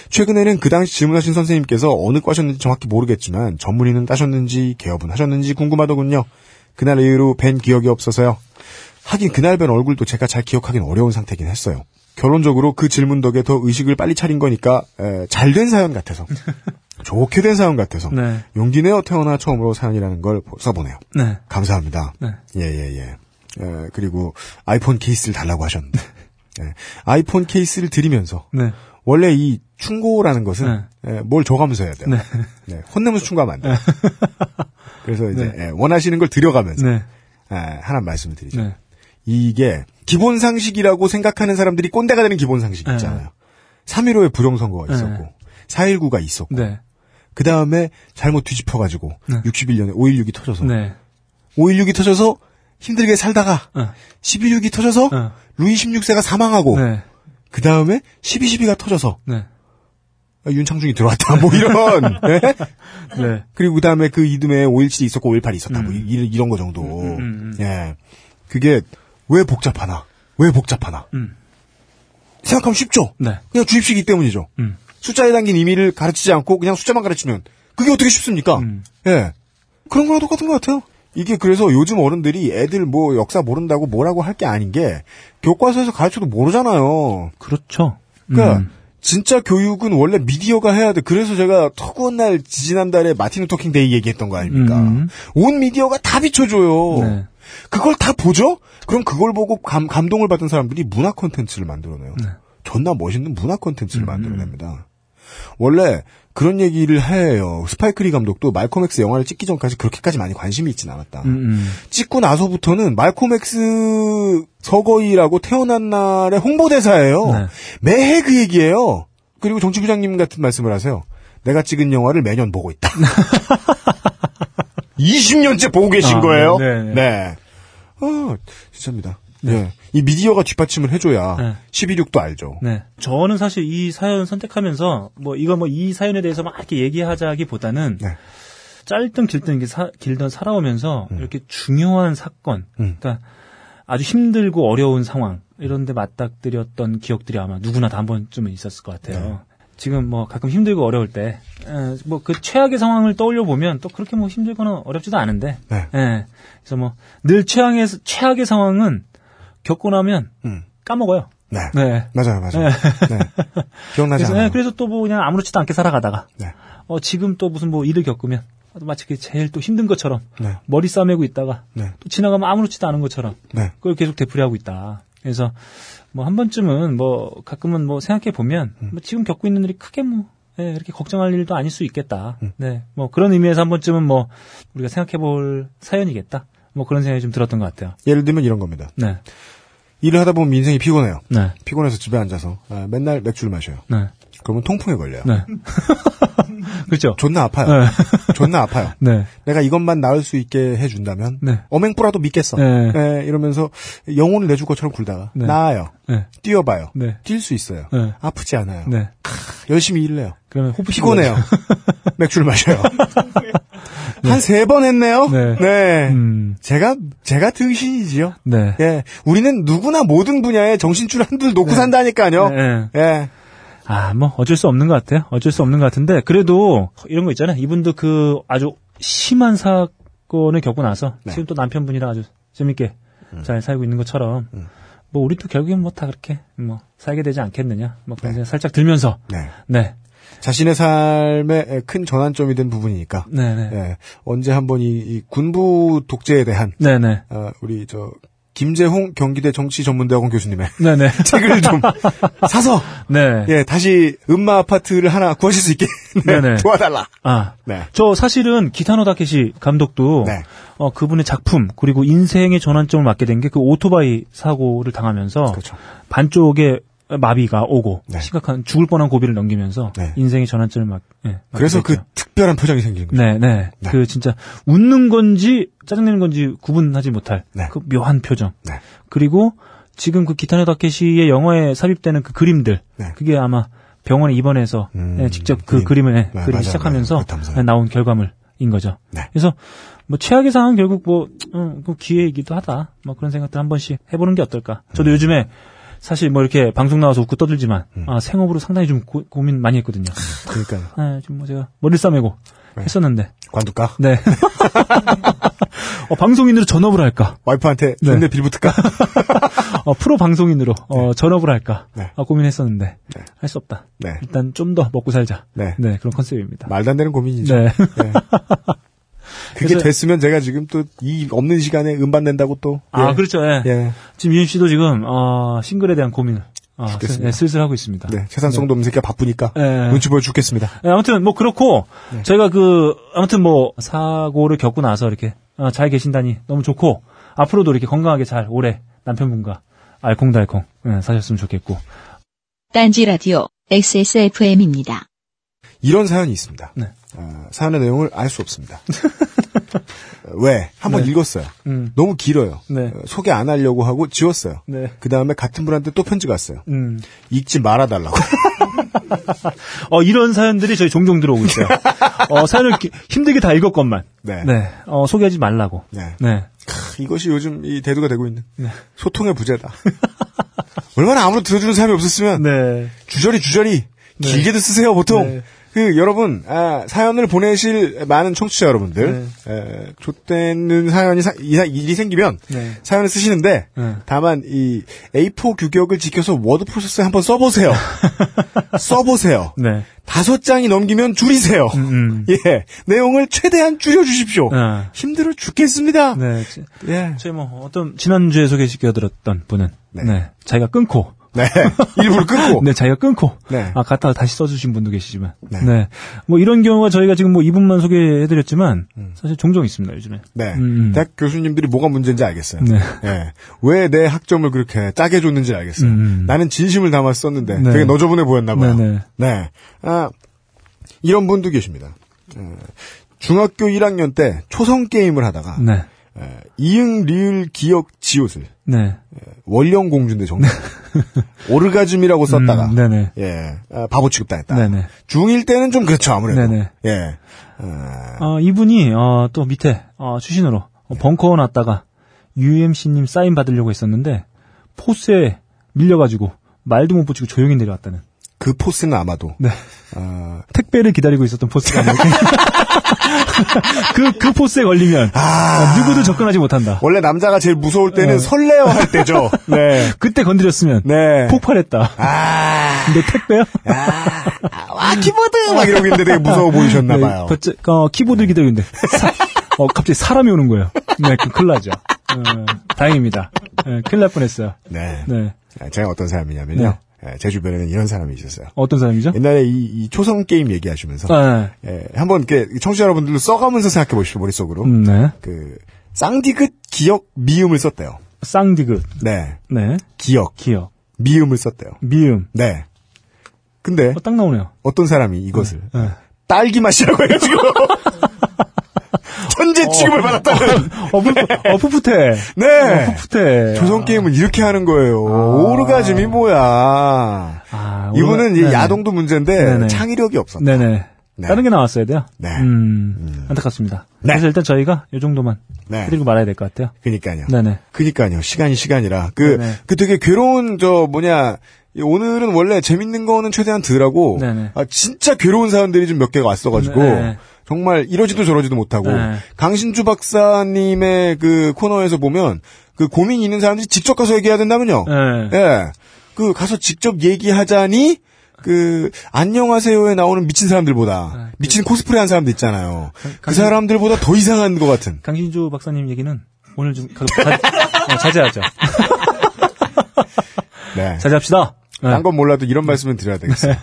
최근에는 그 당시 질문하신 선생님께서 어느 과셨는지 정확히 모르겠지만 전문의는 따셨는지 개업은 하셨는지 궁금하더군요. 그날 이후로 뵌 기억이 없어서요. 하긴 그날 뵌 얼굴도 제가 잘 기억하기는 어려운 상태긴 했어요. 결론적으로 그 질문 덕에 더 의식을 빨리 차린 거니까 잘 된 사연 같아서 좋게 된 사연 같아서 네. 용기 내어 태어나 처음으로 사연이라는 걸 써보네요. 네. 감사합니다. 네. 예, 예, 예. 에, 그리고 아이폰 케이스를 달라고 하셨는데 예, 아이폰 케이스를 드리면서 네. 원래 이 충고라는 것은 예, 뭘 줘가면서 해야 돼요. 네. 네, 혼내면서 충고하면 안 돼요. 그래서 이제 네. 예, 원하시는 걸 드려가면서 네. 예, 하나 말씀을 드리죠. 네. 이게 기본 상식이라고 생각하는 사람들이 꼰대가 되는 기본 상식 네. 있잖아요. 3.15에 부정선거가 있었고 4.19가 있었고 네. 그 다음에 잘못 뒤집혀가지고 네. 61년에 5.16이 터져서 네. 5.16이 터져서 힘들게 살다가 어. 11.6이 터져서 어. 루이 16세가 사망하고 네. 그 다음에 12.12가 터져서 네. 아, 윤창중이 들어왔다 뭐 이런 네? 네. 그리고 그 다음에 그 이듬해 5.17이 있었고 5.18이 있었다 뭐 이, 이런 거 정도 음, 음. 예 그게 왜 복잡하나 왜 복잡하나 음. 생각하면 쉽죠 네. 그냥 주입식이기 때문이죠 음. 숫자에 담긴 의미를 가르치지 않고 그냥 숫자만 가르치면 그게 어떻게 쉽습니까 음. 예 그런 거랑 똑같은 것 같아요 이게 그래서 요즘 어른들이 애들 뭐 역사 모른다고 뭐라고 할 게 아닌 게 교과서에서 가르쳐도 모르잖아요 그렇죠. 그러니까 음. 진짜 교육은 원래 미디어가 해야 돼. 그래서 제가 허구한 날 지지난달에 Martin Luther King Day 얘기했던 거 아닙니까? 음. 온 미디어가 다 비춰줘요. 네. 그걸 다 보죠? 그럼 그걸 보고 감, 감동을 받은 사람들이 문화 콘텐츠를 만들어내요. 네. 존나 멋있는 문화 콘텐츠를 음. 만들어냅니다. 원래 그런 얘기를 해요. 스파이크 리 감독도 말콤 엑스 영화를 찍기 전까지 그렇게까지 많이 관심이 있진 않았다. 음, 음. 찍고 나서부터는 말콤 엑스 서거일하고 태어난 날의 홍보대사예요. 네. 매해 그 얘기예요. 그리고 정치부장님 같은 말씀을 하세요. 내가 찍은 영화를 매년 보고 있다. 20년째 보고 계신 아, 거예요? 네, 네. 네. 어, 진짜입니다. 네. 이 미디어가 뒷받침을 해줘야 네. 12.6도 알죠. 네. 저는 사실 이 사연 선택하면서 뭐 이거 뭐 이 사연에 대해서 막 이렇게 얘기하자기보다는 네. 짧든 길든 이렇게 사- 길든 살아오면서 이렇게 중요한 사건, 음. 그러니까 아주 힘들고 어려운 상황 이런 데 맞닥뜨렸던 기억들이 아마 누구나 다 한 번쯤은 있었을 것 같아요. 네. 지금 뭐 가끔 힘들고 어려울 때, 뭐 그 최악의 상황을 떠올려 보면 또 그렇게 뭐 힘들거나 어렵지도 않은데, 네. 예. 그래서 뭐 늘 최악의 최악의 상황은 겪고 나면 음. 까먹어요. 네. 네. 맞아요, 맞아요. 네. 기억나지 그래서, 않아요. 예, 그래서 또 뭐 그냥 아무렇지도 않게 살아가다가, 네. 어, 지금 또 무슨 뭐 일을 겪으면, 마치 그 제일 또 힘든 것처럼, 네. 머리 싸매고 있다가, 네. 또 지나가면 아무렇지도 않은 것처럼, 네. 그걸 계속 되풀이하고 있다. 그래서, 뭐 한 번쯤은 뭐, 가끔은 뭐 생각해 보면, 음. 뭐 지금 겪고 있는 일이 크게 뭐, 예, 그렇게 걱정할 일도 아닐 수 있겠다. 음. 네. 뭐 그런 의미에서 한 번쯤은 뭐, 우리가 생각해 볼 사연이겠다. 뭐 그런 생각이 좀 들었던 것 같아요. 예를 들면 이런 겁니다. 네. 일을 하다 보면 인생이 피곤해요. 네. 피곤해서 집에 앉아서 아, 맨날 맥주를 마셔요. 네. 그러면 통풍에 걸려요. 네. 그렇죠. 존나 아파요. 네. 존나 아파요. 네. 내가 이것만 나을 수 있게 해준다면 네. 어맹뿌라도 믿겠어. 네. 네, 이러면서 영혼을 내줄 것처럼 굴다가 네. 나아요. 네. 뛰어봐요. 네. 뛸수 있어요. 네. 아프지 않아요. 네. 열심히 일을 해요. 그러면 호프 피곤해요. 맥주를 마셔요. 한 세 번 했네요. 네. 네. 음. 제가 제가 등신이지요. 네. 예, 우리는 누구나 모든 분야에 정신줄 한둘 놓고 산다니까요. 네. 예, 아, 뭐 어쩔 수 없는 것 같아요. 어쩔 수 없는 것 같은데 그래도 이런 거 있잖아요. 이분도 그 아주 심한 사건을 겪고 나서 네. 지금 또 남편분이랑 아주 재밌게 잘 살고 있는 것처럼 뭐 우리도 결국엔 뭐 다 그렇게 뭐 살게 되지 않겠느냐. 뭐 그런 네. 살짝 들면서 네. 네. 자신의 삶에 큰 전환점이 된 부분이니까. 네, 네. 예, 언제 한번 이, 이 군부 독재에 대한 네, 네. 아, 우리 저 김재홍 경기대 정치전문대학원 교수님의 네, 네. 책을 좀 사서 네. 예 다시 음마 아파트를 하나 구하실 수 있게 네, 네네. 도와달라. 아. 네. 저 사실은 기타노 다케시 감독도 네. 어, 그분의 작품 그리고 인생의 전환점을 맞게 된 게 그 오토바이 사고를 당하면서 그렇죠. 반쪽에 마비가 오고 네. 심각한 죽을 뻔한 고비를 넘기면서 네. 인생의 전환점을 막 예, 그래서 그. 특별한 표정이 생기는 거죠. 네, 네. 네. 그 진짜 웃는 건지 짜증내는 건지 구분하지 못할 네. 그 묘한 표정. 네. 그리고 지금 그 기타네 다케시의 영화에 삽입되는 그 그림들. 네. 그게 아마 병원에 입원해서 음, 예, 직접 그 그림. 그림을 예, 네, 그리기 시작하면서 나온 결과물인 거죠. 네. 그래서 뭐 최악의 상황 결국 뭐 어, 그 기회이기도 하다. 뭐 그런 생각들 한 번씩 해보는 게 어떨까. 저도 음. 요즘에 사실 뭐 이렇게 방송 나와서 웃고 떠들지만 아, 생업으로 상당히 좀 고, 민 많이 했거든요. 그러니까요. 예, 좀뭐 제가 머리를 싸매고 네. 했었는데 관둘까? 네. 어, 방송인으로 전업을 할까? 와이프한테 네. 존내 빌붙을까? 어, 프로 방송인으로 어, 전업을 할까? 네. 아, 고민했었는데 할 수 없다. 네. 일단 좀 더 먹고 살자. 네. 그런 컨셉입니다. 말도 안 되는 고민이죠. 네. 네. 그게 됐으면 제가 지금 또 이 없는 시간에 음반 낸다고 또. 아 예. 그렇죠. 예. 예. 지금 유임 씨도 지금 어, 싱글에 대한 고민을 어. 네, 슬슬 하고 있습니다. 네. 최산성도 없는 새끼가 바쁘니까. 네. 눈치 보여 죽겠습니다. 네, 아무튼 뭐 그렇고 네. 저희가 그 아무튼 뭐 사고를 겪고 나서 이렇게 어, 잘 계신다니 너무 좋고 앞으로도 이렇게 건강하게 잘 오래 남편분과 알콩달콩 예, 사셨으면 좋겠고 딴지 라디오 XSFM입니다. 이런 사연이 있습니다. 네. 아, 사연의 내용을 알 수 없습니다. 왜? 한번 네. 읽었어요. 음. 너무 길어요. 네. 어, 소개 안 하려고 하고 지웠어요. 네. 그 다음에 같은 분한테 또 편지 갔어요. 음. 읽지 말아달라고. 어, 이런 사연들이 저희 종종 들어오고 있어요. 어, 사연을 기- 힘들게 다 읽었건만. 네. 네. 어, 소개하지 말라고. 네. 네. 크, 이것이 요즘 이 대두가 되고 있는 소통의 부재다. 얼마나 아무도 들어주는 사람이 없었으면 네. 주저리 주저리 길게도 쓰세요 보통. 네. 그 여러분 아, 사연을 보내실 많은 청취자 여러분들 에, 좆되는 사연이 사- 이사- 일이 생기면 네. 사연을 쓰시는데 네. 다만 이 A4 규격을 지켜서 워드 프로세서에 한번 써보세요. 써보세요. 네. 다섯 장이 넘기면 줄이세요. 음. 예, 내용을 최대한 줄여주십시오. 아. 힘들어 죽겠습니다. 네. 지- 예, 저희 뭐, 어떤, 지난주에 소개시켜드렸던 분은, 네. 네. 자기가 끊고, 네, 일부러 끊고. 네, 자기가 끊고, 네. 아, 갖다가 다시 써주신 분도 계시지만, 네. 네. 뭐, 이런 경우가 저희가 지금 뭐, 이분만 소개해드렸지만, 사실 종종 있습니다, 요즘에. 네. 음. 대학 교수님들이 뭐가 문제인지 알겠어요. 네. 예. 왜내 학점을 그렇게 짜게 줬는지 알겠어요. 음. 나는 진심을 담아 썼는데 네. 되게 너저분해 보였나봐요. 네네. 네. 아, 이런 분도 계십니다. 어, 중학교 1학년 때 초성 게임을 하다가 네. 에, 이응, 리을, 기역, 지읒을 네. 원령 공주인데 정말 오르가즘이라고 썼다가 음, 네네. 예 아, 바보 취급당했다. 네네. 중1 때는 좀 그렇죠 아무래도. 네네. 예. 아, 어, 이분이, 어, 또 밑에, 어, 추신으로, 어, 벙커 놨다가, UMC님 사인 받으려고 했었는데, 포스에 밀려가지고, 말도 못 붙이고 조용히 내려왔다는. 그 포스는 아마도 네. 아, 택배를 기다리고 있었던 포스가 아니고 그, 그 포스에 걸리면 아. 누구도 접근하지 못한다. 원래 남자가 제일 무서울 때는 어. 설레어 할 때죠. 네. 그때 건드렸으면 네. 폭발했다. 아, 근데 택배요? 아, 키보드! 막 이러고 있는데 되게 무서워 보이셨나 봐요. 네, 버째- 어, 키보드 기다리는데 사- 어, 갑자기 사람이 오는 거예요. 네, 그 큰일 나죠. 어, 다행입니다. 네, 큰일 날 뻔했어요. 네. 네. 아, 제가 어떤 사람이냐면요. 예, 제 주변에는 이런 사람이 있었어요. 어떤 사람이죠? 옛날에 이, 이 초성 게임 얘기하시면서 아, 예, 한번 이렇게 청취자 여러분들도 써가면서 생각해 보십시오 머릿속으로. 음, 네. 그 쌍디귿 기역 미음을 썼대요. 쌍디귿. 네, 네. 기역 기억. 미음을 썼대요. 미음. 네. 근데 어, 딱 나오네요. 어떤 사람이 이것을 네. 딸기 맛이라고 해가지고 천재 취급을 받았다는. 어, 푸, 어, 풋풋해. 네. 어, 풋풋해. 조선 게임은 이렇게 하는 거예요. 아. 오르가즘이 뭐야? 아, 이분은 이제 네네. 야동도 문제인데 네네. 창의력이 없었다. 네네. 네. 다른 게 나왔어야 돼요. 네. 음, 안타깝습니다. 네. 그래서 일단 저희가 이 정도만 네. 해드리고 말아야 될 것 같아요. 그니까요. 네네. 그니까요. 시간이 시간이라. 그, 네네. 그 되게 괴로운, 저, 뭐냐. 이 오늘은 원래 재밌는 거는 최대한 덜하고. 네네. 아, 진짜 괴로운 사연들이 좀 몇 개가 왔어가지고. 네. 정말 이러지도 저러지도 못하고. 네. 강신주 박사님의 그 코너에서 보면 그 고민이 있는 사람들이 직접 가서 얘기해야 된다면요. 네. 예. 그 가서 직접 얘기하자니 그 안녕하세요에 나오는 미친 사람들보다 네. 미친 코스프레 한 사람들 있잖아요. 그 강신- 사람들보다 더 이상한 것 같은. 강신주 박사님 얘기는 오늘 좀 가- 자, 어, 자제하죠. 네. 자제합시다. 네. 딴건 몰라도 이런 말씀은 드려야 되겠어요.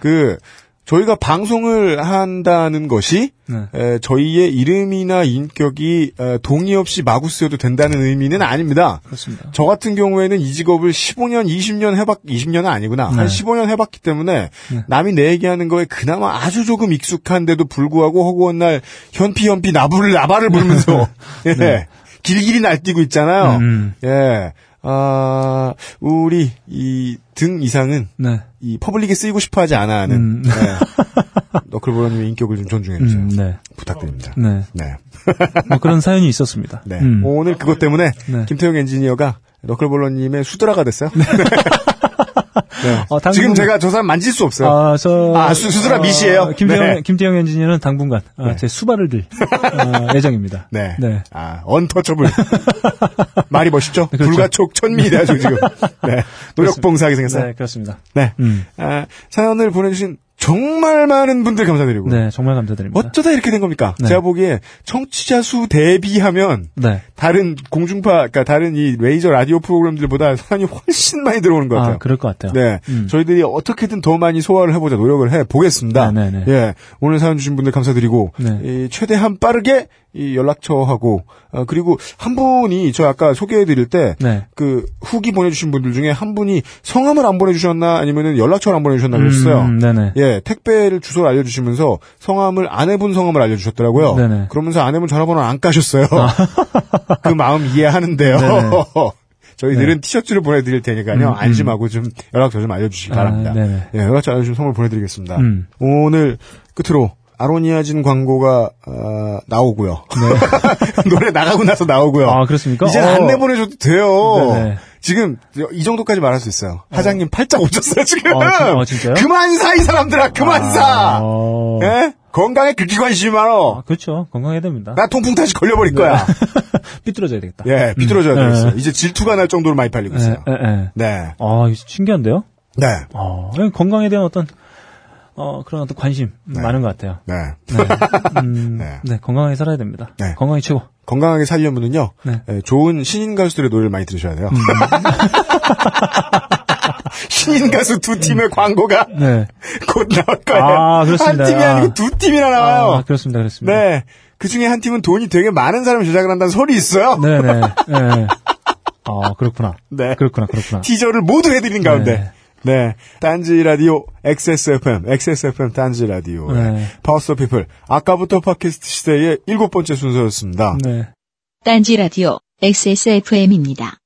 그 저희가 방송을 한다는 것이 네. 에, 저희의 이름이나 인격이 에, 동의 없이 마구 쓰여도 된다는 의미는 아닙니다. 그렇습니다. 저 같은 경우에는 이 직업을 15년, 20년 해봤, 20년은 아니구나. 한 네. 15년 해봤기 때문에 네. 남이 내 얘기하는 거에 그나마 아주 조금 익숙한데도 불구하고 허구한 날 현피 현피 나부를 나발을 부르면서 예, 네. 길길이 날뛰고 있잖아요. 음. 예. 아, 우리 이 등 이상은 네. 이 퍼블릭에 쓰이고 싶어 하지 않아 하는 음. 네. 너클보러님의 인격을 좀 존중해 주세요. 음, 네. 부탁드립니다. 네. 네. 뭐 그런 사연이 있었습니다. 네. 음. 오늘 그것 때문에 네. 김태용 엔지니어가 너클볼러님의 수드라가 됐어요. 네. 어, 당분- 지금 제가 저 사람 만질 수 없어요. 아, 저. 아, 수- 수수라 미시예요? 김태형, 네. 김태형 엔지니어는 당분간, 아, 네. 제 수발을 들, 어, 예정입니다. 네. 네. 아, 언터처블. 말이 멋있죠? 그렇죠. 불가촉 천미래야죠, 지금. 네. 노력봉사하게 생겼어요. 네, 그렇습니다. 네. 음. 아, 사연을 보내주신 정말 많은 분들 감사드리고. 네, 정말 감사드립니다. 어쩌다 이렇게 된 겁니까? 네. 제가 보기에 청취자 수 대비하면 네. 다른 공중파, 그러니까 다른 이 레이저 라디오 프로그램들보다 사연이 훨씬 많이 들어오는 것 같아요. 아, 그럴 것 같아요. 네. 음. 저희들이 어떻게든 더 많이 소화를 해보자 노력을 해 보겠습니다. 네, 네, 네. 예. 오늘 사연 주신 분들 감사드리고, 네. 이 최대한 빠르게 이 연락처하고, 어, 그리고 한 분이 저 아까 소개해드릴 때, 네. 그 후기 보내주신 분들 중에 한 분이 성함을 안 보내주셨나 아니면은 연락처를 안 보내주셨나 그랬어요. 음, 네네. 예, 택배를 주소를 알려주시면서 성함을 아내분 성함을 알려주셨더라고요. 네네. 아. 그러면서 아내분 전화번호를 안 까셨어요. 그 마음 이해하는데요. 저희들은 티셔츠를 보내드릴 테니까요. 음, 음. 안심하고 좀 연락처 좀 알려주시기 아, 바랍니다. 네네. 예, 연락처 알려주시면 선물 보내드리겠습니다. 음. 오늘 끝으로 아로니아진 광고가 어, 나오고요. 노래 나가고 나서 나오고요. 네. 아, 그렇습니까? 이제 어. 안 내보내줘도 돼요. 네네. 지금 이 정도까지 말할 수 있어요. 하장님 팔짝 오셨어요 지금. 아, 진- 아, 진짜요? 그만 사 이 사람들아 그만 사. 어. 예? 건강에 그렇게 관심이 아, 많어. 그렇죠. 건강해야 됩니다. 나 통풍 타시 걸려버릴 거야. 삐뚤어져야 되겠다. 예, 삐뚤어져야 음. 되겠어요. 네. 이제 질투가 날 정도로 많이 팔리고 있어요. 예, 예, 예. 네. 아, 이거 신기한데요? 네. 어, 건강에 대한 어떤, 어, 그런 어떤 관심 많은 것 같아요. 네. 네. 음, 네. 네. 건강하게 살아야 됩니다. 네. 건강이 최고. 건강하게 살려면은요. 네. 예, 좋은 신인 가수들의 노래를 많이 들으셔야 돼요. 음. 신인 가수 두 팀의 광고가 네. 곧 나올 거예요. 아, 그렇습니다. 한 팀이 아니고 두 팀이나 나와요. 아, 그렇습니다. 그렇습니다. 네. 그 중에 한 팀은 돈이 되게 많은 사람이 제작을 한다는 소리 있어요. 네네. 네. 아, 그렇구나. 네. 그렇구나, 그렇구나. 티저를 모두 해드린 가운데. 네. 딴지 라디오 XSFM, XSFM 딴지 라디오. 네. Powers People. 아까부터 팟캐스트 시대의 일곱 번째 순서였습니다. 네. 딴지 라디오 XSFM입니다.